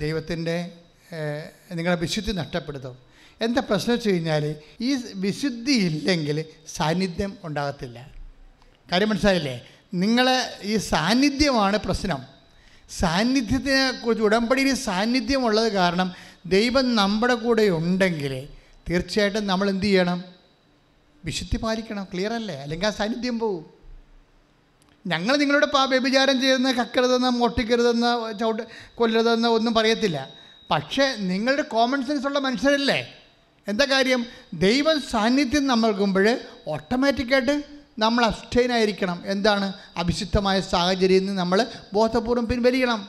ദൈവത്തിന്റെ നിങ്ങളുടെ വിശുദ്ധി നഷ്ടപ്പെടുത്തും. എന്താ പ്രശ്നം വെച്ച് കഴിഞ്ഞാൽ ഈ വിശുദ്ധി ഇല്ലെങ്കിൽ സാന്നിധ്യം ഉണ്ടാകത്തില്ല. കാര്യം മനസ്സിലായില്ലേ? നിങ്ങളെ ഈ സാന്നിധ്യമാണ് പ്രശ്നം. സാന്നിധ്യത്തിനെ കുറിച്ച് ഉടമ്പടിയിൽ സാന്നിധ്യമുള്ളത് കാരണം ദൈവം നമ്മുടെ കൂടെ ഉണ്ടെങ്കിൽ തീർച്ചയായിട്ടും നമ്മൾ എന്ത് ചെയ്യണം? വിശുദ്ധി പാലിക്കണം ക്ലിയർ അല്ലേ? അല്ലെങ്കിൽ ആ സാന്നിധ്യം പോവും. ഞങ്ങൾ നിങ്ങളുടെ പാ വ്യഭിചാരം ചെയ്യുന്ന കക്കരുതെന്ന് മൊട്ടിക്കരുതെന്ന് ചവിട്ട് കൊല്ലരുതെന്ന് ഒന്നും പറയത്തില്ല. പക്ഷേ നിങ്ങളുടെ കോമൺ സെൻസ് ഉള്ള മനുഷ്യരല്ലേ? എന്താ കാര്യം? ദൈവ സാന്നിധ്യം നമ്മൾക്കുമ്പോൾ ഓട്ടോമാറ്റിക്കായിട്ട് നമ്മൾ അബ്സ്റ്റൈൻ ആയിരിക്കണം. എന്താണ്? അഭിഷിദ്ധമായ സാഹചര്യത്തിൽ നിന്ന് നമ്മൾ ബോധപൂർവം പിൻവലിക്കണം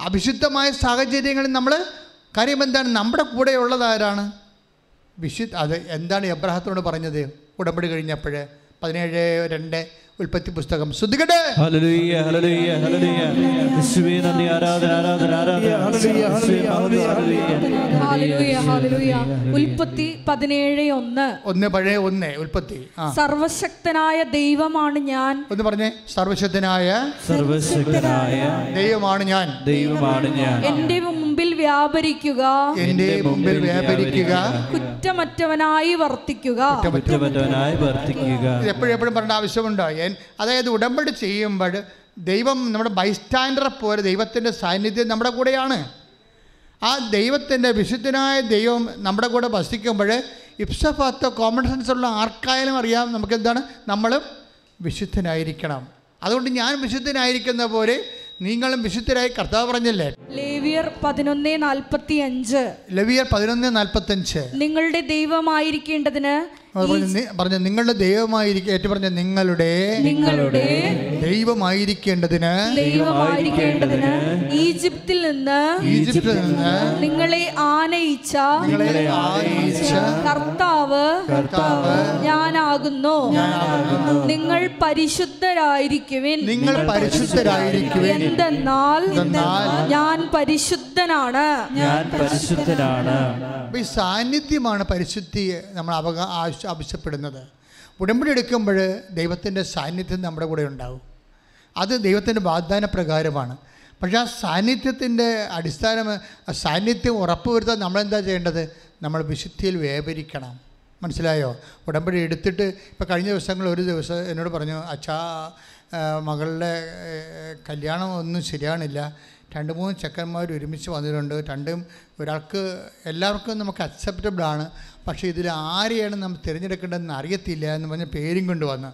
അഭിഷിദ്ധമായ സാഹചര്യങ്ങളിൽ നമ്മൾ കാര്യം എന്താണ്? നമ്മുടെ കൂടെ ഉള്ളത് ആരാണ്? വിശുദ്ധ അത് എന്താണ് എബ്രാഹത്തോട് പറഞ്ഞത്? ഉടമ്പടി കഴിഞ്ഞപ്പോൾ പതിനേഴ് രണ്ട് ഉൽപ്പത്തി പുസ്തകം ശ്രദ്ധിക്കട്ടെ ഉൽപ്പത്തി പതിനേഴ് ഒന്ന്. ഒന്ന് പഴയ ഒന്ന് ഉൽപ്പത്തി. സർവശക്തനായ ദൈവമാണ് ഞാൻ. ഒന്ന് പറഞ്ഞേ സർവശക്തനായ സർവശക്തനായ ദൈവമാണ് ഞാൻ. ദൈവമാണ് ഞാൻ. എന്റെ മുമ്പിൽ വ്യാപരിക്കുക. എന്റെ മുമ്പിൽ വ്യാപരിക്കുക. കുറ്റമറ്റവനായി വർത്തിക്കുക. കുറ്റമറ്റവനായി വർത്തിക്കുക. ഇത് എപ്പോഴും എപ്പോഴും പറഞ്ഞ ആവശ്യമുണ്ടോ? അതായത് ഉടമ്പടി ചെയ്യുമ്പോൾ ദൈവം നമ്മുടെ ബൈസ്റ്റാൻഡറെ പോലെ ദൈവത്തിന്റെ സാന്നിധ്യം നമ്മുടെ കൂടെയാണ്. ആ ദൈവത്തിന്റെ വിശുദ്ധനായ ദൈവം നമ്മുടെ കൂടെ വസിക്കുമ്പോൾ ഇപ്സഫാത്ത കോമൺ സെൻസ് ഉള്ള ആർക്കായാലും അറിയാം നമുക്ക് എന്താണ് നമ്മളും വിശുദ്ധനായിരിക്കണം. അതുകൊണ്ട് ഞാൻ വിശുദ്ധനായിരിക്കുന്ന പോലെ നിങ്ങളും വിശുദ്ധരായി കർത്താവ് പറഞ്ഞില്ലേ? ലേവിയർ പതിനൊന്ന് നാൽപ്പത്തി അഞ്ച് ലേവിയർ പതിനൊന്ന് നാൽപ്പത്തഞ്ച് നിങ്ങളുടെ ദൈവമായിരിക്കേണ്ടതിന് പറഞ്ഞു നിങ്ങളുടെ ദൈവമായിരിക്കും ഏറ്റു പറഞ്ഞ നിങ്ങളുടെ നിങ്ങളുടെ ദൈവമായിരിക്കേണ്ടതിന് ദൈവമായിരിക്കേണ്ടതിന് ഈജിപ്തിൽ നിന്ന് ഈജിപ്തിൽ നിന്ന് നിങ്ങളെ ആനയിച്ച നിങ്ങളെ ആനയിച്ച കർത്താവ് കർത്താവ് ഞാനാകുന്നു. നിങ്ങൾ പരിശുദ്ധരായിരിക്കുവിൻ. നിങ്ങൾ പരിശുദ്ധരായിരിക്കുവിൻ. എന്തെന്നാൽ ഞാൻ പരിശുദ്ധനാണ്. ഞാൻ പരിശുദ്ധനാണ്. ഈ സാന്നിധ്യമാണ് പരിശുദ്ധിയെ നമ്മൾ അവകാ ആവശ്യ ആവശ്യപ്പെടുന്നത്. ഉടമ്പടി എടുക്കുമ്പോൾ ദൈവത്തിന്റെ സാന്നിധ്യം നമ്മുടെ കൂടെ ഉണ്ടാവും. അത് ദൈവത്തിന്റെ വാഗ്ദാന പ്രകാരമാണ്. പക്ഷേ ആ സാന്നിധ്യത്തിന്റെ അടിസ്ഥാനം സാന്നിധ്യം ഉറപ്പുവരുത്താൻ നമ്മളെന്താ ചെയ്യേണ്ടത്? നമ്മൾ വിശുദ്ധിയിൽ വ്യാപരിക്കണം. മനസ്സിലായോ? ഉടമ്പടി എടുത്തിട്ട് ഇപ്പോൾ കഴിഞ്ഞ ദിവസങ്ങൾ ഒരു ദിവസം എന്നോട് പറഞ്ഞു അച്ഛാ മകളുടെ കല്യാണം ഒന്നും ശരിയാണില്ല. രണ്ട് മൂന്ന് ചെക്കന്മാർ ഒരുമിച്ച് വന്നിട്ടുണ്ട്. രണ്ടും ഒരാൾക്ക് എല്ലാവർക്കും നമുക്ക് അക്സെപ്റ്റബിൾ ആണ്. പക്ഷേ ഇതിൽ ആരെയാണ് നമ്മൾ തിരഞ്ഞെടുക്കേണ്ടതെന്ന് അറിയത്തില്ല എന്ന് പറഞ്ഞ പേരും കൊണ്ടുവന്ന്.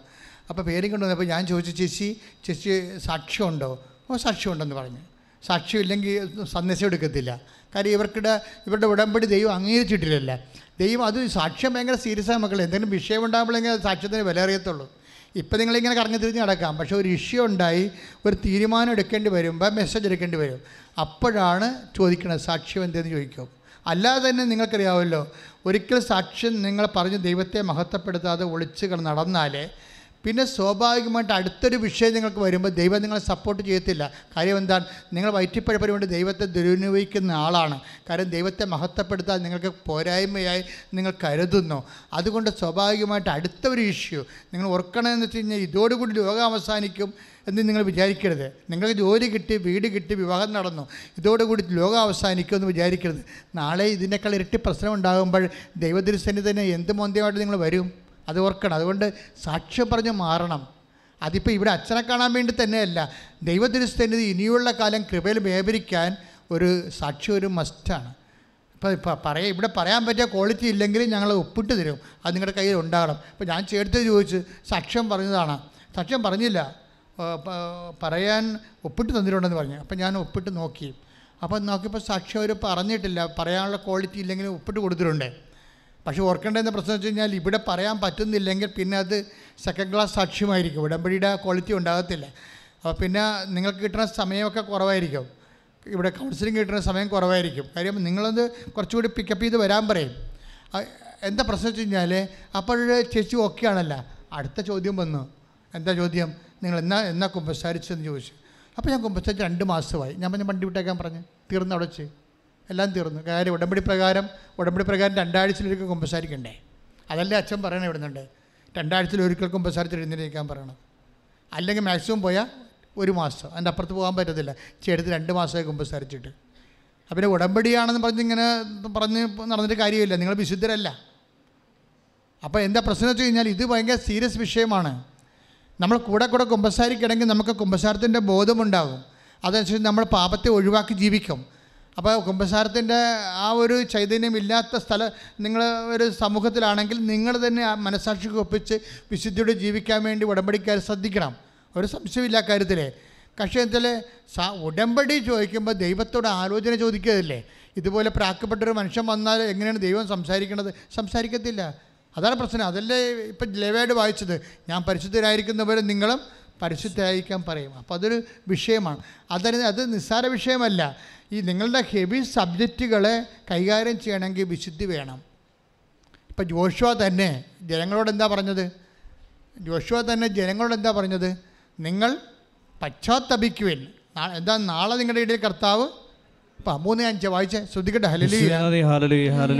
അപ്പോൾ പേരും കൊണ്ടുവന്നപ്പോൾ ഞാൻ ചോദിച്ചു ചേച്ചി ചേച്ചി സാക്ഷ്യമുണ്ടോ? ഓ സാക്ഷ്യമുണ്ടെന്ന് പറഞ്ഞു. സാക്ഷ്യം ഇല്ലെങ്കിൽ സന്ദേശം എടുക്കത്തില്ല. കാര്യം ഇവർക്കിടെ ഇവരുടെ ഉടമ്പടി ദൈവം അംഗീകരിച്ചിട്ടില്ലല്ല. ദൈവം അത് സാക്ഷ്യം ഭയങ്കര സീരിയസ് ആണ് മക്കളെ. എന്തെങ്കിലും വിഷയം ഉണ്ടാകുമ്പോഴെങ്കിൽ സാക്ഷ്യത്തിന് വില അറിയത്തുള്ളൂ. ഇപ്പം നിങ്ങളിങ്ങനെ കറങ്ങി തിരിഞ്ഞ് നടക്കാം. പക്ഷേ ഒരു ഇഷ്യൂ ഉണ്ടായി. ഒരു തീരുമാനം എടുക്കേണ്ടി വരുമ്പോൾ മെസ്സേജ് എടുക്കേണ്ടി വരും. അപ്പോഴാണ് ചോദിക്കുന്നത് സാക്ഷ്യം എന്തെന്ന് ചോദിക്കും? അല്ലാതെ തന്നെ നിങ്ങൾക്കറിയാമല്ലോ ഒരിക്കൽ സാക്ഷ്യം നിങ്ങൾ പറഞ്ഞ് ദൈവത്തെ മഹത്വപ്പെടുത്താതെ ഒളിച്ച് നടന്നാലേ പിന്നെ സ്വാഭാവികമായിട്ട് അടുത്തൊരു വിഷയം നിങ്ങൾക്ക് വരുമ്പോൾ ദൈവം നിങ്ങളെ സപ്പോർട്ട് ചെയ്യത്തില്ല. കാര്യം എന്താണ്? നിങ്ങൾ വയറ്റിപ്പഴപ്പിന് വേണ്ടി ദൈവത്തെ ദുരുപയോഗിക്കുന്ന ആളാണ്. കാരണം ദൈവത്തെ മഹത്വപ്പെടുത്താൻ നിങ്ങൾക്ക് പോരായ്മയായി നിങ്ങൾ കരുതുന്നു. അതുകൊണ്ട് സ്വാഭാവികമായിട്ട് അടുത്ത ഒരു ഇഷ്യൂ നിങ്ങൾ ഓർക്കണമെന്ന് വെച്ച് കഴിഞ്ഞാൽ ഇതോടുകൂടി ലോകം അവസാനിക്കും എന്ന് നിങ്ങൾ വിചാരിക്കരുത്. നിങ്ങൾക്ക് ജോലി കിട്ടി വീട് കിട്ടി വിവാഹം നടന്നു ഇതോടുകൂടി ലോകം അവസാനിക്കും എന്ന് വിചാരിക്കരുത്. നാളെ ഇതിനേക്കാൾ ഇരട്ടി പ്രശ്നം ഉണ്ടാകുമ്പോൾ ദൈവദൃശ്യന് എന്ത് മോന്തിയമായിട്ട് നിങ്ങൾ വരും? അത് ഓർക്കണം. അതുകൊണ്ട് സാക്ഷ്യം പറഞ്ഞ് മാറണം. അതിപ്പോൾ ഇവിടെ അച്ഛനെ കാണാൻ വേണ്ടി തന്നെയല്ല. ദൈവദൃശ്യന് ഇനിയുള്ള കാലം കൃപയിൽ വ്യാപരിക്കാൻ ഒരു സാക്ഷ്യം ഒരു മസ്റ്റാണ് ഇപ്പോൾ ഇപ്പോൾ പറയാം ഇവിടെ പറയാൻ പറ്റിയ ക്വാളിറ്റി ഇല്ലെങ്കിൽ ഞങ്ങൾ ഒപ്പിട്ട് തരും. അത് നിങ്ങളുടെ കയ്യിൽ ഉണ്ടാകണം. അപ്പോൾ ഞാൻ ചേർത്ത് ചോദിച്ച് സാക്ഷ്യം പറഞ്ഞതാണ്. സാക്ഷ്യം പറഞ്ഞില്ല. പറയാൻ ഒപ്പിട്ട് തന്നിട്ടുണ്ടെന്ന് പറഞ്ഞു. അപ്പം ഞാൻ ഒപ്പിട്ട് നോക്കി. അപ്പം നോക്കിയപ്പോൾ സാക്ഷ്യം അവർ പറഞ്ഞിട്ടില്ല. പറയാനുള്ള ക്വാളിറ്റി ഇല്ലെങ്കിൽ ഒപ്പിട്ട് കൊടുത്തിട്ടുണ്ട്. പക്ഷേ ഓർക്കേണ്ടതെന്ന പ്രശ്നം വെച്ച് കഴിഞ്ഞാൽ ഇവിടെ പറയാൻ പറ്റുന്നില്ലെങ്കിൽ പിന്നെ അത് സെക്കൻഡ് ക്ലാസ് സാക്ഷ്യമായിരിക്കും. ഉടമ്പടിയുടെ ക്വാളിറ്റി ഉണ്ടാകത്തില്ല. അപ്പോൾ പിന്നെ നിങ്ങൾക്ക് കിട്ടുന്ന സമയമൊക്കെ കുറവായിരിക്കും. ഇവിടെ കൗൺസിലിംഗ് കിട്ടുന്ന സമയം കുറവായിരിക്കും. കാര്യം നിങ്ങളത് കുറച്ചുകൂടി പിക്കപ്പ് ചെയ്ത് വരാൻ പറയും. എന്താ പ്രശ്നം വെച്ച് കഴിഞ്ഞാൽ അപ്പോൾ ചേച്ചി ഓക്കെ ആണല്ല. അടുത്ത ചോദ്യം വന്നു. എന്താ ചോദ്യം? നിങ്ങൾ എന്നാ എന്നാ കുമ്പസാരിച്ചെന്ന് ചോദിച്ചു. അപ്പോൾ ഞാൻ കുമ്പസാരിച്ച് രണ്ട് മാസമായി. ഞാൻ പറഞ്ഞ വണ്ടി വിട്ടേക്കാൻ പറഞ്ഞു. തീർന്നു എല്ലാം തീർന്നു. കാര്യം ഉടമ്പടി പ്രകാരം ഉടമ്പടി പ്രകാരം രണ്ടാഴ്ചയിലൊരിക്കൽ കുമ്പസാരിക്കണ്ടേ? അതല്ലേ അച്ഛൻ പറയണേ ഇവിടുന്നുണ്ട്. രണ്ടാഴ്ചയിൽ ഒരിക്കൽ കുമ്പസാരിച്ച് എഴുന്നേക്കാൻ പറയണം. അല്ലെങ്കിൽ മാക്സിമം പോയാൽ ഒരു മാസം. അതിന്റെ അപ്പുറത്ത് പോകാൻ പറ്റത്തില്ല. ചേട്ടത്ത് രണ്ട് മാസമായി കുമ്പസാരിച്ചിട്ട്. അപ്പം ഉടമ്പടിയാണെന്ന് പറഞ്ഞ് ഇങ്ങനെ പറഞ്ഞ് നടന്നിട്ട് കാര്യമില്ല. നിങ്ങൾ വിശുദ്ധരല്ല. അപ്പോൾ എന്താ പ്രശ്നം വെച്ച് കഴിഞ്ഞാൽ ഇത് ഭയങ്കര സീരിയസ് വിഷയമാണ്. നമ്മൾ കൂടെ കൂടെ കുമ്പസാരിക്കണമെങ്കിൽ നമുക്ക് കുമ്പസാരത്തിന്റെ ബോധമുണ്ടാകും. അതനുസരിച്ച് നമ്മൾ പാപത്തെ ഒഴിവാക്കി ജീവിക്കും. അപ്പോൾ കുംഭസാരത്തിന്റെ ആ ഒരു ചൈതന്യം ഇല്ലാത്ത സ്ഥലം നിങ്ങൾ ഒരു സമൂഹത്തിലാണെങ്കിൽ നിങ്ങൾ തന്നെ മനസാക്ഷിക്ക് ഒപ്പിച്ച് വിശുദ്ധിയോട് ജീവിക്കാൻ വേണ്ടി ഉടമ്പടിക്കാർ ശ്രദ്ധിക്കണം. ഒരു സംശയമില്ല കാര്യത്തിൽ പക്ഷേ എന്നാൽ ഉടമ്പടി ചോദിക്കുമ്പോൾ ദൈവത്തോട് ആലോചന ചോദിക്കുകയല്ലേ ഇതുപോലെ പ്രാക്കപ്പെട്ടൊരു മനുഷ്യൻ വന്നാൽ എങ്ങനെയാണ് ദൈവം സംസാരിക്കുന്നത് സംസാരിക്കത്തില്ല. അതാണ് പ്രശ്നം. അതല്ലേ ഇപ്പം ലേവയോട് വായിച്ചത്. ഞാൻ പരിശുദ്ധരായിരിക്കുന്നവരെ നിങ്ങളും പരിശുദ്ധരായിരിക്കാൻ പറയും. അപ്പോൾ അതൊരു വിഷയമാണ്. അതിന് അത് നിസ്സാര വിഷയമല്ല. ഈ നിങ്ങളുടെ ഹെവി സബ്ജക്റ്റുകളെ കൈകാര്യം ചെയ്യണമെങ്കിൽ വിശുദ്ധി വേണം. ഇപ്പം ജോഷുവ തന്നെ ജനങ്ങളോട് എന്താ പറഞ്ഞത്? ജോഷുവ തന്നെ ജനങ്ങളോട് എന്താ പറഞ്ഞത്? നിങ്ങൾ പശ്ചാത്തപിക്കുവിൻ. എന്താ നാളെ നിങ്ങളുടെ ഇടയിൽ കർത്താവ് ഇപ്പം മൂന്ന് അഞ്ച് വായിച്ചേ? ശ്രദ്ധിക്കട്ടെ.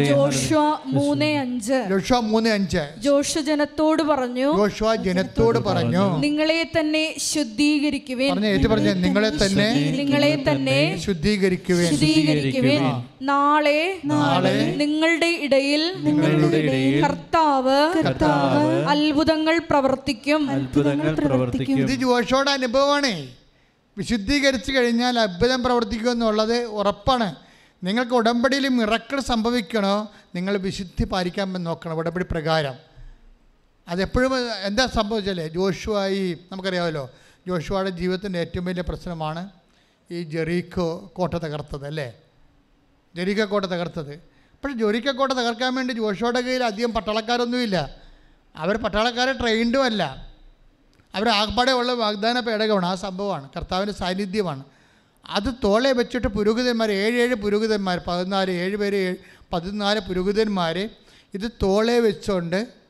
ജോഷുവ മൂന്ന് അഞ്ച്. ജോഷ ജനത്തോട് പറഞ്ഞു. ജോഷുവ ജനത്തോട് പറഞ്ഞു. നിങ്ങളെ തന്നെ ശുദ്ധീകരിക്കുവേ പറഞ്ഞു ഏറ്റു നിങ്ങളെ തന്നെ നിങ്ങളെ തന്നെ ശുദ്ധീകരിക്കുവേ ശുദ്ധീകരിക്കുവേ നാളെ നാളെ നിങ്ങളുടെ ഇടയിൽ നിങ്ങളുടെ ഇടയിൽ കർത്താവ് അത്ഭുതങ്ങൾ പ്രവർത്തിക്കും. അത്ഭുതങ്ങൾ പ്രവർത്തിക്കും. ഇത് ജോഷോടെ അനുഭവമാണ്. വിശുദ്ധീകരിച്ചു കഴിഞ്ഞാൽ അത്ഭുതം പ്രവർത്തിക്കുക എന്നുള്ളത് ഉറപ്പാണ്. നിങ്ങൾക്ക് ഉടമ്പടിയിൽ മിറക്കൾ സംഭവിക്കണോ? നിങ്ങൾ വിശുദ്ധി പാലിക്കാൻ നോക്കണം ഉടമ്പടി പ്രകാരം. അതെപ്പോഴും എന്താ സംഭവിച്ചല്ലേ ജോഷുവായി നമുക്കറിയാമല്ലോ ജോഷുവയുടെ ജീവിതത്തിന്റെ ഏറ്റവും വലിയ പ്രശ്നമാണ് ഈ ജെറീക്കോ കോട്ട തകർത്തത് അല്ലേ? ജെറീക്കോ കോട്ട തകർത്തത്. പക്ഷേ ജെറീക്കോ കോട്ട തകർക്കാൻ വേണ്ടി ജോഷുവയുടെ കയ്യിൽ അധികം പട്ടാളക്കാരൊന്നുമില്ല. അവർ പട്ടാളക്കാരെ ട്രെയിൻഡും അല്ല. അവർ ആകപ്പാടെ ഉള്ള വാഗ്ദാന പേടകമാണ്. ആ സംഭവമാണ്. കർത്താവിന്റെ സാന്നിധ്യമാണ്. അത് തോളെ വെച്ചിട്ട് പുരോഹിതന്മാർ ഏഴ് ഏഴ് പുരോഹിതന്മാർ പതിനാല് ഏഴ് പേര് പതിനാല് പുരോഹിതന്മാർ ഇത് തോളെ വെച്ചുകൊണ്ട്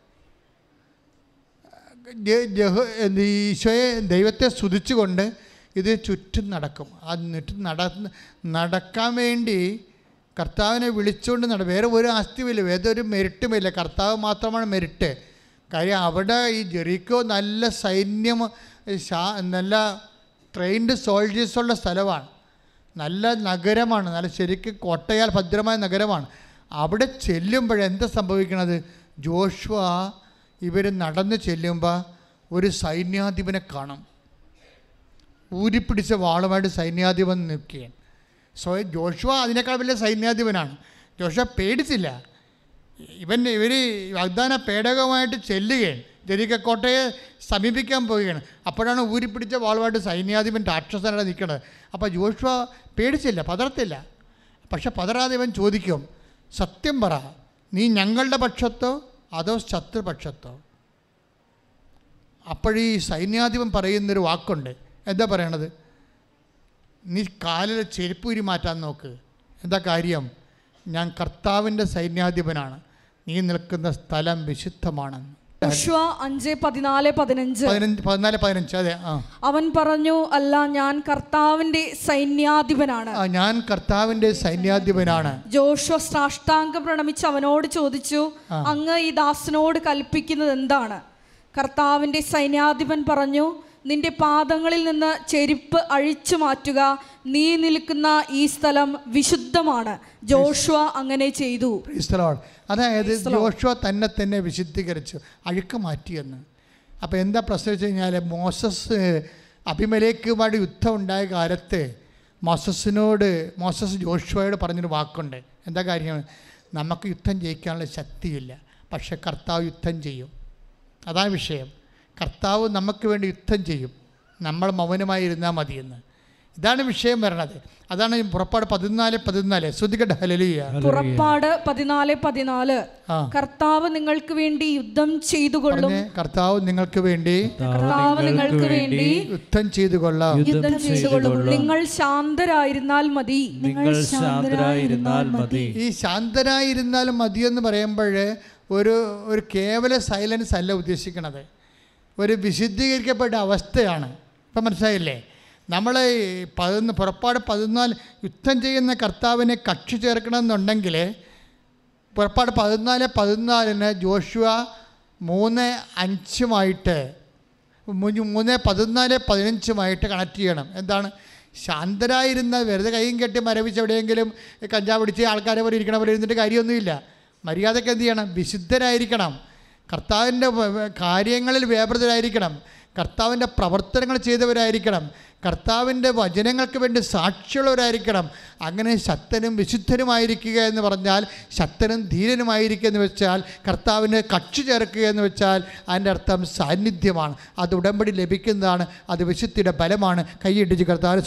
ഈശോയെ ദൈവത്തെ സ്തുതിച്ചുകൊണ്ട് ഇത് ചുറ്റും നടക്കും. ചുറ്റും നട നടക്കാൻ വേണ്ടി കർത്താവിനെ വിളിച്ചുകൊണ്ട് നട വേറെ ഒരു ആസ്തിയുമില്ല. വേറെ ഒരു മെരിട്ടുമില്ല. കർത്താവ് മാത്രമാണ് മെരിട്ട്. കാര്യം അവിടെ ഈ ജെറിക്കോ നല്ല സൈന്യം നല്ല ട്രെയിൻഡ് സോൾജേഴ്സുള്ള സ്ഥലമാണ്. നല്ല നഗരമാണ്. നല്ല ശരിക്കും കോട്ടയാൽ ഭദ്രമായ നഗരമാണ്. അവിടെ ചെല്ലുമ്പോൾ എന്താ സംഭവിക്കണത്? ജോഷുവ ഇവർ നടന്ന് ചെല്ലുമ്പോൾ ഒരു സൈന്യാധിപനെ കാണും. ഊരിപ്പിടിച്ച വാളുമായിട്ട് സൈന്യാധിപൻ നിൽക്കുകയാണ്. സോ ജോഷുവ അതിനേക്കാൾ വലിയ സൈന്യാധിപനാണ്. ജോഷുവ പേടിച്ചില്ല. ഇവൻ ഇവർ വാഗ്ദാന പേടകമായിട്ട് ചെല്ലുകയാണ്. ജെരിക്കക്കോട്ടയെ സമീപിക്കാൻ പോവുകയാണ്. അപ്പോഴാണ് ഊരിപ്പിടിച്ച വാളുമായിട്ട് സൈന്യാധിപൻ രാക്ഷസനായിട്ട് നിൽക്കുന്നത്. അപ്പോൾ ജോഷുവ പേടിച്ചില്ല പതറത്തില്ല. പക്ഷെ പതറാതെ ഇവൻ ചോദിക്കും സത്യം പറ നീ ഞങ്ങളുടെ പക്ഷത്തോ അതോ ശത്രുപക്ഷത്തോ അപ്പോഴീ സൈന്യാധിപൻ പറയുന്നൊരു വാക്കുണ്ട്. എന്താ പറയണത്? നീ കാലിലെ ചെരുപ്പൂരി മാറ്റാൻ നോക്ക്. എന്താ കാര്യം? ഞാൻ കർത്താവിന്റെ സൈന്യാധിപനാണ്. നീ നിൽക്കുന്ന സ്ഥലം വിശുദ്ധമാണെന്ന്. അവൻ പറഞ്ഞു അല്ല ഞാൻ കർത്താവിന്റെ സൈന്യാധിപനാണ്. ഞാൻ കർത്താവിന്റെ സൈന്യാധിപനാണ്. ജോഷുവ സാഷ്ടാംഗം പ്രണമിച്ച് അവനോട് ചോദിച്ചു. അങ്ങ് ഈ ദാസനോട് കൽപ്പിക്കുന്നത് എന്താണ്? കർത്താവിന്റെ സൈന്യാധിപൻ പറഞ്ഞു നിന്റെ പാദങ്ങളിൽ നിന്ന് ചെരുപ്പ് അഴിച്ചു മാറ്റുക. നീ നിൽക്കുന്ന ഈ സ്ഥലം വിശുദ്ധമാണ്. ജോഷുവ അങ്ങനെ ചെയ്തു. അതായത് ജോഷുവ തന്നെ തന്നെ വിശുദ്ധീകരിച്ചു അഴുക്ക് മാറ്റിയെന്ന് അപ്പോൾ എന്താ പ്രശ്നം വെച്ച് കഴിഞ്ഞാൽ മോസസ് അഭിമലേക്കുമായിട്ട് യുദ്ധം ഉണ്ടായ കാലത്ത് മോസസിനോട് മോസസ് ജോഷുവയോട് പറഞ്ഞൊരു വാക്കുണ്ട്. എന്താ കാര്യം? നമുക്ക് യുദ്ധം ജയിക്കാനുള്ള ശക്തിയില്ല പക്ഷേ കർത്താവ് യുദ്ധം ചെയ്യും. അതാണ് വിഷയം. കർത്താവ് നമുക്ക് വേണ്ടി യുദ്ധം ചെയ്യും. നമ്മൾ മൗനമായി ഇരുന്നാൽ മതിയെന്ന്. ഇതാണ് വിഷയം വരണത്. അതാണ് പുറപ്പാട് പതിനാല് പതിനാല്. ശ്രദ്ധിക്കട്ടെ ഹലലിയ പുറപ്പാട് പതിനാല് പതിനാല്. കർത്താവ് നിങ്ങൾക്ക് വേണ്ടി യുദ്ധം ചെയ്തു കൊള്ളും കർത്താവ് നിങ്ങൾക്ക് വേണ്ടി കർത്താവ് നിങ്ങൾക്ക് വേണ്ടി യുദ്ധം ചെയ്തു കൊള്ളാം യുദ്ധം ചെയ്തു കൊള്ളും നിങ്ങൾ ശാന്തരായിരുന്നാൽ മതി. നിങ്ങൾ ശാന്തരായിരുന്നാൽ മതി. ഈ ശാന്തരായിരുന്നാലും മതിയെന്ന് പറയുമ്പോൾ ഒരു ഒരു കേവല സൈലൻസ് അല്ല ഉദ്ദേശിക്കണത്. ഒരു വിശുദ്ധീകരിക്കപ്പെട്ട അവസ്ഥയാണ്. ഇപ്പം മനസ്സിലായില്ലേ? നമ്മൾ പതിനൊന്ന് പുറപ്പാട് പതിനാല് യുദ്ധം ചെയ്യുന്ന കർത്താവിനെ കക്ഷി ചേർക്കണമെന്നുണ്ടെങ്കിൽ പുറപ്പാട് പതിനാല് പതിനാലിന് ജോഷുവ മൂന്ന് അഞ്ചുമായിട്ട് മൂന്ന് പതിനാല് പതിനഞ്ചുമായിട്ട് കണക്ട് ചെയ്യണം. എന്താണ്? ശാന്തരായിരുന്ന വെറുതെ കൈയും കെട്ടി മരവിച്ച് എവിടെയെങ്കിലും കഞ്ചാവ് പിടിച്ച് ആൾക്കാരെ പോലെ ഇരിക്കണ പോലെ ഇരുന്നിട്ട് കാര്യമൊന്നുമില്ല. മര്യാദയ്ക്ക് എന്ത് ചെയ്യണം? വിശുദ്ധരായിരിക്കണം. കർത്താവിന്റെ കാര്യങ്ങളിൽ വ്യാപൃതരായിരിക്കണം കർത്താവിന്റെ പ്രവർത്തനങ്ങൾ ചെയ്തവരായിരിക്കണം. കർത്താവിന്റെ വചനങ്ങൾക്ക് വേണ്ടി സാക്ഷിയുള്ളവരായിരിക്കണം. അങ്ങനെ ശക്തനും വിശുദ്ധനുമായിരിക്കുക എന്ന് പറഞ്ഞാൽ ശക്തനും ധീരനുമായിരിക്കുക എന്ന് വെച്ചാൽ കർത്താവിന് കക്ഷി ചേർക്കുക എന്ന് വെച്ചാൽ അതിന്റെ അർത്ഥം സാന്നിധ്യമാണ്. അത് ഉടമ്പടി ലഭിക്കുന്നതാണ്. അത് വിശുദ്ധിയുടെ ബലമാണ് കൈയിടിച്ച് കർത്താവ്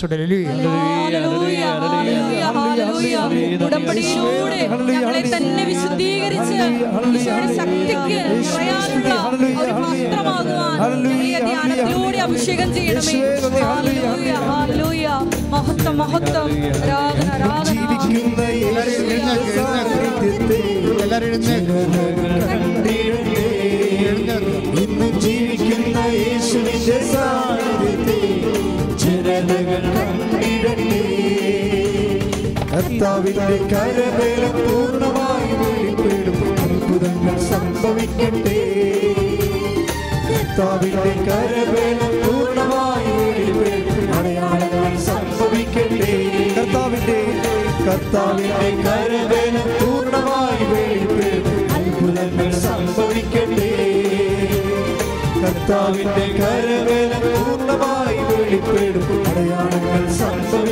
അഭിഷേകം ചെയ്യണമേ. മഹത്വം മഹത്വം. രാഗ ഇന്ന് ജീവിക്കുന്ന കർത്താവിന്റെ കരവേല പൂർണമായി വെളിപ്പെടും. അത്ഭുതങ്ങൾ സംഭവിക്കട്ടെ. കർത്താവിന്റെ കരവേല പൂർണമായി വെളിപ്പെടും. അടയാളങ്ങൾ സംഭവിക്കട്ടെ. കർത്താവിന്റെ കരവേല പൂർണമായി വെളിപ്പ് അത്ഭുതങ്ങൾ സംഭവിക്കട്ടെ. കർത്താവിന്റെ കരുവേന പൂർണമായി വെളിപ്പെടും. അടയാളങ്ങൾ സംഭവിക്കും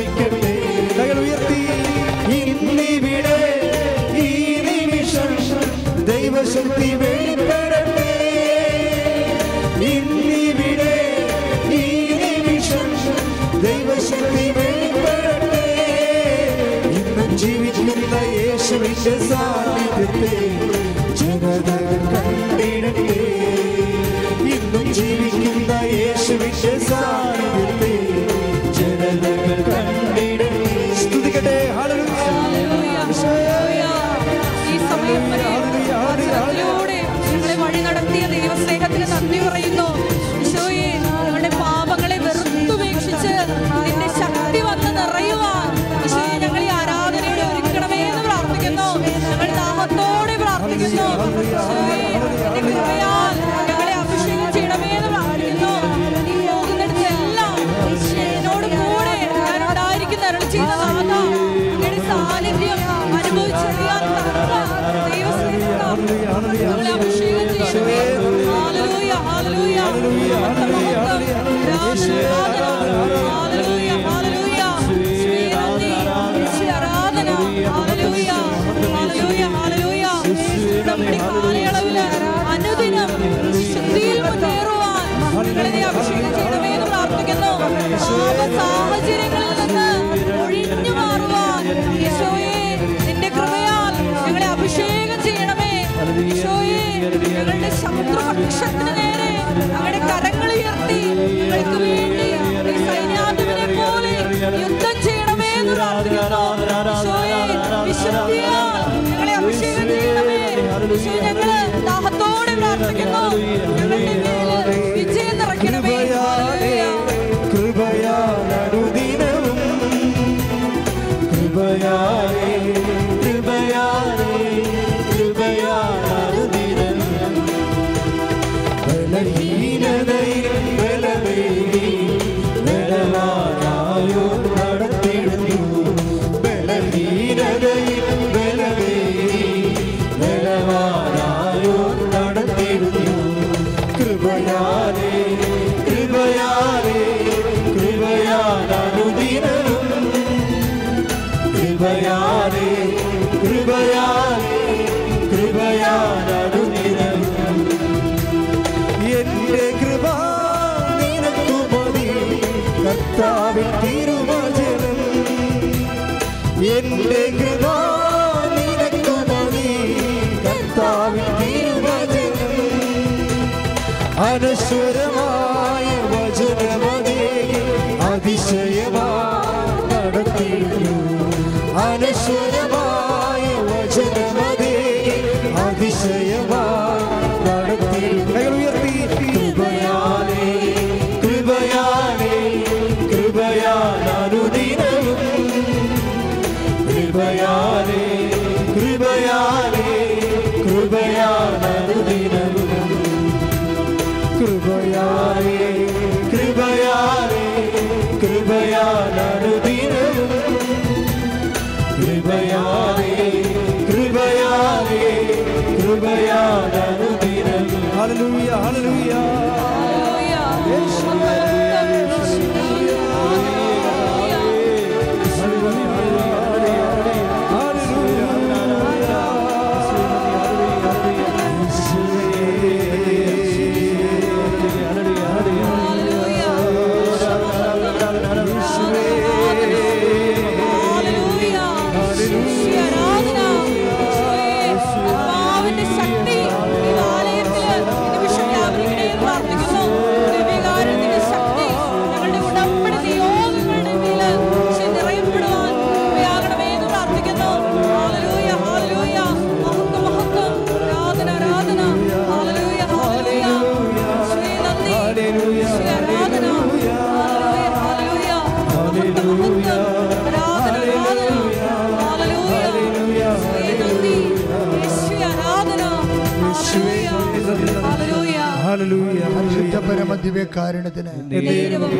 ദിവ്യകാരുണ്യത്തിന് ഏറ്റവും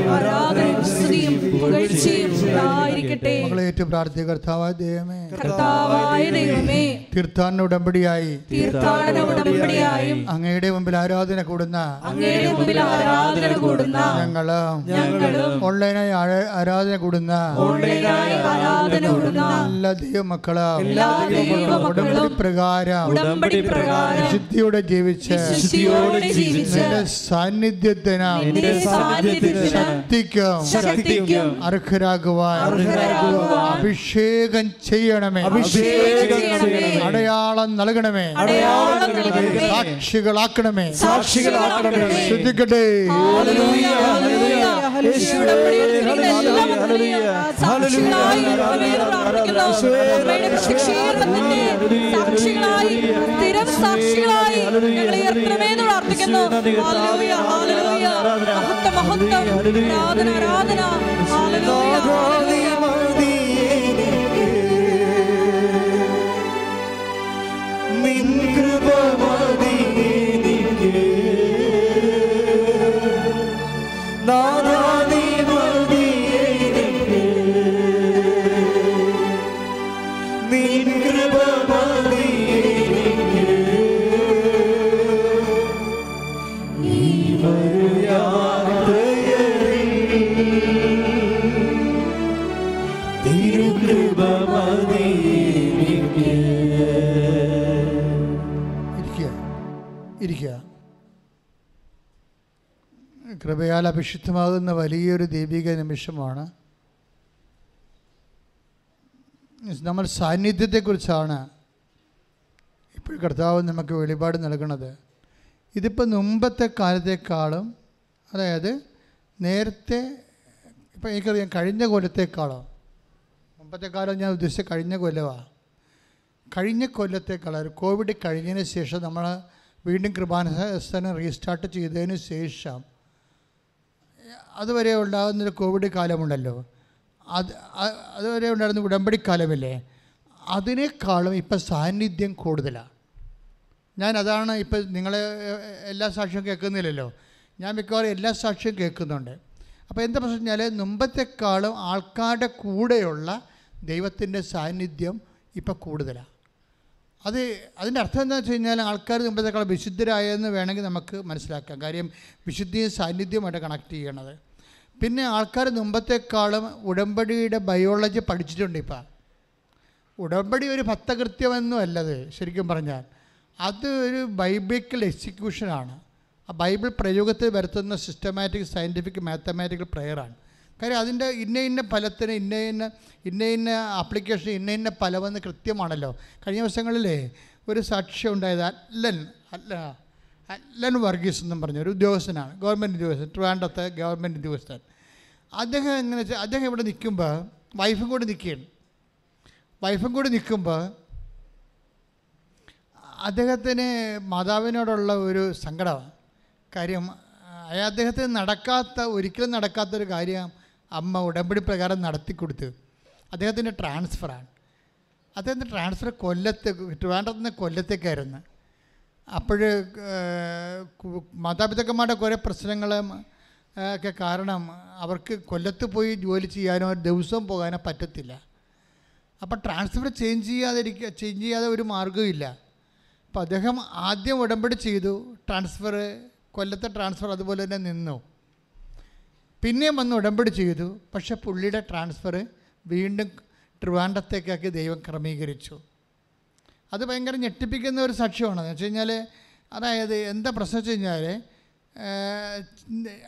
മകളെ പ്രാർത്ഥിക കർത്താവായ ദൈവമേ. കർത്താവായ ദൈവമേ. തീർത്ഥാടന ഉടമ്പടിയായി. തീർത്ഥാടന ഉടമ്പടിയായും. അങ്ങയുടെ മുമ്പിൽ ആരാധന കൂടുന്ന. അങ്ങയുടെ മുമ്പിൽ ആരാധന കൂടുന്ന. ഞങ്ങൾ ഓൺലൈനായി ആരാധന കൂടുന്ന. ഓൺലൈനായി ആരാധന കൂടുന്ന. എല്ലാ ദൈവമക്കൾ ഉടമ്പടി പ്രകാരം ഉടമ്പടി പ്രകാരം വിശുദ്ധിയോടെ ജീവിച്ച് വിശുദ്ധിയോടെ ജീവിച്ച് നിന്റെ സാന്നിധ്യത്തിന് ശക്തിക്കും അർഹരാകുവാൻ അഭിഷേകം ചെയ്യണമേ. അഭിഷേകം ചെയ്യണമേ. അടയാളം നൽകണമേ. സാക്ഷികളാക്കണമേ. സാക്ഷികളാക്കണമേ. ശ്രദ്ധിക്കട്ടെ. സാക്ഷികളായി സാക്ഷികളായി സ്ഥിരം സാക്ഷികളായി ഞങ്ങളെ ഉയർത്തണമേ എന്ന് പ്രാർത്ഥിക്കുന്നു. ഹല്ലേലൂയ, ഹല്ലേലൂയ. മഹത്വം മഹത്വം. ആരാധന ആരാധന. കൃപയാൽ അഭിഷിക്തമാകുന്ന വലിയൊരു ദൈവിക നിമിഷമാണ്. നമ്മൾ സാന്നിധ്യത്തെക്കുറിച്ചാണ് ഇപ്പോൾ കർത്താവ് നമുക്ക് വെളിപാട് നൽകുന്നത്. ഇതിപ്പോൾ മുമ്പത്തെ കാലത്തേക്കാളും അതായത് നേരത്തെ ഇപ്പം എനിക്കറിയാം കഴിഞ്ഞ കൊല്ലത്തേക്കാളോ മുമ്പത്തെ കാലം ഞാൻ ഉദ്ദേശിച്ച കഴിഞ്ഞ കൊല്ലമാണ് കഴിഞ്ഞ കൊല്ലത്തേക്കാൾ കോവിഡ് കഴിഞ്ഞതിന് ശേഷം നമ്മൾ വീണ്ടും കൃപാനുസ്ഥാനം റീസ്റ്റാർട്ട് ചെയ്തതിന് ശേഷം അതുവരെ ഉണ്ടാകുന്നൊരു കോവിഡ് കാലമുണ്ടല്ലോ. അത് അതുവരെ ഉണ്ടായിരുന്ന ഉടമ്പടി കാലമില്ലേ? അതിനേക്കാളും ഇപ്പം സാന്നിധ്യം കൂടുതലാണ് ഞാൻ അതാണ് ഇപ്പം നിങ്ങളെ എല്ലാ സാക്ഷ്യം കേൾക്കുന്നില്ലല്ലോ. ഞാൻ മിക്കവാറും എല്ലാ സാക്ഷ്യം കേൾക്കുന്നുണ്ട്. അപ്പോൾ എന്താ പ്രശ്നം വെച്ചാൽ മുമ്പത്തെക്കാളും ആൾക്കാരുടെ കൂടെയുള്ള ദൈവത്തിന്റെ സാന്നിധ്യം ഇപ്പം കൂടുതലാണ് അത് അതിന്റെ അർത്ഥം എന്താണെന്ന് വെച്ച് കഴിഞ്ഞാൽ ആൾക്കാർ മുമ്പത്തേക്കാൾ വിശുദ്ധരായെന്ന് വേണമെങ്കിൽ നമുക്ക് മനസ്സിലാക്കാം. കാര്യം വിശുദ്ധിയും സാന്നിധ്യമായിട്ട് കണക്ട് ചെയ്യണത്. പിന്നെ ആൾക്കാർ മുമ്പത്തേക്കാളും ഉടമ്പടിയുടെ ബയോളജി പഠിച്ചിട്ടുണ്ട് ഇപ്പം. ഉടമ്പടി ഒരു ഭക്തകൃത്യമെന്നും അല്ലത് ശരിക്കും പറഞ്ഞാൽ. അത് ഒരു ബൈബിക്കൽ എക്സിക്യൂഷനാണ് ആ ബൈബിൾ പ്രയോഗത്തിൽ വരുത്തുന്ന സിസ്റ്റമാറ്റിക് സയന്റിഫിക് മാത്തമാറ്റിക്കൽ പ്രെയറാണ് കാര്യം അതിന്റെ ഇന്ന ഇന്ന ഫലത്തിന് ഇന്ന ഇന്ന ഇന്ന ഇന്ന ആപ്ലിക്കേഷൻ ഇന്ന ഇന്ന ഫലമെന്ന് കൃത്യമാണല്ലോ. കഴിഞ്ഞ ദിവസങ്ങളിലേ ഒരു സാക്ഷ്യം ഉണ്ടായത് അല്ലൻ അല്ല അല്ലൻ വർഗീസ് എന്നും പറഞ്ഞ ഒരു ഉദ്യോഗസ്ഥനാണ് ഗവൺമെന്റ് ഉദ്യോഗസ്ഥൻ ട്രിവാൻഡത്തെ ഗവൺമെന്റ് ഉദ്യോഗസ്ഥൻ. അദ്ദേഹം എങ്ങനെ വെച്ചാൽ അദ്ദേഹം ഇവിടെ നിൽക്കുമ്പോൾ വൈഫും കൂടെ നിൽക്കുകയാണ്. വൈഫും കൂടി നിൽക്കുമ്പോൾ അദ്ദേഹത്തിന് മാതാവിനോടുള്ള ഒരു സങ്കടമാണ് കാര്യം അദ്ദേഹത്തിന് നടക്കാത്ത ഒരിക്കലും നടക്കാത്തൊരു കാര്യം അമ്മ ഉടമ്പടി പ്രകാരം നടത്തി കൊടുത്തു അദ്ദേഹത്തിന്റെ ട്രാൻസ്ഫറാണ് അദ്ദേഹത്തിന്റെ ട്രാൻസ്ഫർ കൊല്ലത്ത് ട്രിവാൻഡ്രത്ത് നിന്ന് കൊല്ലത്തേക്കായിരുന്നു അപ്പോൾ മാതാപിതാക്കന്മാരുടെ കുറേ പ്രശ്നങ്ങളും ഒക്കെ കാരണം അവർക്ക് കൊല്ലത്ത് പോയി ജോലി ചെയ്യാനോ ദിവസവും പോകാനോ പറ്റത്തില്ല. അപ്പോൾ ട്രാൻസ്ഫർ ചേഞ്ച് ചെയ്യാതിരിക്കുക ചേഞ്ച് ചെയ്യാതെ ഒരു മാർഗമില്ല അപ്പോൾ അദ്ദേഹം ആദ്യം ഉടമ്പടി ചെയ്തു ട്രാൻസ്ഫർ കൊല്ലത്തെ ട്രാൻസ്ഫർ അതുപോലെ തന്നെ നിന്നു. പിന്നെയും വന്ന് ഉടമ്പടി ചെയ്തു. പക്ഷെ പുള്ളിയുടെ ട്രാൻസ്ഫർ വീണ്ടും ട്രിവാൻഡത്തേക്കാക്കി ദൈവം ക്രമീകരിച്ചു. അത് ഭയങ്കര ഞെട്ടിപ്പിക്കുന്ന ഒരു സാക്ഷ്യമാണ്. എന്ന് വെച്ച് കഴിഞ്ഞാൽ അതായത് എന്താ പ്രശ്നം വെച്ച് കഴിഞ്ഞാൽ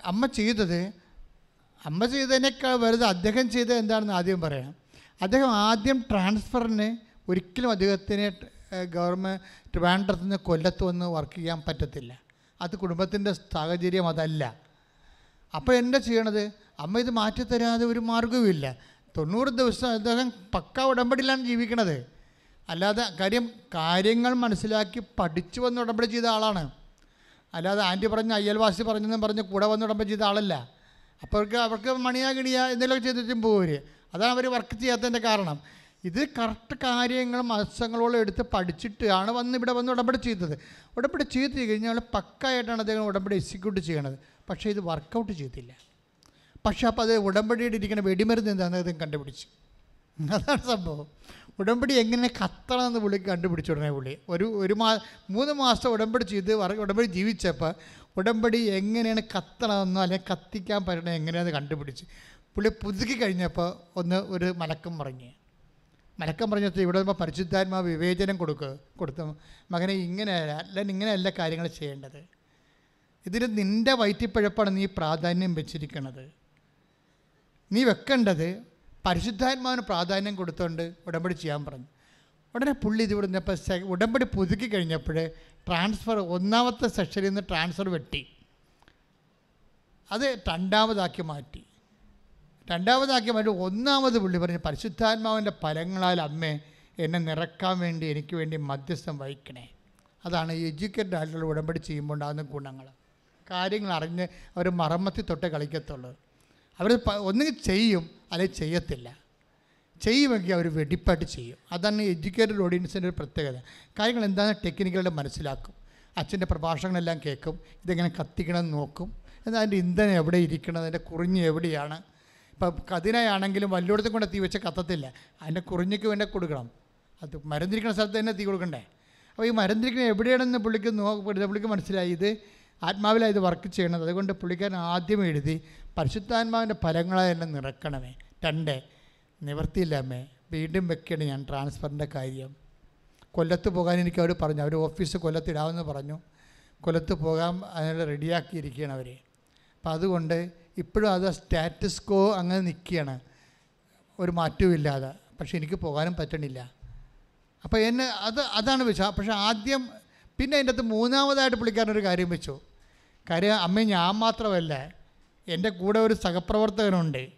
അമ്മ ചെയ്തത് അമ്മ ചെയ്തതിനേക്കാൾ വലുത് അദ്ദേഹം ചെയ്തത് എന്താണെന്ന് ആദ്യം പറയാം. അദ്ദേഹം ആദ്യം ട്രാൻസ്ഫറിന് ഒരിക്കലും അദ്ദേഹത്തിന് ഗവൺമെന്റ് ട്രിവാൻഡ്രത്ത് നിന്ന് കൊല്ലത്ത് വന്ന് വർക്ക് ചെയ്യാൻ പറ്റത്തില്ല. അത് കുടുംബത്തിന്റെ സാഹചര്യം അതല്ല. അപ്പോൾ എന്താ ചെയ്യണത്? അമ്മ ഇത് മാറ്റിത്തരാതെ ഒരു മാർഗവുമില്ല തൊണ്ണൂറ് ദിവസം അദ്ദേഹം പക്ക ഉടമ്പടിയിലാണ് ജീവിക്കണത്. അല്ലാതെ കാര്യം കാര്യങ്ങൾ മനസ്സിലാക്കി പഠിച്ചു വന്ന് ഉടമ്പടി ചെയ്ത ആളാണ്. അല്ലാതെ ആന്റി പറഞ്ഞ അയ്യൽവാസി പറഞ്ഞെന്നും പറഞ്ഞ് കൂടെ വന്ന് ഉടമ്പടി ചെയ്ത ആളല്ല. അപ്പോൾ അവർക്ക് മണിയാ കിണിയാ എന്തെങ്കിലുമൊക്കെ ചെയ്തിട്ടും പോര്. അതാണ് അവർ വർക്ക് ചെയ്യാത്തതിന്റെ കാരണം. ഇത് കറക്റ്റ് കാര്യങ്ങൾ മത്സ്യങ്ങളോളം എടുത്ത് പഠിച്ചിട്ടാണ് വന്ന് ഇവിടെ വന്ന് ഉടമ്പടി ചെയ്തത്. ഉടമ്പടി ചെയ്ത് കഴിഞ്ഞാൽ പക്കായിട്ടാണ് അദ്ദേഹം ഉടമ്പടി എക്സിക്യൂട്ട് ചെയ്യണത്. പക്ഷേ ഇത് വർക്കൗട്ട് ചെയ്തില്ല. പക്ഷേ അപ്പോൾ അത് ഉടമ്പടിയുടെ ഇരിക്കുന്ന വെടിമരുന്ന് എന്താണെന്ന് അദ്ദേഹം കണ്ടുപിടിച്ചു. അതാണ് സംഭവം. ഉടമ്പടി എങ്ങനെ കത്തണമെന്ന് പുള്ളി കണ്ടുപിടിച്ചു ഉടനെ പുള്ളി. ഒരു ഒരു മാ മൂന്ന് മാസം ഉടമ്പടി ചെയ്ത് ഉടമ്പടി ജീവിച്ചപ്പോൾ ഉടമ്പടി എങ്ങനെയാണ് കത്തണമെന്നോ അല്ലെങ്കിൽ കത്തിക്കാൻ പറ്റണോ എങ്ങനെയാണെന്ന് കണ്ടുപിടിച്ച്. പുള്ളി പുതുക്കി കഴിഞ്ഞപ്പോൾ ഒന്ന് ഒരു മലക്കം പറഞ്ഞു മലക്കം പറഞ്ഞപ്പോൾ ഇവിടെ വരുമ്പോൾ പരിശുദ്ധാത്മാ വിവേചനം കൊടുക്കുക കൊടുത്തു മകനെ ഇങ്ങനെ അല്ല ഇങ്ങനെയല്ല കാര്യങ്ങൾ ചെയ്യേണ്ടത്. ഇതിന് നിന്റെ വയറ്റിപ്പഴപ്പാണ് നീ പ്രാധാന്യം വെച്ചിരിക്കുന്നത് നീ വെക്കേണ്ടത് പരിശുദ്ധാത്മാവിന് പ്രാധാന്യം കൊടുത്തുകൊണ്ട് ഉടമ്പടി ചെയ്യാൻ പറഞ്ഞു. ഉടനെ പുള്ളി ഇത് വിടുന്നപ്പോൾ ഉടമ്പടി പുതുക്കി കഴിഞ്ഞപ്പോൾ ട്രാൻസ്ഫർ ഒന്നാമത്തെ സെക്ഷനിൽ നിന്ന് ട്രാൻസ്ഫർ വെട്ടി. അത് രണ്ടാമതാക്കി മാറ്റി. രണ്ടാമതാക്കി മാറ്റി ഒന്നാമത് പുള്ളി പറഞ്ഞു പരിശുദ്ധാത്മാവിന്റെ ഫലങ്ങളാൽ അമ്മേ എന്നെ നിറക്കാൻ വേണ്ടി എനിക്ക് വേണ്ടി മധ്യസ്ഥം വഹിക്കണേ. അതാണ് എഡ്യൂക്കേറ്റഡ് ആയിട്ടുള്ള ഉടമ്പടി ചെയ്യുമ്പോൾ ഉണ്ടാകുന്ന ഗുണങ്ങൾ. കാര്യങ്ങൾ അറിഞ്ഞ് അവർ മറമ്മത്തി തൊട്ടേ കളിക്കത്തുള്ളൂ. അവർ ഒന്നുകിൽ ചെയ്യും അല്ലെങ്കിൽ ചെയ്യത്തില്ല. ചെയ്യുമെങ്കിൽ അവർ വെടിപ്പായിട്ട് ചെയ്യും. അതാണ് എഡ്യൂക്കേറ്റഡ് ഓഡിയൻസിന്റെ ഒരു പ്രത്യേകത. കാര്യങ്ങൾ എന്താണ് ടെക്നിക്കുകളുടെ മനസ്സിലാക്കും. അച്ഛന്റെ പ്രഭാഷണങ്ങളെല്ലാം കേൾക്കും. ഇതെങ്ങനെ കത്തിക്കണമെന്ന് നോക്കും. എന്നാൽ അതിന്റെ ഇന്ധനം എവിടെ ഇരിക്കണം? അതിന്റെ കുറിഞ്ഞ് എവിടെയാണ്? ഇപ്പം കതിനായാണെങ്കിലും വല്ലോടത്തും കൊണ്ട് തീ വെച്ച് കത്തത്തില്ല. അതിന്റെ കുറിഞ്ഞിക്ക് വേണ്ടി കൊടുക്കണം. അത് മരുന്നിരിക്കുന്ന സ്ഥലത്ത് തന്നെ തീ കൊടുക്കണ്ടേ? അപ്പോൾ ഈ മരുന്നിരിക്കുന്ന എവിടെയാണെന്ന് പുള്ളിക്ക് നോ പുള്ളിക്ക് മനസ്സിലായി. ഇത് ആത്മാവിലാണ് ഇത് വർക്ക് ചെയ്യണത്. അതുകൊണ്ട് പുള്ളിക്കാരൻ ആദ്യം എഴുതി പരിശുദ്ധാത്മാവിന്റെ ഫലങ്ങളായി എന്നെ നിറക്കണമേ. രണ്ട് നിവർത്തിയില്ലമ്മേ വീണ്ടും വെക്കണം ഞാൻ ട്രാൻസ്ഫറിന്റെ കാര്യം. കൊല്ലത്ത് പോകാൻ എനിക്ക് അവർ പറഞ്ഞു. അവർ ഓഫീസ് കൊല്ലത്തിടാമെന്ന് പറഞ്ഞു. കൊല്ലത്ത് പോകാൻ അതിനുള്ള റെഡിയാക്കിയിരിക്കുകയാണ് അവർ അപ്പം അതുകൊണ്ട് ഇപ്പോഴും അത് സ്റ്റാറ്റസ് കോ അങ്ങനെ നിൽക്കുകയാണ്. ഒരു മാറ്റവും ഇല്ലാതെ. പക്ഷെ എനിക്ക് പോകാനും പറ്റണില്ല. അപ്പോൾ എന്നെ അത് അതാണ് വെച്ചാൽ പക്ഷേ ആദ്യം പിന്നെ അതിന്റെ അകത്ത് മൂന്നാമതായിട്ട് പുള്ളിക്കാരനൊരു കാര്യം വെച്ചു. കാര്യം അമ്മ ഞാൻ മാത്രമല്ല എന്റെ കൂടെ ഒരു സഹപ്രവർത്തകനുണ്ട്.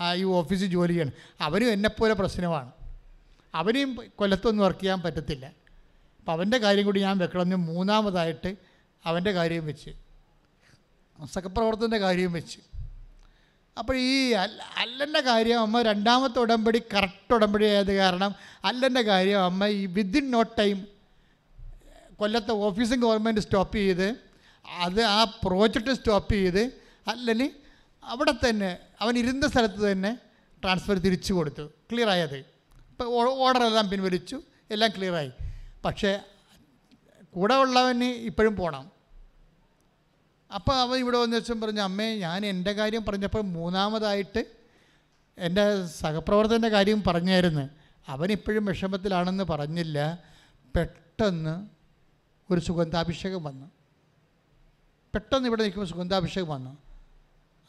ആ ഈ ഓഫീസിൽ ജോലി ചെയ്യണം. അവനും എന്നെപ്പോലെ പ്രശ്നമാണ്. അവനെയും കൊല്ലത്തൊന്നും വർക്ക് ചെയ്യാൻ പറ്റത്തില്ല. അപ്പം അവന്റെ കാര്യം കൂടി ഞാൻ വെക്കണമെന്ന് മൂന്നാമതായിട്ട് അവന്റെ കാര്യം വെച്ച്. സഹപ്രവർത്തകന്റെ കാര്യവും വെച്ച്. അപ്പോൾ ഈ അല്ല അല്ലന്റെ കാര്യം അമ്മ രണ്ടാമത്തെ ഉടമ്പടി കറക്റ്റ് ഉടമ്പടി ആയത് കാരണം അല്ലന്റെ കാര്യം അമ്മ ഈ വിത്തിൻ നോട്ട് ടൈം കൊല്ലത്തെ ഓഫീസും ഗവൺമെന്റ് സ്റ്റോപ്പ് ചെയ്ത് അത് ആ പ്രോജക്റ്റ് സ്റ്റോപ്പ് ചെയ്ത് അല്ലെങ്കിൽ അവിടെ തന്നെ അവൻ ഇരുന്ന സ്ഥലത്ത് തന്നെ ട്രാൻസ്ഫർ തിരിച്ചു കൊടുത്തു. ക്ലിയർ ആയത് ഇപ്പോൾ ഓർഡറെല്ലാം പിൻവലിച്ചു. എല്ലാം ക്ലിയറായി പക്ഷേ കൂടെ ഉള്ളവന് ഇപ്പോഴും പോകണം അപ്പോൾ അവൻ ഇവിടെ വന്ന ദിവസം പറഞ്ഞു അമ്മേ ഞാൻ എന്റെ കാര്യം പറഞ്ഞപ്പോൾ മൂന്നാമതായിട്ട് എന്റെ സഹപ്രവർത്തകന്റെ കാര്യം പറഞ്ഞായിരുന്നു. അവനിപ്പോഴും വിഷമത്തിലാണെന്ന് പറഞ്ഞില്ല. പെട്ടെന്ന് ഒരു സുഗന്ധാഭിഷേകം വന്നു. പെട്ടെന്ന് ഇവിടെ നിൽക്കുമ്പോൾ സുഗന്ധാഭിഷേകം വന്നു.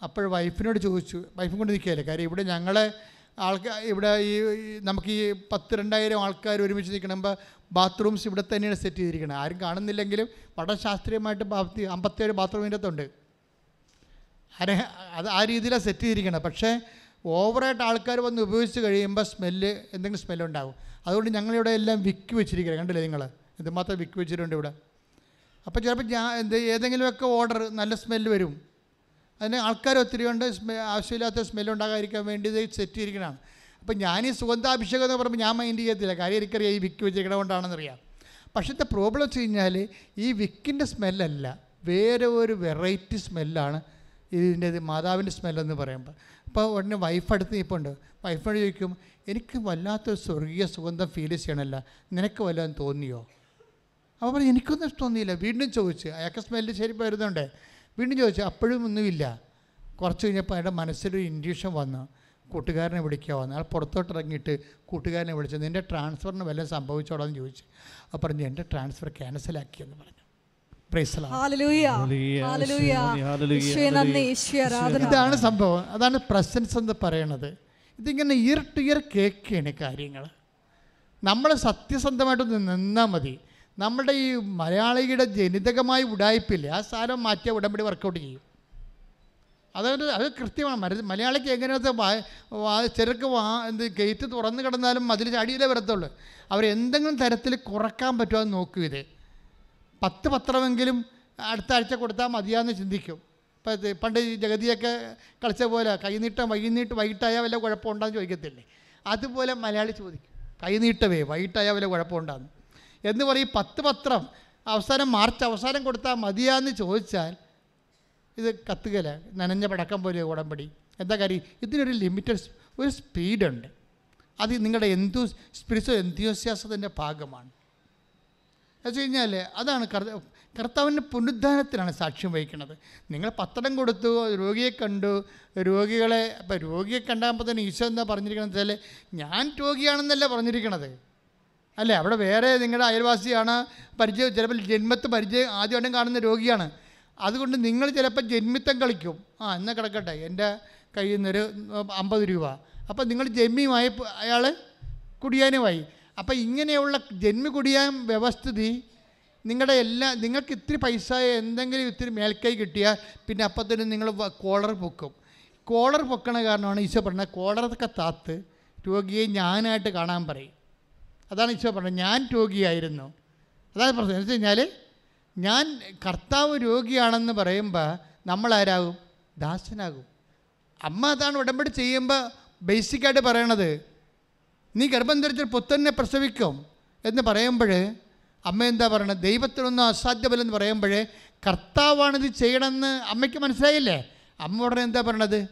അപ്പോൾ വൈഫിനോട് ചോദിച്ചു വൈഫും കൊണ്ട് നിൽക്കുകയല്ലേ? കാര്യം ഇവിടെ ഞങ്ങളെ ആൾക്കാർ ഇവിടെ ഈ ഈ നമുക്ക് ഈ പത്ത് രണ്ടായിരം ആൾക്കാർ ഒരുമിച്ച് നിൽക്കണമ്പോൾ ബാത്റൂംസ് ഇവിടെ തന്നെയാണ് സെറ്റ് ചെയ്തിരിക്കുന്നത്. ആരും കാണുന്നില്ലെങ്കിലും വളരെ ശാസ്ത്രീയമായിട്ട് ബാത്തി അമ്പത്തേഴ് ബാത്റൂമിന്റെ അകത്തുണ്ട്. ആരെ അത് ആ രീതിയിലാണ് സെറ്റ് ചെയ്തിരിക്കുന്നത്. പക്ഷേ ഓവറായിട്ട് ആൾക്കാർ വന്ന് ഉപയോഗിച്ച് കഴിയുമ്പോൾ സ്മെല്ല് എന്തെങ്കിലും സ്മെല്ലുണ്ടാകും അതുകൊണ്ട് ഞങ്ങളിവിടെ എല്ലാം വിക്ക് വെച്ചിരിക്കുകയാണ്. കണ്ടില്ലേ നിങ്ങൾ? എന്തുമാത്രം വിക്ക് വെച്ചിട്ടുണ്ട് ഇവിടെ. അപ്പോൾ ചിലപ്പോൾ ഞാൻ എന്ത് ഏതെങ്കിലുമൊക്കെ ഓർഡർ നല്ല സ്മെല്ല് വരും. അതിന് ആൾക്കാർ ഒത്തിരി ഉണ്ട് ആവശ്യമില്ലാത്ത സ്മെല്ല് ഉണ്ടാകാതിരിക്കാൻ വേണ്ടി ഇത് സെറ്റ് ചെയ്തിരിക്കണതാണ്. അപ്പോൾ ഞാൻ ഈ സുഗന്ധാഭിഷേകം എന്ന് പറയുമ്പോൾ ഞാൻ മൈൻഡ് ചെയ്യത്തില്ല. കാര്യം എനിക്കറിയാം ഈ വിക്ക് വെച്ചിരിക്കണ കൊണ്ടാണെന്നറിയാം. പക്ഷേ ഇത് പ്രോബ്ലം വെച്ച് കഴിഞ്ഞാൽ ഈ വിക്കിന്റെ സ്മെല്ലല്ല വേറെ ഒരു വെറൈറ്റി സ്മെല്ലാണ് ഇതിന്റെ ഇത് മാതാവിന്റെ സ്മെല്ലെന്ന് പറയുമ്പോൾ അപ്പോൾ ഉടനെ വൈഫ് അടുത്ത് ഉണ്ട്. വൈഫോട് ചോദിക്കും എനിക്ക് വല്ലാത്തൊരു സ്വർഗീയ സുഗന്ധം ഫീൽ ചെയ്യണമല്ല നിനക്ക് വല്ലതും തോന്നിയോ? അപ്പോൾ പറഞ്ഞു എനിക്കൊന്നും ഇഷ്ടമൊന്നുമില്ല. വീണ്ടും ചോദിച്ചു അയാൾക്ക് സ്മെല്ല് ശരി വരുന്നുണ്ട് വീണ്ടും ചോദിച്ചു അപ്പോഴും ഒന്നുമില്ല. കുറച്ച് കഴിഞ്ഞപ്പോൾ അയാളുടെ മനസ്സിലൊരു ഇൻഡ്യൂഷൻ വന്നു. കൂട്ടുകാരനെ വിളിക്കുക വന്നു അയാൾ പുറത്തോട്ട് ഇറങ്ങിയിട്ട് കൂട്ടുകാരനെ വിളിച്ചു നിന്റെ ട്രാൻസ്ഫറിന് വല്ലതും സംഭവിച്ചോടാന്ന് ചോദിച്ചു. അപ്പോൾ പറഞ്ഞു എന്റെ ട്രാൻസ്ഫർ ക്യാൻസലാക്കിയെന്ന് പറഞ്ഞു. ഇതാണ് സംഭവം. അതാണ് പ്രസൻസ് എന്ന് പറയണത്. ഇതിങ്ങനെ ഇയർ ടു ഇയർ കേൾക്കുകയാണ് കാര്യങ്ങൾ നമ്മൾ സത്യസന്ധമായിട്ടൊന്ന് നിന്നാൽ മതി. നമ്മുടെ ഈ മലയാളിയുടെ ജനിതകമായി ഉടായ്പില്ല ആ സാധനം മാറ്റിയ ഉടമ്പടി വർക്കൗട്ട് ചെയ്യും. അതൊരു അത് കൃത്യമാണ്. മലയാളിക്ക് എങ്ങനെയാത്ത ചിലർക്ക് വാ എന്ത് ഗേറ്റ് തുറന്ന് കിടന്നാലും അതിൽ ചാടിയിലേ വരത്തുള്ളൂ. അവരെന്തെങ്കിലും തരത്തിൽ കുറയ്ക്കാൻ പറ്റുമോ എന്ന് നോക്കൂ ഇത്. പത്ത് പത്രമെങ്കിലും അടുത്ത ആഴ്ച കൊടുത്താൽ മതിയാന്ന് ചിന്തിക്കും. ഇപ്പം പണ്ട് ജഗതിയൊക്കെ കളിച്ച പോലെ കൈനീട്ടം വൈകുന്നീട്ട് വൈകിട്ടായാൽ വല്ല കുഴപ്പമുണ്ടാന്ന് ചോദിക്കത്തില്ലേ. അതുപോലെ മലയാളി ചോദിക്കും. കൈനീട്ടവേ വൈകിട്ടായാൽ വല്ല കുഴപ്പമുണ്ടാന്ന്. എന്ന് പറയും പത്ത് പത്രം അവസാനം മാർച്ച് അവസാനം കൊടുത്താൽ മതിയാന്ന് ചോദിച്ചാൽ ഇത് കത്തുകയില്ല. നനഞ്ഞ പടക്കം പോലെ ഉടമ്പടി. എന്താ കാര്യം? ഇതിനൊരു ലിമിറ്റഡ് ഒരു സ്പീഡുണ്ട്. അത് നിങ്ങളുടെ എന്തു സ്പിരിച്വൽ എന്തുസ്യാസത്തിന്റെ ഭാഗമാണ്. എന്ന് വെച്ച് കഴിഞ്ഞാൽ അതാണ് കർത്ത കർത്താവിന്റെ പുനരുദ്ധാനത്തിനാണ് സാക്ഷ്യം വഹിക്കുന്നത്. നിങ്ങൾ പത്രം കൊടുത്തു രോഗിയെ കണ്ടു രോഗികളെ അപ്പം രോഗിയെ കണ്ടാൽ തന്നെ ഈശോ എന്താ പറഞ്ഞിരിക്കണത് ഞാൻ രോഗിയാണെന്നല്ല പറഞ്ഞിരിക്കണത്. അല്ലേ? അവിടെ വേറെ നിങ്ങളുടെ അയൽവാസിയാണ് പരിചയം ചിലപ്പോൾ ജന്മത്ത് പരിചയം ആദ്യമായിട്ടും കാണുന്ന രോഗിയാണ്. അതുകൊണ്ട് നിങ്ങൾ ചിലപ്പോൾ ജന്മിത്തം കളിക്കും. ആ എന്നാൽ കിടക്കട്ടെ. എന്റെ കയ്യിൽ നിന്നൊരു അമ്പത് രൂപ. അപ്പോൾ നിങ്ങൾ ജന്മിയുമായി അയാൾ കുടിയാനുമായി. അപ്പോൾ ഇങ്ങനെയുള്ള ജന്മി കുടിയാൻ വ്യവസ്ഥിതി നിങ്ങളുടെ എല്ലാ നിങ്ങൾക്ക് ഇത്തിരി പൈസ എന്തെങ്കിലും ഇത്തിരി മേൽക്കൈ കിട്ടിയാൽ പിന്നെ അപ്പം തന്നെ നിങ്ങൾ കോളർ പൊക്കും. കോളർ പൊക്കണ കാരണമാണ് ഈശോ പറഞ്ഞത് കോളറൊക്കെ താത്ത് രോഗിയെ ഞാനായിട്ട് കാണാൻ പറയും. അതാണ് ഈശോ പറഞ്ഞത്. ഞാൻ രോഗിയായിരുന്നു. അതാണ് പ്രശ്നം. എന്ന് വെച്ച് കഴിഞ്ഞാൽ ഞാൻ കർത്താവ് രോഗിയാണെന്ന് പറയുമ്പോൾ നമ്മൾ ആരാകും ദാസനാകും. അമ്മ അതാണ് ഉടമ്പടി ചെയ്യുമ്പോൾ ബേസിക്കായിട്ട് പറയണത്. നീ ഗർഭം ധരിച്ച പുത്തനെ പ്രസവിക്കും എന്ന് പറയുമ്പോൾ അമ്മ എന്താ പറയണത്? ദൈവത്തിനൊന്നും അസാധ്യമല്ലെന്ന് പറയുമ്പോൾ കർത്താവാണിത് ചെയ്യണമെന്ന് അമ്മയ്ക്ക് മനസ്സിലായില്ലേ? അമ്മ ഉടനെ എന്താ പറയണത്?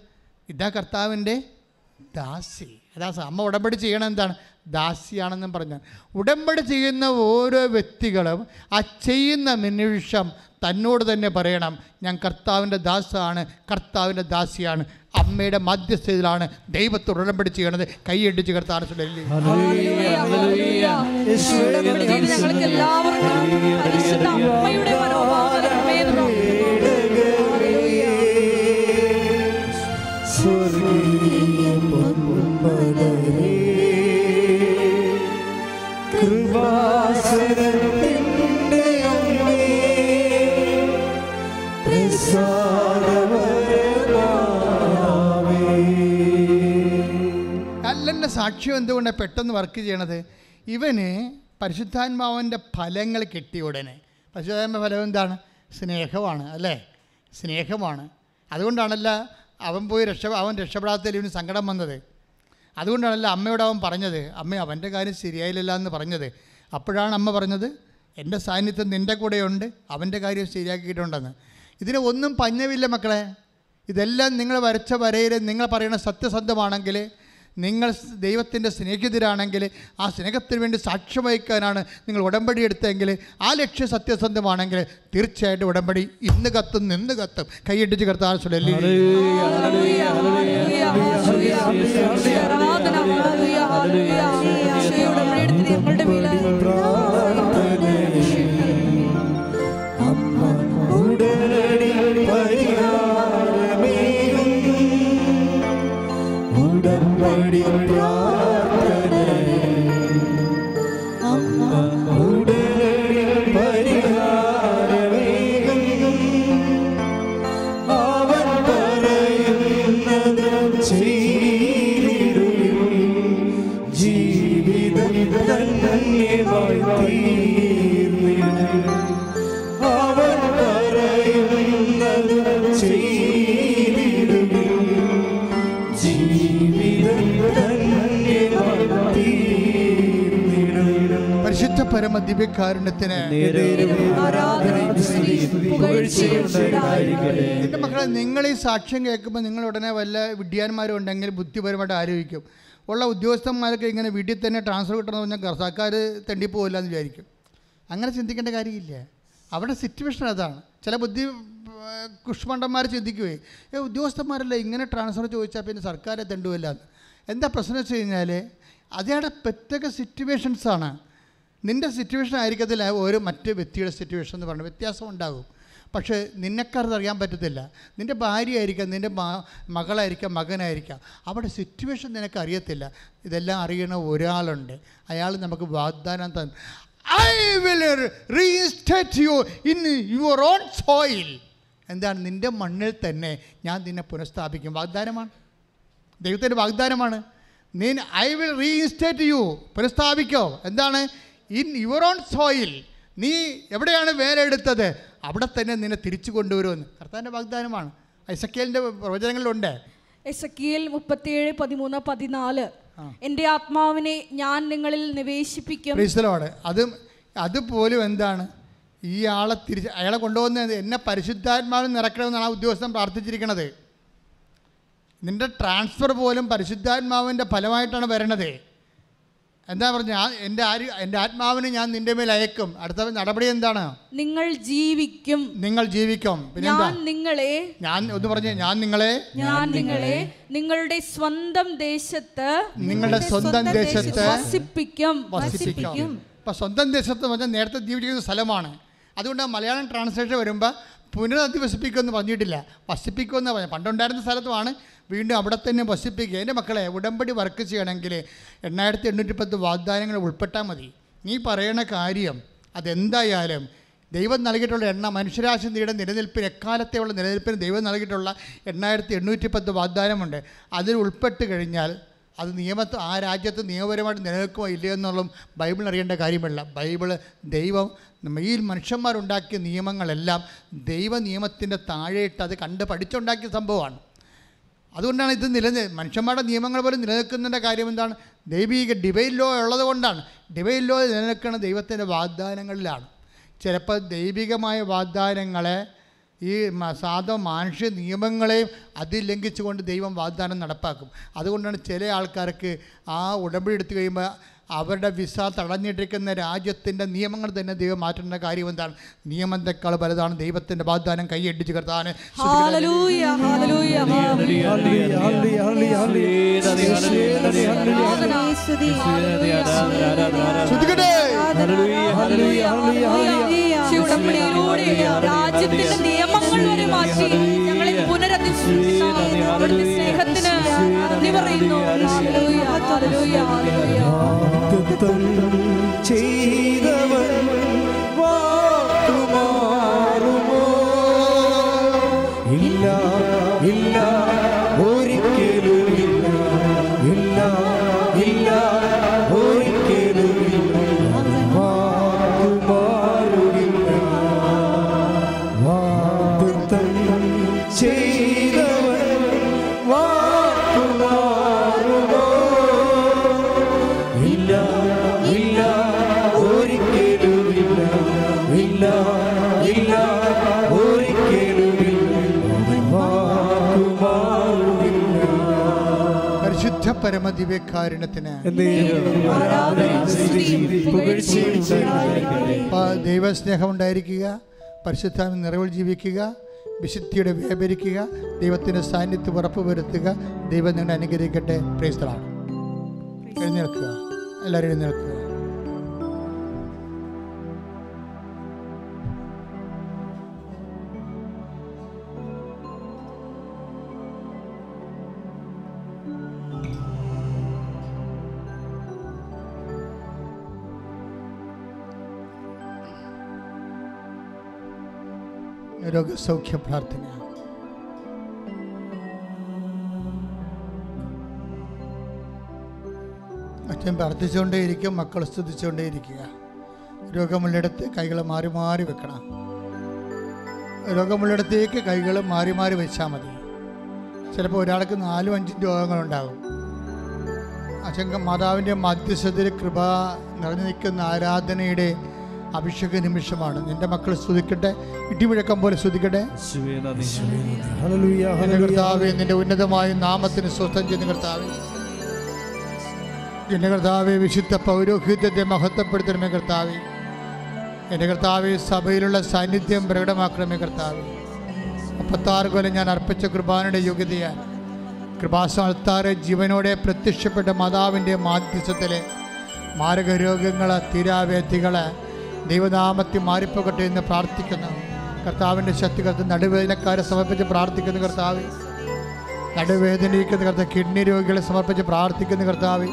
ഇതാ കർത്താവിന്റെ ദാസി. അതാ അമ്മ ഉടമ്പടി ചെയ്യണം എന്താണ് ദാസിയാണെന്നും പറഞ്ഞു ഉടമ്പടി ചെയ്യുന്ന ഓരോ വ്യക്തികളും ആ ചെയ്യുന്ന നിമിഷം തന്നോട് തന്നെ പറയണം ഞാൻ കർത്താവിന്റെ ദാസാണ് കർത്താവിന്റെ ദാസിയാണ് അമ്മയുടെ മധ്യസ്ഥതയിലാണ് ദൈവത്തോട് ഉടമ്പടി ചെയ്യണത്. കൈയടിച്ച് കർത്താൻ ഞങ്ങൾക്ക് എല്ലാവർക്കും പ്രസാദവരമാവേ സാക്ഷ്യം എന്തുകൊണ്ടാണ് പെട്ടെന്ന് വർക്ക് ചെയ്യണത്? ഇവന് പരിശുദ്ധാത്മാവിന്റെ ഫലങ്ങൾ കിട്ടിയ ഉടനെ. പരിശുദ്ധാത്മ ഫലം എന്താണ്? സ്നേഹമാണ് അല്ലേ? സ്നേഹമാണ്. അതുകൊണ്ടാണല്ല അവൻ പോയി രക്ഷ അവൻ രക്ഷപ്പെടാത്തതിൽ ഇവന് സങ്കടം വന്നത്. അതുകൊണ്ടാണല്ലോ അമ്മയോട് അവൻ പറഞ്ഞത് അമ്മ അവന്റെ കാര്യം ശരിയായില്ല എന്ന് പറഞ്ഞത്. അപ്പോഴാണ് അമ്മ പറഞ്ഞത് എന്റെ സാന്നിധ്യം നിന്റെ കൂടെയുണ്ട് അവന്റെ കാര്യം ശരിയാക്കിയിട്ടുണ്ടെന്ന്. ഇതിന് ഒന്നും പഞ്ഞമില്ല മക്കളെ. ഇതെല്ലാം നിങ്ങൾ വരച്ച വരയിൽ നിങ്ങൾ പറയുന്ന സത്യസന്ധമാണെങ്കിൽ നിങ്ങൾ ദൈവത്തിന്റെ സ്നേഹിതരാണെങ്കിൽ ആ സ്നേഹത്തിന് വേണ്ടി സാക്ഷ്യം വഹിക്കാനാണ് നിങ്ങൾ ഉടമ്പടി എടുത്തെങ്കിൽ ആ ലക്ഷ്യം സത്യസന്ധമാണെങ്കിൽ തീർച്ചയായിട്ടും ഉടമ്പടി ഇന്ന് കത്തും നിന്ന് കത്തും കൈയിട്ടിച്ച് കർത്താൻ എടുത്ത് ഞങ്ങളുടെ മേലെ പരമ ദിവ്യകാരുണ്യത്തിന് എന്റെ. മക്കളെ നിങ്ങൾ ഈ സാക്ഷ്യം കേൾക്കുമ്പോൾ നിങ്ങൾ ഉടനെ വല്ല വിഡ്ഢിയാന്മാരും ഉണ്ടെങ്കിൽ ബുദ്ധിപരമായിട്ട് ആലോചിക്കും ഉള്ള ഉദ്യോഗസ്ഥന്മാരൊക്കെ ഇങ്ങനെ വീട്ടിൽ തന്നെ ട്രാൻസ്ഫർ കിട്ടണമെന്ന് പറഞ്ഞാൽ സർക്കാർ തെണ്ടിപ്പോവില്ല എന്ന് വിചാരിക്കും. അങ്ങനെ ചിന്തിക്കേണ്ട കാര്യമില്ല. അവിടെ സിറ്റുവേഷൻ അതാണ്. ചില ബുദ്ധി കുഷ്മണ്ടന്മാർ ചിന്തിക്കുവേ ഏ ഉദ്യോഗസ്ഥന്മാരല്ലേ ഇങ്ങനെ ട്രാൻസ്ഫർ ചോദിച്ചാൽ പിന്നെ സർക്കാരെ തെണ്ടുമില്ല എന്ന്. എന്താ പ്രശ്നം വെച്ച് കഴിഞ്ഞാൽ അതേടെ പ്രത്യേക സിറ്റുവേഷൻസാണ് നിന്റെ സിറ്റുവേഷൻ ആയിരിക്കത്തില്ല. ഒരു മറ്റ് വ്യക്തിയുടെ സിറ്റുവേഷൻ എന്ന് പറഞ്ഞാൽ വ്യത്യാസം ഉണ്ടാകും. പക്ഷേ നിന്നെക്കാരത് അറിയാൻ പറ്റത്തില്ല. നിന്റെ ഭാര്യ ആയിരിക്കാം നിന്റെ മകളായിരിക്കാം മകനായിരിക്കാം. അവിടെ സിറ്റുവേഷൻ നിനക്ക് അറിയത്തില്ല. ഇതെല്ലാം അറിയണ ഒരാളുണ്ട്. അയാൾ നമുക്ക് വാഗ്ദാനം തന്നു. I will reinstate you in your own soil എന്താണ്? നിന്റെ മണ്ണിൽ തന്നെ ഞാൻ നിന്നെ പുനഃസ്ഥാപിക്കും. വാഗ്ദാനമാണ്. ദൈവത്തിന്റെ വാഗ്ദാനമാണ്. നീ ഐ വിൽ റീഇൻസ്റ്റേറ്റ് യു പുനഃസ്ഥാപിക്കോ. എന്താണ്? ഇൻ യുവർ ഓൺ സോയിൽ നീ എവിടെയാണ് വേലെടുത്തത്? അവിടെ തന്നെ നിന്നെ തിരിച്ചു കൊണ്ടുവരുമെന്ന്. കർത്താവിന്റെ വാഗ്ദാനമാണ്. ഐസക്കിയലിന്റെ പ്രവചനങ്ങളിലുണ്ട്. എസക്കിയേൽ മുപ്പത്തിയേഴ് പതിമൂന്ന് പതിനാല്. എന്റെ ആത്മാവിനെ ഞാൻ നിങ്ങളിൽ നിവേശിപ്പിക്കും. അതും അതുപോലും എന്താണ്? ഈ ആളെ തിരിച്ച് അയാളെ കൊണ്ടുപോകുന്നത് എന്നെ പരിശുദ്ധാത്മാവിൽ നിറക്കണമെന്നാണ് ആ ഉദ്യോഗസ്ഥൻ പ്രാർത്ഥിച്ചിരിക്കണത്. നിന്റെ ട്രാൻസ്ഫർ പോലും പരിശുദ്ധാത്മാവിന്റെ ഫലമായിട്ടാണ് വരണത്. എന്താ പറഞ്ഞ എന്റെ ആര് എന്റെ ആത്മാവിനെ ഞാൻ നിന്റെ മേൽ അയക്കും. അടുത്ത നടപടി എന്താണ്? നിങ്ങൾ ജീവിക്കും. നിങ്ങൾ ജീവിക്കും. പിന്നെ ഞാൻ നിങ്ങളെ ഞാൻ ഒന്ന് പറഞ്ഞു ഞാൻ നിങ്ങളെ ഞാൻ നിങ്ങളെ നിങ്ങളുടെ സ്വന്തം ദേശത്ത് നിങ്ങളുടെ സ്വന്തം ദേശത്ത് വസിപ്പിക്കും. വസിപ്പിക്കും. ഇപ്പൊ സ്വന്തം ദേശത്ത് പറഞ്ഞാൽ നേരത്തെ ജീവിക്കുന്ന സ്ഥലമാണ്. അതുകൊണ്ട് മലയാളം ട്രാൻസ്ലേഷൻ വരുമ്പോൾ പുനരധിവസിപ്പിക്കുമെന്ന് പറഞ്ഞിട്ടില്ല. വസിപ്പിക്കുമെന്ന് പറഞ്ഞു പണ്ടുണ്ടായിരുന്ന സ്ഥലത്തുമാണ് വീണ്ടും അവിടെ തന്നെ വസിപ്പിക്കുക. എന്റെ മക്കളെ ഉടമ്പടി വർക്ക് ചെയ്യണമെങ്കിൽ എണ്ണായിരത്തി എണ്ണൂറ്റി പത്ത് വാഗ്ദാനങ്ങൾ ഉൾപ്പെട്ടാൽ മതി. നീ പറയണ കാര്യം അതെന്തായാലും ദൈവം നൽകിയിട്ടുള്ള എണ്ണ മനുഷ്യരാശിയുടെ നിലനിൽപ്പിന് എക്കാലത്തെയുള്ള നിലനിൽപ്പിന് ദൈവം നൽകിയിട്ടുള്ള എണ്ണായിരത്തി എണ്ണൂറ്റി പത്ത് വാഗ്ദാനമുണ്ട്. അതിൽ ഉൾപ്പെട്ട് കഴിഞ്ഞാൽ അത് നിയമത്ത് ആ രാജ്യത്ത് നിയമപരമായിട്ട് നിലനിൽക്കുമോ ഇല്ലയോ എന്നുള്ളതും ബൈബിൾ അറിയേണ്ട കാര്യമല്ല. ബൈബിൾ ദൈവം ഈ മനുഷ്യന്മാരുണ്ടാക്കിയ നിയമങ്ങളെല്ലാം ദൈവ നിയമത്തിന്റെ താഴെയിട്ട് അത് കണ്ട് പഠിച്ചുണ്ടാക്കിയ സംഭവമാണ്. അതുകൊണ്ടാണ് ഇത് നിലനിൽ മനുഷ്യന്മാരുടെ നിയമങ്ങൾ പോലും നിലനിൽക്കുന്നതിന്റെ കാര്യം എന്താണ് ദൈവിക ഡിവൈൻ ലോ ഉള്ളത് കൊണ്ടാണ്. ഡിവൈൻ ലോ നിലനിൽക്കുന്ന ദൈവത്തിന്റെ വാഗ്ദാനങ്ങളിലാണ്. ചിലപ്പോൾ ദൈവികമായ വാഗ്ദാനങ്ങളെ ഈ സാധ മനുഷ്യ നിയമങ്ങളെയും അതിലംഘിച്ചുകൊണ്ട് ദൈവം വാഗ്ദാനം നടപ്പാക്കും. അതുകൊണ്ടാണ് ചില ആൾക്കാർക്ക് ആ ഉടമ്പടി എടുത്തു കഴിയുമ്പോൾ അവരുടെ വിസ തടഞ്ഞിട്ടിരിക്കുന്ന രാജ്യത്തിന്റെ നിയമങ്ങൾ തന്നെ ദൈവം മാറ്റേണ്ട കാര്യം എന്താണ്? നിയമത്തെക്കാൾ വലുതാണ് ദൈവത്തിന്റെ വാഗ്ദാനം കൈയടിച്ച് രാജ്യത്തിന്റെ നിയമങ്ങൾ വരെ മാറ്റി ഞങ്ങളെ പുനരധിഷ്ഠിക്കുന്ന അവിടുത്തെ സ്നേഹത്തിന് നന്ദി പറയുന്നു. ചെയ്തവൻ പരമദിവ്യകാരുണ്യത്തിന്. ദൈവസ്നേഹം ഉണ്ടായിരിക്കുക പരിശുദ്ധാമി നിറവിൽ ജീവിക്കുക വിശുദ്ധിയുടെ വ്യാപരിക്കുക ദൈവത്തിന്റെ സാന്നിധ്യം ഉറപ്പുവരുത്തുക ദൈവം നിങ്ങളെ അനുഗ്രഹിക്കട്ടെ. പ്രേസ്തലാണ് എഴുന്നേൽക്കുക. എല്ലാവരും എഴുന്നേൽക്കുക. രോഗസൗഖ്യ പ്രാർത്ഥന അച്ഛൻ പ്രാർത്ഥിച്ചുകൊണ്ടേയിരിക്കും മക്കൾ സ്തുതിച്ചുകൊണ്ടേയിരിക്കുക. രോഗമുള്ളിടത്ത് കൈകൾ മാറി മാറി വെക്കണം. രോഗമുള്ളിടത്തേക്ക് കൈകൾ മാറി മാറി വെച്ചാൽ മതി. ചിലപ്പോൾ ഒരാൾക്ക് നാലും അഞ്ചും രോഗങ്ങളുണ്ടാകും. അച്ഛൻ മാതാവിന്റെ മധ്യസ്ഥതയിൽ കൃപ നിറഞ്ഞു നിൽക്കുന്ന ആരാധനയുടെ അഭിഷേക നിമിഷമാണ്. നിന്റെ മക്കൾ സ്തുതിക്കട്ടെ. ഇടിമുഴക്കം പോലെ സ്തുതിക്കട്ടെ. യേശുവേ നന്ദി. ഹല്ലേലൂയ, എന്റെ കർത്താവെ നിന്റെ ഉന്നതമായ നാമത്തിന് സ്വസ്ഥം ചെയ്യുന്ന കർത്താവെ. എന്റെ കർത്താവെ വിശുദ്ധ പൗരോഹിത്യത്തെ മഹത്വപ്പെടുത്തണമേ കർത്താവെ. എന്റെ കർത്താവെ സഭയിലുള്ള സാന്നിധ്യം പ്രകടമാക്കണമേ കർത്താവെ. മുപ്പത്താറ് കൊല്ലം ഞാൻ അർപ്പിച്ച കൃപാനയുടെ യോഗ്യതയാൽ കൃപാസ്ഥാനത്താറ് ജീവനോടെ പ്രത്യക്ഷപ്പെട്ട മാതാവിന്റെ മാധ്യസ്ഥത്തിലെ മാരക രോഗങ്ങൾ തീരാവേദികൾ ദൈവനാമത്തിൽ മാറിപ്പോകട്ടെ എന്ന് പ്രാർത്ഥിക്കുന്നു. കർത്താവിന്റെ ശക്തി കർത്ത നടുവേദനക്കാരെ സമർപ്പിച്ച് പ്രാർത്ഥിക്കുന്നു കർത്താവ്. നടുവേദനയിക്കുന്ന കർത്ത കിഡ്നി രോഗികളെ സമർപ്പിച്ച് പ്രാർത്ഥിക്കുന്നു കർത്താവ്.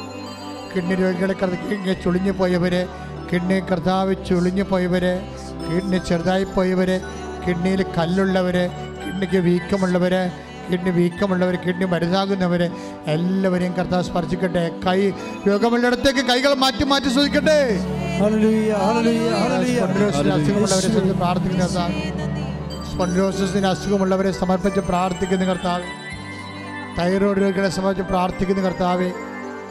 കിഡ്നി രോഗികളെ കർത്ത ചുളിഞ്ഞു പോയവരെ കിഡ്നി കർത്താവ് ചുളിഞ്ഞു പോയവരെ കിഡ്നി ചെറുതായി പോയവരെ കിഡ്നിയിൽ കല്ലുള്ളവരെ കിഡ്നിക്ക് വീക്കമുള്ളവരെ കിഡ്നി വീക്കമുള്ളവർ കിഡ്നി മരുന്നാകുന്നവരെ എല്ലാവരെയും കർത്താവ് സ്പർശിക്കട്ടെ. കൈ രോഗമുള്ളിടത്തേക്ക് കൈകൾ മാറ്റി മാറ്റി ശ്രദ്ധിക്കട്ടെ പ്രാർത്ഥിക്കുന്ന കർത്താവ്. അസുഖമുള്ളവരെ സമർപ്പിച്ച് പ്രാർത്ഥിക്കുന്ന കർത്താവ്. തൈറോയ്ഡ് രോഗികളെ സംബന്ധിച്ച് പ്രാർത്ഥിക്കുന്ന കർത്താവ്.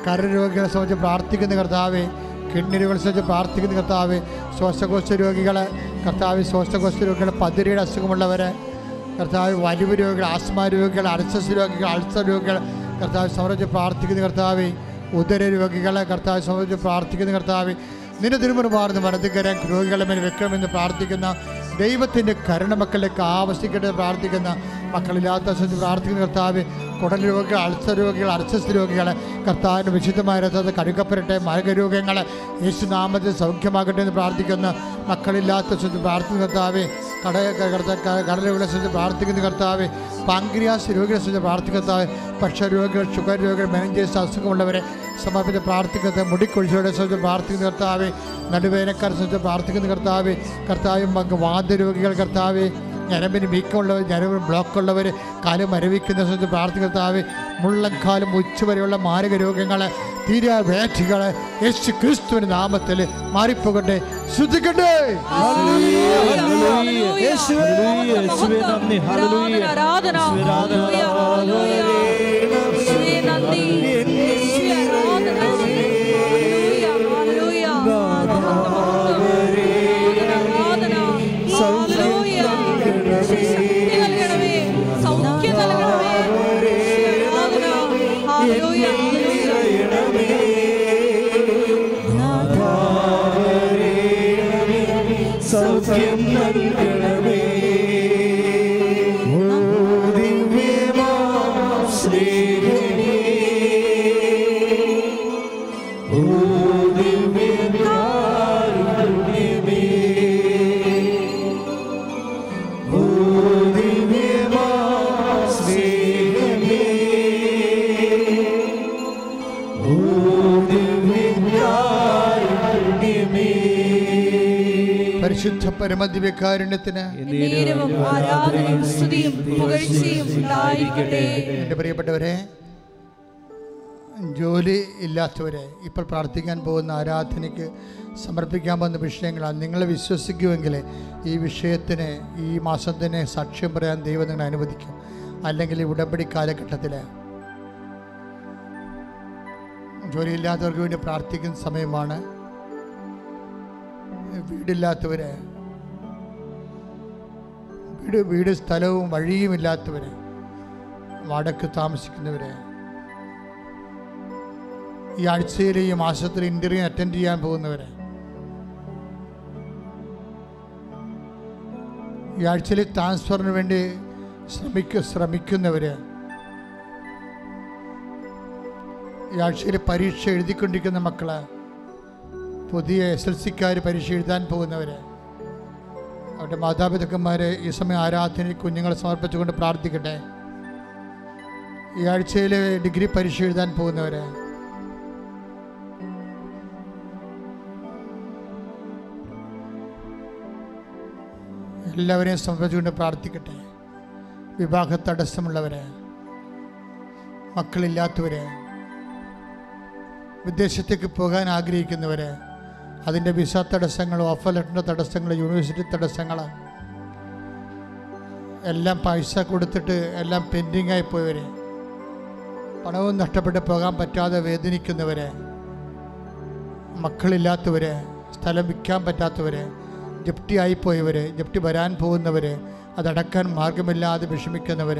കരൾ രോഗികളെ സംബന്ധിച്ച് പ്രാർത്ഥിക്കുന്ന കർത്താവ്. കിഡ്നി രോഗികളെ സംബന്ധിച്ച് പ്രാർത്ഥിക്കുന്ന കർത്താവ്. ശ്വാസകോശ രോഗികളെ കർത്താവ് ശ്വാസകോശ രോഗികളെ പതിരയുടെ അസുഖമുള്ളവരെ കർത്താവ്. വലിവ് രോഗികൾ ആസ്മ രോഗികൾ അൾസസ് രോഗികൾ അൾസർ രോഗികൾ കർത്താവ് സംബന്ധിച്ച് പ്രാർത്ഥിക്കുന്ന കർത്താവ്. ഉദര രോഗികളെ കർത്താവ് സംബന്ധിച്ച് പ്രാർത്ഥിക്കുന്ന കർത്താവ്. നിന്റെ തിരുമുറുമാർന്ന് വലതുകരം രോഗികളെ മേൽ വെക്കണമെന്ന് പ്രാർത്ഥിക്കുന്ന ദൈവത്തിന്റെ കരുണ മക്കളിലേക്ക് ആവശ്യിക്കട്ടെ പ്രാർത്ഥിക്കുന്ന മക്കളില്ലാത്ത സ്ഥിതി പ്രാർത്ഥിക്കുന്ന കർത്താവ് കുടൽ രോഗികൾ അൾസർ രോഗികൾ അർച്ചസ് രോഗികൾ കർത്താവിന്റെ വിശുദ്ധമായ രഥത്തെ കഴുകപ്പെടട്ടെ മാർഗരോഗങ്ങളെ യേശുനാമത്തിൽ സൗഖ്യമാകട്ടെ എന്ന് പ്രാർത്ഥിക്കുന്ന. മക്കളില്ലാത്ത സ്ഥിതി പ്രാർത്ഥിക്കുന്ന കർത്താവ് കട കടലുകളെ സ്ഥിതി പ്രാർത്ഥിക്കുന്ന കർത്താവ് പാങ്ക്രിയാസ് രോഗികളെ സ്ഥിതി പ്രാർത്ഥിക്കുന്ന കർത്താവ് പക്ഷരോഗികൾ ഷുഗർ രോഗികൾ മെനഞ്ചേസ് അസുഖമുള്ളവരെ സമർപ്പിച്ച് പ്രാർത്ഥിക്കുന്നത് മുടിക്കൊഴിച്ചോടെ ശ്രമിച്ച് പ്രാർത്ഥിക്കുന്ന കർത്താവ് നടുവേനക്കാരെ ശ്രമിച്ച് പ്രാർത്ഥിക്കുന്ന കർത്താവ് കർത്താവ് വാദ്യരോഗികൾ കർത്താവ് ഞരമ്പിന് വീക്കമുള്ളവർ ഞരമ്പിന് ബ്ലോക്കുള്ളവർ കാൽ മരവിക്കുന്ന സമയത്ത് പ്രാർത്ഥിക്കുന്ന മുള്ളക്കാലും മുള്ളൻകാലും ഉച്ചവരെയുള്ള മാരക രോഗങ്ങൾ തീരാ വേഠികളെ യേശു ക്രിസ്തുവിന്റെ നാമത്തിൽ മാറിപ്പോകട്ടെ. ശ്രദ്ധിക്കട്ടെ. ആരാധന സൗഖ്യം പരിശുദ്ധ പരമദിവ്യകാരുണ്യത്തിന് എന്റെ പ്രിയപ്പെട്ടവരെ ജോലി ഇല്ലാത്തവരെ ഇപ്പോൾ പ്രാർത്ഥിക്കാൻ പോകുന്ന ആരാധനയ്ക്ക് സമർപ്പിക്കാൻ പോകുന്ന വിഷയങ്ങളാണ്. നിങ്ങൾ വിശ്വസിക്കുമെങ്കിൽ ഈ വിഷയത്തിന് ഈ മാസം തന്നെ സാക്ഷ്യം പറയാൻ ദൈവം നിങ്ങളെ അനുവദിക്കും. അല്ലെങ്കിൽ ഈ ഉടമ്പടി കാലഘട്ടത്തിൽ ജോലിയില്ലാത്തവർക്ക് വേണ്ടി പ്രാർത്ഥിക്കുന്ന സമയമാണ്. വീടില്ലാത്തവരെ വീട് വീട് സ്ഥലവും വഴിയുമില്ലാത്തവരെ വടക്ക് താമസിക്കുന്നവരെ ഈ ആഴ്ചയിലെ ഈ മാസത്തിൽ ഇന്റർവ്യൂ അറ്റൻഡ് ചെയ്യാൻ പോകുന്നവരെ ഈ ആഴ്ചയിൽ ട്രാൻസ്ഫറിന് വേണ്ടി ശ്രമിക്ക ശ്രമിക്കുന്നവര് ഈ ആഴ്ചയിൽ പരീക്ഷ എഴുതിക്കൊണ്ടിരിക്കുന്ന മക്കൾ പുതിയ എസ് എൽ സിക്കാർ പരീക്ഷ എഴുതാൻ പോകുന്നവര് അവരുടെ മാതാപിതാക്കന്മാരെ ഈ സമയം ആരാധനയിൽ കുഞ്ഞുങ്ങളെ സമർപ്പിച്ചുകൊണ്ട് പ്രാർത്ഥിക്കട്ടെ. ഈ ആഴ്ചയിൽ ഡിഗ്രി പരീക്ഷ എഴുതാൻ പോകുന്നവരെ. എല്ലാവരെയും സമർപ്പിച്ചുകൊണ്ട് പ്രാർത്ഥിക്കട്ടെ. വിവാഹ തടസ്സമുള്ളവരെ മക്കളില്ലാത്തവരെ വിദേശത്തേക്ക് പോകാൻ ആഗ്രഹിക്കുന്നവര് അതിന്റെ വിസ തടസ്സങ്ങൾ ഓഫർ ലെറ്ററിന്റെ തടസ്സങ്ങൾ യൂണിവേഴ്സിറ്റി തടസ്സങ്ങൾ എല്ലാം പൈസ കൊടുത്തിട്ട് എല്ലാം പെൻഡിങ് പോയവരെ പണവും നഷ്ടപ്പെട്ട് പോകാൻ പറ്റാതെ വേദനിക്കുന്നവരെ മക്കളില്ലാത്തവർ സ്ഥലം വിൽക്കാൻ പറ്റാത്തവർ ജപ്തി ആയിപ്പോയവർ ജപ്തി വരാൻ പോകുന്നവർ അതടക്കാൻ മാർഗമില്ലാതെ വിഷമിക്കുന്നവർ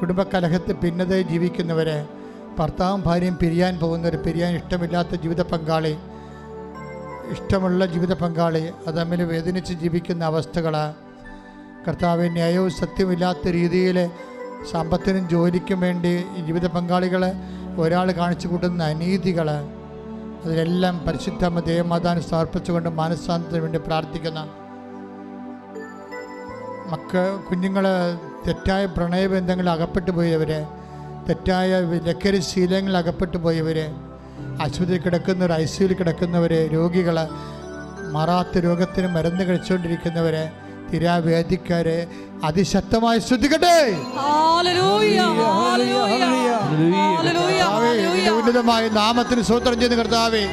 കുടുംബകലഹത്തിൽ ഭിന്നതയെ ജീവിക്കുന്നവരെ ഭർത്താവും ഭാര്യയും പിരിയാൻ പോകുന്നവർ പിരിയാൻ ഇഷ്ടമില്ലാത്ത ജീവിത പങ്കാളി ഇഷ്ടമുള്ള ജീവിത പങ്കാളി അത് തമ്മിൽ വേദനിച്ച് ജീവിക്കുന്ന അവസ്ഥകൾ കർത്താവ് ന്യായവും സത്യമില്ലാത്ത രീതിയിൽ സമ്പത്തിനും ജോലിക്കും വേണ്ടി ജീവിത പങ്കാളികൾ ഒരാൾ കാണിച്ചു കൂട്ടുന്ന അനീതികൾ അതിലെല്ലാം പരിശുദ്ധ ദേവമാതാൻ സമർപ്പിച്ചുകൊണ്ട് മാനസാന്തത്തിന് വേണ്ടി പ്രാർത്ഥിക്കുന്ന മക്ക കുഞ്ഞുങ്ങൾ തെറ്റായ പ്രണയബന്ധങ്ങളിൽ അകപ്പെട്ടു പോയവർ തെറ്റായ ലക്കരി ശീലങ്ങളിൽ അകപ്പെട്ടു പോയവരെ ആശുപത്രിയിൽ കിടക്കുന്നവർ ഐ സിയിൽ കിടക്കുന്നവർ രോഗികൾ മറാത്ത രോഗത്തിന് മരുന്ന് കഴിച്ചുകൊണ്ടിരിക്കുന്നവരെ തിരാവേദിക്കാര് അതിശക്തമായി ശ്രദ്ധിക്കട്ടെ! ഉന്നതമായ നാമത്തിന് സൂത്രം ചെയ്യുന്ന കർത്താവേ.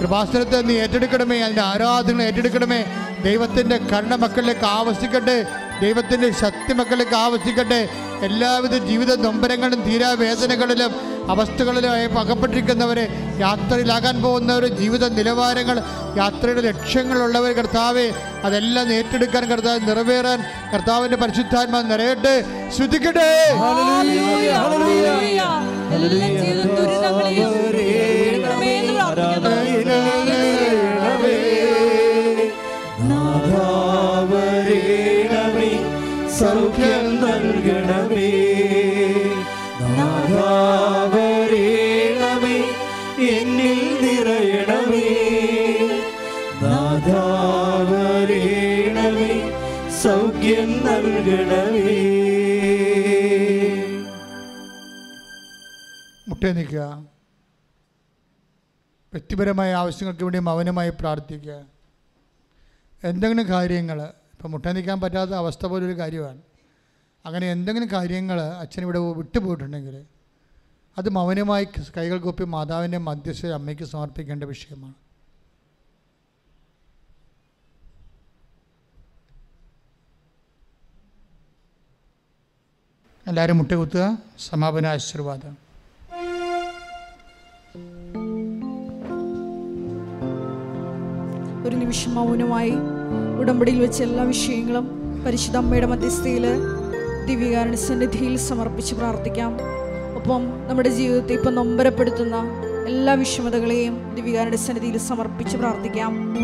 കൃപാസനത്തെ നീ ഏറ്റെടുക്കണമേ അതിന്റെ ആരാധന ഏറ്റെടുക്കണമേ. ദൈവത്തിന്റെ കരുണ മക്കളിലേക്ക് ആവശ്യിക്കട്ടെ ദൈവത്തിന്റെ ശക്തി മക്കളിലേക്ക് ആവശ്യിക്കട്ടെ. എല്ലാവിധ ജീവിത നൊമ്പരങ്ങളും തീരാവേദനകളിലും അവസ്ഥകളിലും അകപ്പെട്ടിരിക്കുന്നവരെ യാത്രയിലാകാൻ പോകുന്നവർ ജീവിത നിലവാരങ്ങൾ യാത്രയുടെ ലക്ഷ്യങ്ങളുള്ളവർ കർത്താവെ അതെല്ലാം ഏറ്റെടുക്കാൻ കർത്താവ് നിറവേറാൻ കർത്താവിന്റെ പരിശുദ്ധാത്മാ നിറയട്ടെ. ശ്രദ്ധിക്കട്ടെ ഹല്ലേലൂയ, സൗഖ്യം നൽകണമേ. നാഥാവരേണമേ എന്നിൽ നിറയണമേ. നാഥാവരേണമേ സൗഖ്യം നൽകണമേ. മുട്ടേ നിൽക്കുക. വ്യക്തിപരമായ ആവശ്യങ്ങൾക്ക് വേണ്ടി മൗനമായി പ്രാർത്ഥിക്കുക. എന്തെങ്കിലും കാര്യങ്ങൾ ഇപ്പം മുട്ട നിൽക്കാൻ പറ്റാത്ത അവസ്ഥ പോലൊരു കാര്യമാണ്. അങ്ങനെ എന്തെങ്കിലും കാര്യങ്ങൾ അച്ഛൻ ഇവിടെ വിട്ടുപോയിട്ടുണ്ടെങ്കിൽ അത് മൗനമായി കൈകൾ കൊപ്പി മാതാവിന്റെ മധ്യസ്ഥ അമ്മയ്ക്ക് സമർപ്പിക്കേണ്ട വിഷയമാണ്. എല്ലാവരും മുട്ടുകുത്തുക. സമാപന ആശീർവാദം. ഒരു നിമിഷം മൗനമായി ഉടമ്പടിയിൽ വെച്ച എല്ലാ വിഷയങ്ങളും പരിശുദ്ധ അമ്മയുടെ മധ്യസ്ഥയിൽ ദിവ്യകാരണ സന്നിധിയിൽ സമർപ്പിച്ച് പ്രാർത്ഥിക്കാം. ഒപ്പം നമ്മുടെ ജീവിതത്തെ ഇപ്പം നൊമ്പരപ്പെടുത്തുന്ന എല്ലാ വിഷമതകളെയും ദിവ്യകാരുടെ സന്നിധിയിൽ സമർപ്പിച്ച് പ്രാർത്ഥിക്കാം.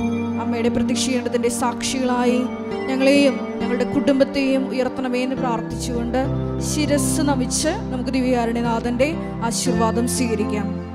അമ്മയുടെ പ്രതീക്ഷിക്കേണ്ടതിന്റെ സാക്ഷികളായി ഞങ്ങളെയും ഞങ്ങളുടെ കുടുംബത്തെയും ഉയർത്തണമേ എന്ന് പ്രാർത്ഥിച്ചുകൊണ്ട് ശിരസ് നമിച്ച് നമുക്ക് ദിവ്യകാരുണ്യനാഥന്റെ ആശീർവാദം സ്വീകരിക്കാം.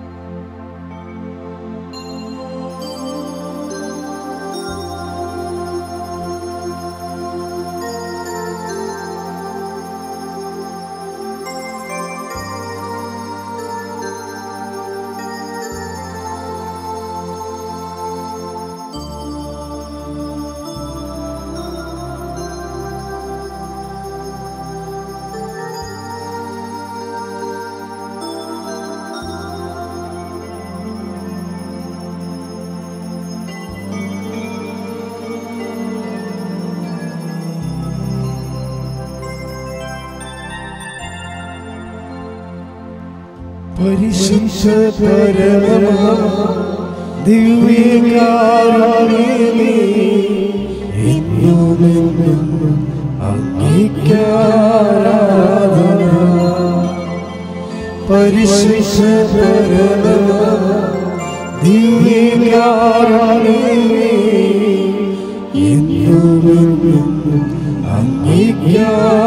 പരിശുദ്ധ പരമ ദിവ്യകാരണമേ എന്നും അംഗീകാരാധന. പരിശുദ്ധ പരമ ദിവ്യകാരണമേ എന്നും അംഗീകാരാധന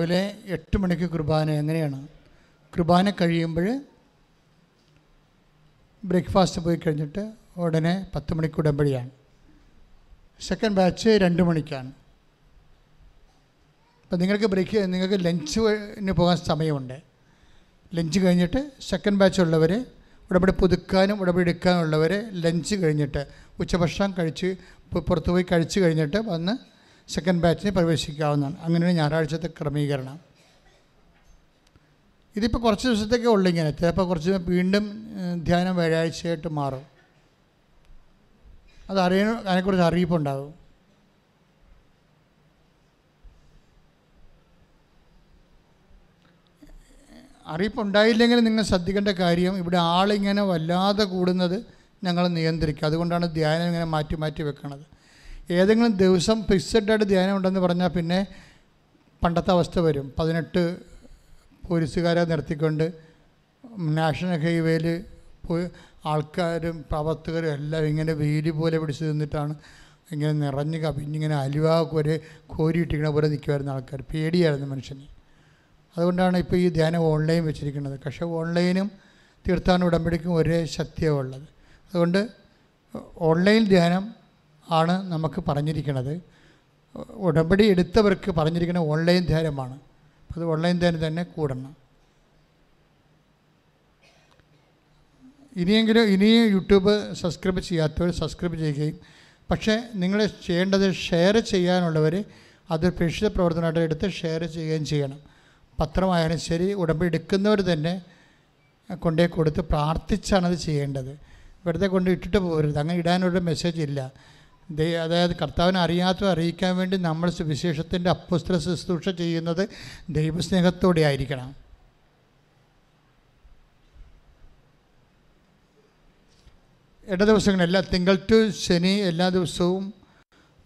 രാവിലെ എട്ട് മണിക്ക് കുർബാന എങ്ങനെയാണ്? കുർബാന കഴിയുമ്പോൾ ബ്രേക്ക്ഫാസ്റ്റ് പോയി കഴിഞ്ഞിട്ട് ഉടനെ പത്ത് മണിക്ക് ഉടമ്പടിയാണ്. സെക്കൻഡ് ബാച്ച് രണ്ട് മണിക്കാണ്. അപ്പം നിങ്ങൾക്ക് ബ്രേക്ക് നിങ്ങൾക്ക് ലഞ്ചിന് പോകാൻ സമയമുണ്ട്. ലഞ്ച് കഴിഞ്ഞിട്ട് സെക്കൻഡ് ബാച്ച് ഉള്ളവർ ഉടമ്പടി പുതുക്കാനും ഉടമ്പടി എടുക്കാനുള്ളവർ ലഞ്ച് കഴിഞ്ഞിട്ട് ഉച്ചഭക്ഷണം കഴിച്ച് പുറത്തുപോയി പോയി കഴിച്ച് കഴിഞ്ഞിട്ട് വന്ന് സെക്കൻഡ് ബാച്ചിന് പ്രവേശിക്കാവുന്നതാണ്. അങ്ങനെയാണ് ഞായറാഴ്ചത്തെ ക്രമീകരണം. ഇതിപ്പോൾ കുറച്ച് ദിവസത്തേക്കേ ഉള്ളൂ ഇങ്ങനെ. ചിലപ്പോൾ കുറച്ച് വീണ്ടും ധ്യാനം വ്യാഴാഴ്ചയായിട്ട് മാറും. അതറിയ അതിനെക്കുറിച്ച് അറിയിപ്പുണ്ടാകും അറിയിപ്പുണ്ടായില്ലെങ്കിൽ നിങ്ങൾ ശ്രദ്ധിക്കേണ്ട കാര്യം ഇവിടെ ആളിങ്ങനെ വല്ലാതെ കൂടുന്നത് ഞങ്ങൾ നിയന്ത്രിക്കുക അതുകൊണ്ടാണ് ധ്യാനം ഇങ്ങനെ മാറ്റി മാറ്റി വെക്കണത്. ഏതെങ്കിലും ദിവസം ഫിക്സഡ് ആയിട്ട് ധ്യാനം ഉണ്ടെന്ന് പറഞ്ഞാൽ പിന്നെ പണ്ടത്തെ അവസ്ഥ വരും. പതിനെട്ട് പോലീസുകാരെ നിർത്തിക്കൊണ്ട് നാഷണൽ ഹൈവേയിൽ പോയി ആൾക്കാരും പ്രവർത്തകരും എല്ലാം ഇങ്ങനെ വേലി പോലെ പിടിച്ച് നിന്നിട്ടാണ് ഇങ്ങനെ നിറഞ്ഞ് കവിഞ്ഞിങ്ങനെ അലുവ വരെ കോരിയിട്ടിരിക്കണ പോലെ നിൽക്കുമായിരുന്നു ആൾക്കാർ. പേടിയായിരുന്നു മനുഷ്യന്. അതുകൊണ്ടാണ് ഇപ്പോൾ ഈ ധ്യാനം ഓൺലൈൻ വെച്ചിരിക്കുന്നത്. പക്ഷേ ഓൺലൈനും തീർത്ഥാടന ഉടമ്പടിക്കും ഒരേ ശക്തിയാണ് ഉള്ളത്. അതുകൊണ്ട് ഓൺലൈൻ ധ്യാനം ആണ് നമുക്ക് പറഞ്ഞിരിക്കുന്നത്. ഉടമ്പടി എടുത്തവർക്ക് പറഞ്ഞിരിക്കുന്ന ഓൺലൈൻ ധ്യാനമാണ്. അത് ഓൺലൈൻ ധ്യാനം തന്നെ കൂടണം. ഇനിയെങ്കിലും ഇനിയും യൂട്യൂബ് സബ്സ്ക്രൈബ് ചെയ്യാത്തവർ സബ്സ്ക്രൈബ് ചെയ്യുകയും പക്ഷേ നിങ്ങൾ ചെയ്യേണ്ടത് ഷെയർ ചെയ്യാനുള്ളവർ അത് പ്രേക്ഷിത പ്രവർത്തനമായിട്ട് എടുത്ത് ഷെയർ ചെയ്യുകയും ചെയ്യണം. പത്രമായാലും ശരി ഉടമ്പടി എടുക്കുന്നവർ തന്നെ കൊണ്ടേ കൊടുത്ത് പ്രാർത്ഥിച്ചാണത് ചെയ്യേണ്ടത്. വെറുതെ കൊണ്ട് ഇട്ടിട്ട് പോകരുത്. അങ്ങനെ ഇടാനൊരു മെസ്സേജ് ഇല്ല. അതായത് കർത്താവിനെ അറിയാത്ത അറിയിക്കാൻ വേണ്ടി നമ്മൾ സുവിശേഷത്തിന്റെ അപ്പുസ്ത്ര ശുശ്രൂഷ ചെയ്യുന്നത് ദൈവസ്നേഹത്തോടെ ആയിരിക്കണം. ഇട എല്ലാ തിങ്കൾ ടു ശനി എല്ലാ ദിവസവും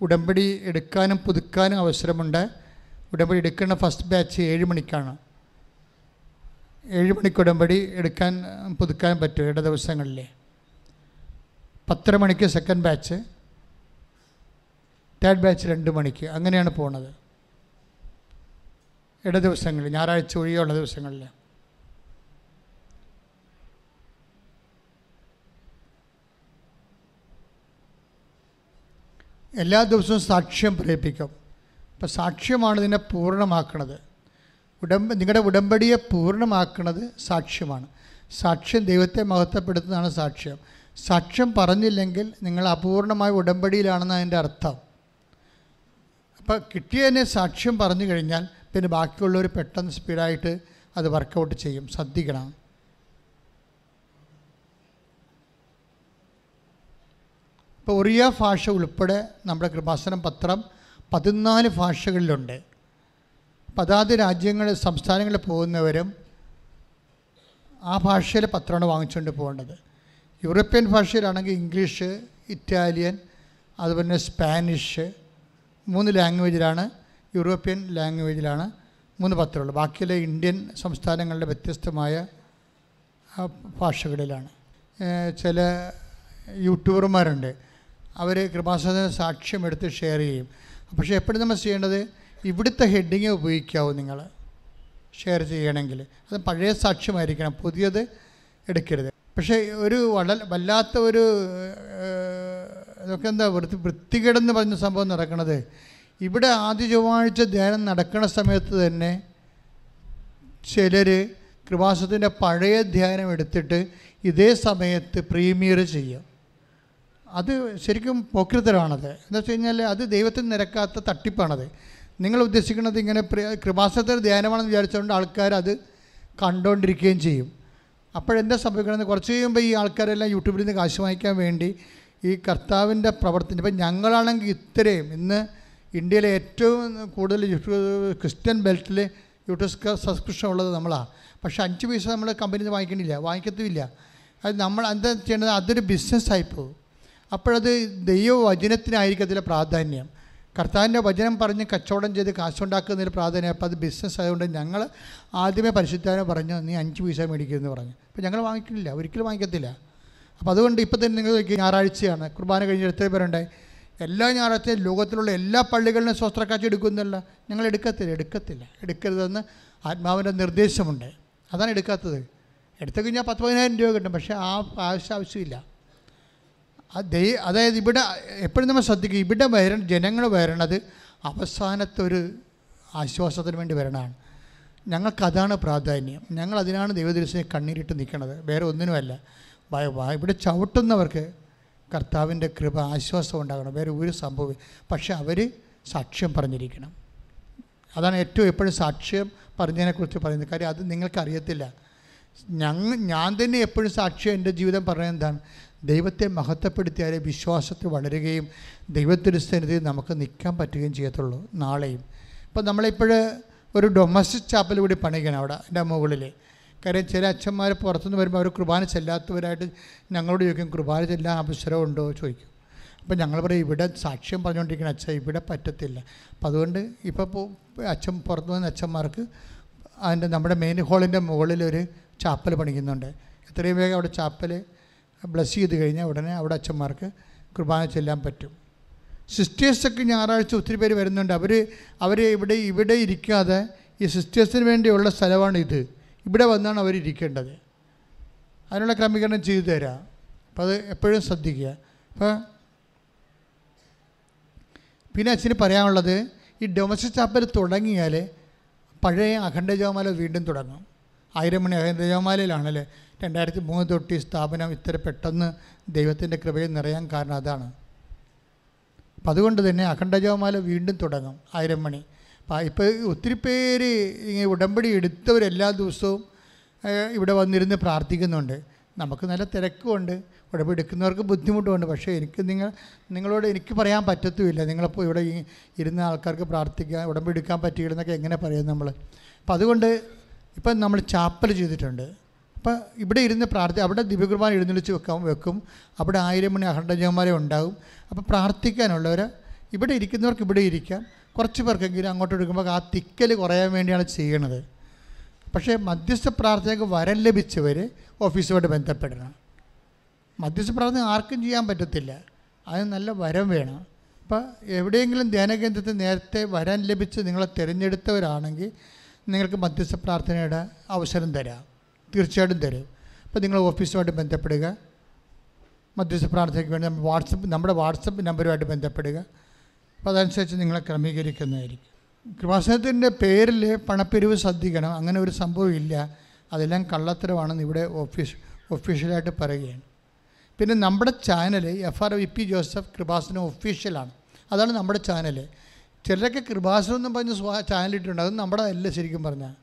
ഉടമ്പടി എടുക്കാനും പുതുക്കാനും അവസരമുണ്ട്. ഉടമ്പടി എടുക്കുന്ന ഫസ്റ്റ് ബാച്ച് ഏഴ് മണിക്കാണ്. ഏഴ് മണിക്ക് ഉടമ്പടി എടുക്കാൻ പുതുക്കാൻ പറ്റും ഇട ദിവസങ്ങളിൽ പത്തര മണിക്ക് സെക്കൻഡ് ബാച്ച് തേർഡ് ബാച്ച് രണ്ട് മണിക്ക് അങ്ങനെയാണ് പോണത്. ഇട ദിവസങ്ങളിൽ ഞായറാഴ്ച ഒഴിയുള്ള ദിവസങ്ങളിൽ. എല്ലാ ദിവസവും സാക്ഷ്യം പ്രേരിപ്പിക്കും. അപ്പം സാക്ഷ്യമാണ് ഇതിനെ പൂർണമാക്കുന്നത് ഉടമ്പ നിങ്ങളുടെ ഉടമ്പടിയെ പൂർണമാക്കുന്നത് സാക്ഷ്യമാണ്. സാക്ഷ്യം ദൈവത്തെ മഹത്വപ്പെടുത്തുന്നതാണ് സാക്ഷ്യം. സാക്ഷ്യം പറഞ്ഞില്ലെങ്കിൽ നിങ്ങൾ അപൂർണമായ ഉടമ്പടിയിലാണെന്ന് അതിന്റെ അർത്ഥം. അപ്പോൾ കിട്ടിയതിനെ സാക്ഷ്യം പറഞ്ഞു കഴിഞ്ഞാൽ പിന്നെ ബാക്കിയുള്ളവർ പെട്ടെന്ന് സ്പീഡായിട്ട് അത് വർക്കൗട്ട് ചെയ്യും. ശ്രദ്ധിക്കണം. ഇപ്പോൾ ഒറിയ ഭാഷ ഉൾപ്പെടെ നമ്മുടെ കൃപാസനം പത്രം പതിനാല് ഭാഷകളിലുണ്ട്. പതാത് രാജ്യങ്ങൾ സംസ്ഥാനങ്ങളിൽ പോകുന്നവരും ആ ഭാഷയിലെ പത്രമാണ് വാങ്ങിച്ചുകൊണ്ട് പോകേണ്ടത്. യൂറോപ്യൻ ഭാഷയിലാണെങ്കിൽ ഇംഗ്ലീഷ് ഇറ്റാലിയൻ അതുപോലെ സ്പാനിഷ് മൂന്ന് ലാംഗ്വേജിലാണ് യൂറോപ്യൻ ലാംഗ്വേജിലാണ് മൂന്ന് പത്രമുള്ളത് ബാക്കിയുള്ള ഇന്ത്യൻ സംസ്ഥാനങ്ങളുടെ വ്യത്യസ്തമായ ഭാഷകളിലാണ്. ചില യൂട്യൂബർമാരുണ്ട്. അവർ കൃപാസന സാക്ഷ്യം എടുത്ത് ഷെയർ ചെയ്യും. പക്ഷേ എപ്പോഴും നമ്മൾ ചെയ്യേണ്ടത് ഇവിടുത്തെ ഹെഡിങ് ഉപയോഗിക്കാവൂ നിങ്ങൾ. ഷെയർ ചെയ്യണമെങ്കിൽ. അത് പഴയ സാക്ഷ്യമായിരിക്കണം പുതിയത് എടുക്കരുത്. പക്ഷേ ഒരു വള വല്ലാത്ത ഒരു ഇതൊക്കെ എന്താ വൃത്തി വൃത്തികേടെന്ന് പറഞ്ഞ സംഭവം നടക്കണത്? ഇവിടെ ആദ്യ ചൊവ്വാഴ്ച ധ്യാനം നടക്കുന്ന സമയത്ത് തന്നെ ചിലർ കൃപാസത്തിന്റെ പഴയ ധ്യാനം എടുത്തിട്ട് ഇതേ സമയത്ത് പ്രീമിയർ ചെയ്യും അത് ശരിക്കും പോക്രിത്തരമാണത് എന്താ വെച്ച് കഴിഞ്ഞാൽ അത് ദൈവത്തിന് നിരക്കാത്ത തട്ടിപ്പാണത്. നിങ്ങൾ ഉദ്ദേശിക്കുന്നത് ഇങ്ങനെ കൃപാസത്തിൽ ധ്യാനമാണെന്ന് വിചാരിച്ചുകൊണ്ട് ആൾക്കാർ അത് കണ്ടുകൊണ്ടിരിക്കുകയും ചെയ്യും. അപ്പോഴെന്താ സംഭവിക്കണമെന്ന് കുറച്ച് കഴിയുമ്പോൾ ഈ ആൾക്കാരെല്ലാം യൂട്യൂബിൽ നിന്ന് കാശ് വാങ്ങിക്കാൻ വേണ്ടി ഈ കർത്താവിന്റെ പ്രവർത്തനം ഇപ്പം ഞങ്ങളാണെങ്കിൽ ഇത്രയും ഇന്ന് ഇന്ത്യയിലെ ഏറ്റവും കൂടുതൽ ക്രിസ്ത്യൻ ബെൽറ്റിൽ യൂട്യൂബ് സബ്സ്ക്രിപ്ഷൻ ഉള്ളത് നമ്മളാണ് പക്ഷേ അഞ്ച് പൈസ നമ്മൾ കമ്പനിയിൽ വാങ്ങിക്കണില്ല വാങ്ങിക്കത്തുമില്ല. അത് നമ്മൾ എന്താ ചെയ്യേണ്ടത്? അതൊരു ബിസിനസ്സായി പോകും. അപ്പോഴത് ദൈവവചനത്തിനായിരിക്കത്തില്ല പ്രാധാന്യം. കർത്താവിന്റെ വചനം പറഞ്ഞ് കച്ചവടം ചെയ്ത് കാശുണ്ടാക്കുന്നതിൽ പ്രാധാന്യം. അപ്പോൾ അത് ബിസിനസ് ആയതുകൊണ്ട് ഞങ്ങൾ ആദ്യമേ പരിശുദ്ധാനം പറഞ്ഞു നീ അഞ്ച് പൈസ മേടിക്കുമെന്ന് പറഞ്ഞു. അപ്പോൾ ഞങ്ങൾ വാങ്ങിക്കില്ല ഒരിക്കലും വാങ്ങിക്കത്തില്ല. അപ്പോൾ അതുകൊണ്ട് ഇപ്പോൾ തന്നെ നിങ്ങൾ നോക്കി ഞായറാഴ്ചയാണ്. കുർബാന കഴിഞ്ഞ് എത്ര പേരുണ്ടായി എല്ലാ ഞായറാഴ്ചയും ലോകത്തിലുള്ള എല്ലാ പള്ളികളിലും സ്വസ്ത്രക്കാഴ്ച എടുക്കുന്നില്ല ഞങ്ങൾ എടുക്കത്തില്ല എടുക്കത്തില്ല. എടുക്കരുതെന്ന് ആത്മാവിന്റെ നിർദ്ദേശമുണ്ട്. അതാണ് എടുക്കാത്തത്. എടുത്തു കഴിഞ്ഞാൽ പത്ത് പതിനായിരം രൂപ കിട്ടും. പക്ഷേ ആ ആവശ്യം ആവശ്യമില്ല. ദൈ അതായത് ഇവിടെ എപ്പോഴും നമ്മൾ ശ്രദ്ധിക്കുക ഇവിടെ വര ജനങ്ങൾ വരണത് അവസാനത്തെ ഒരു ആശ്വാസത്തിന് വേണ്ടി വരണതാണ്. ഞങ്ങൾക്കതാണ് പ്രാധാന്യം. ഞങ്ങൾ അതിനാണ് കണ്ണീരിട്ട് നിൽക്കുന്നത് വേറെ ഒന്നിനുമല്ല. ഇവിടെ ചവിട്ടുന്നവർക്ക് കർത്താവിന്റെ കൃപ ആശ്വാസം ഉണ്ടാകണം. വേറെ ഒരു സംഭവം പക്ഷെ അവർ സാക്ഷ്യം പറഞ്ഞിരിക്കണം. അതാണ് ഏറ്റവും എപ്പോഴും സാക്ഷ്യം പറഞ്ഞതിനെക്കുറിച്ച് പറയുന്നത്. കാര്യം അത് നിങ്ങൾക്കറിയത്തില്ല. ഞങ്ങൾ ഞാൻ തന്നെ എപ്പോഴും സാക്ഷ്യം എന്റെ ജീവിതം പറയുന്നത് എന്താണ്? ദൈവത്തെ മഹത്വപ്പെടുത്തിയാലേ വിശ്വാസത്തിൽ വളരുകയും ദൈവത്തിന്റെ സ്ഥിരതയിൽ നമുക്ക് നിൽക്കാൻ പറ്റുകയും ചെയ്യത്തുള്ളൂ നാളെയും. ഇപ്പം നമ്മളിപ്പോൾ ഒരു ഡൊമസ്റ്റിക് ചാപ്പൽ കൂടി പണിയണം അവിടെ എന്റെ മുകളിൽ. കാര്യം ചില അച്ഛന്മാർ പുറത്തുനിന്ന് വരുമ്പോൾ അവർ കുർബാന ചെല്ലാത്തവരായിട്ട് ഞങ്ങളോട് ചോദിക്കും കുർബാന ചെല്ലാൻ അവസരമുണ്ടോ? ചോദിക്കും. അപ്പം ഞങ്ങൾ പറയും ഇവിടെ സാക്ഷ്യം പറഞ്ഞുകൊണ്ടിരിക്കുന്ന അച്ഛൻ ഇവിടെ പറ്റത്തില്ല. അപ്പം അതുകൊണ്ട് ഇപ്പോൾ അച്ഛൻ പുറത്തു വന്ന അച്ഛന്മാർക്ക് അതിന്റെ നമ്മുടെ മെയിൻ ഹാളിന്റെ മുകളിൽ ഒരു ചാപ്പൽ പണിക്കുന്നുണ്ട് എത്രയും വേഗം അവിടെ ചാപ്പൽ ബ്ലസ് ചെയ്ത് കഴിഞ്ഞാൽ ഉടനെ അവിടെ അച്ഛന്മാർക്ക് കുർബാന ചെല്ലാൻ പറ്റും. സിസ്റ്റേഴ്സൊക്കെ ഞായറാഴ്ച ഒത്തിരി പേര് വരുന്നുണ്ട്. അവർ അവർ ഇവിടെ ഇവിടെ ഇരിക്കാതെ ഈ സിസ്റ്റേഴ്സിന് വേണ്ടിയുള്ള സ്ഥലമാണ് ഇത് ഇവിടെ വന്നാണ് അവർ ഇരിക്കേണ്ടത്. അതിനുള്ള ക്രമീകരണം ചെയ്തു തരാം. അപ്പോൾ അത് എപ്പോഴും ശ്രദ്ധിക്കുക. അപ്പോൾ പിന്നെ അച്ഛന് പറയാനുള്ളത് ഈ ഡൊമസ്റ്റിക് ചാപ്പൽ തുടങ്ങിയാൽ പഴയ അഖണ്ഡ ജപമാല വീണ്ടും തുടങ്ങും. ആയിരം മണി അഖണ്ഡ ജപമാലയിലാണല്ലേ രണ്ടായിരത്തി മൂന്ന് തൊട്ട് സ്ഥാപനം ഇത്ര പെട്ടെന്ന് ദൈവത്തിന്റെ കൃപയിൽ നിറയാൻ കാരണം അതാണ്. അപ്പം അതുകൊണ്ട് തന്നെ അഖണ്ഡ ജപമാല വീണ്ടും തുടങ്ങും. ആയിരം മണി. അപ്പം ഇപ്പോൾ ഒത്തിരി പേര് ഇങ്ങനെ ഉടമ്പടി എടുത്തവരെല്ലാ ദിവസവും ഇവിടെ വന്നിരുന്ന് പ്രാർത്ഥിക്കുന്നുണ്ട്. നമുക്ക് നല്ല തിരക്കുമുണ്ട്. ഉടമ്പടി എടുക്കുന്നവർക്ക് ബുദ്ധിമുട്ടുമുണ്ട്. പക്ഷേ എനിക്ക് നിങ്ങൾ നിങ്ങളോട് എനിക്ക് പറയാൻ പറ്റത്തുമില്ല. നിങ്ങളിപ്പോൾ ഇവിടെ ഇരുന്ന ആൾക്കാർക്ക് പ്രാർത്ഥിക്കാൻ ഉടമ്പടി എടുക്കാൻ പറ്റിയില്ലെന്നൊക്കെ എങ്ങനെ പറയും നമ്മൾ അപ്പം അതുകൊണ്ട് ഇപ്പം നമ്മൾ ചാപ്പൽ ചെയ്തിട്ടുണ്ട്. അപ്പം ഇവിടെ ഇരുന്ന് പ്രാർത്ഥി അവിടെ ദിവ്യകുർബാന എഴുന്നള്ളിച്ച് വെക്കാൻ വെക്കും. അവിടെ ആയിരം മണി അഖണ്ഡജന്മാരെ ഉണ്ടാകും അപ്പോൾ പ്രാർത്ഥിക്കാനുള്ളവർ ഇവിടെ ഇരിക്കുന്നവർക്ക് ഇവിടെ ഇരിക്കാം. കുറച്ച് പേർക്കെങ്കിലും അങ്ങോട്ട് എടുക്കുമ്പോൾ ആ തിക്കൽ കുറയാൻ വേണ്ടിയാണ് ചെയ്യണത്. പക്ഷേ മധ്യസ്ഥ പ്രാർത്ഥനയ്ക്ക് വരം ലഭിച്ചവർ ഓഫീസുമായിട്ട് ബന്ധപ്പെടണം. മധ്യസ്ഥ പ്രാർത്ഥന ആർക്കും ചെയ്യാൻ പറ്റത്തില്ല. അതിന് നല്ല വരം വേണം. അപ്പോൾ എവിടെയെങ്കിലും ധ്യാനകേന്ദ്രത്തിൽ നേരത്തെ വരം ലഭിച്ച് നിങ്ങളെ തിരഞ്ഞെടുത്തവരാണെങ്കിൽ നിങ്ങൾക്ക് മധ്യസ്ഥ പ്രാർത്ഥനയുടെ അവസരം തരാം. തീർച്ചയായിട്ടും തരും. അപ്പോൾ നിങ്ങൾ ഓഫീസുമായിട്ട് ബന്ധപ്പെടുക. മധ്യസ്ഥ പ്രാർത്ഥനയ്ക്ക് വേണ്ടി വാട്സപ്പ് നമ്മുടെ വാട്സപ്പ് നമ്പറുമായിട്ട് ബന്ധപ്പെടുക. അപ്പോൾ അതനുസരിച്ച് നിങ്ങളെ ക്രമീകരിക്കുന്നതായിരിക്കും. കൃപാസനത്തിന്റെ പേരിൽ പണപ്പിരിവ് ശ്രദ്ധിക്കണം. അങ്ങനെ ഒരു സംഭവം ഇല്ല. അതെല്ലാം കള്ളത്തരമാണെന്ന് ഇവിടെ ഓഫീസ് ഒഫീഷ്യലായിട്ട് പറയുകയാണ്. പിന്നെ നമ്മുടെ channel F R V P Joseph Kripasanam ഒഫീഷ്യലാണ്. അതാണ് നമ്മുടെ ചാനൽ ചിലരൊക്കെ കൃപാസനം എന്നും പറഞ്ഞ് ചാനൽ ഇട്ടിട്ടുണ്ട് അത് നമ്മുടെ അല്ല ശരിക്കും പറഞ്ഞാൽ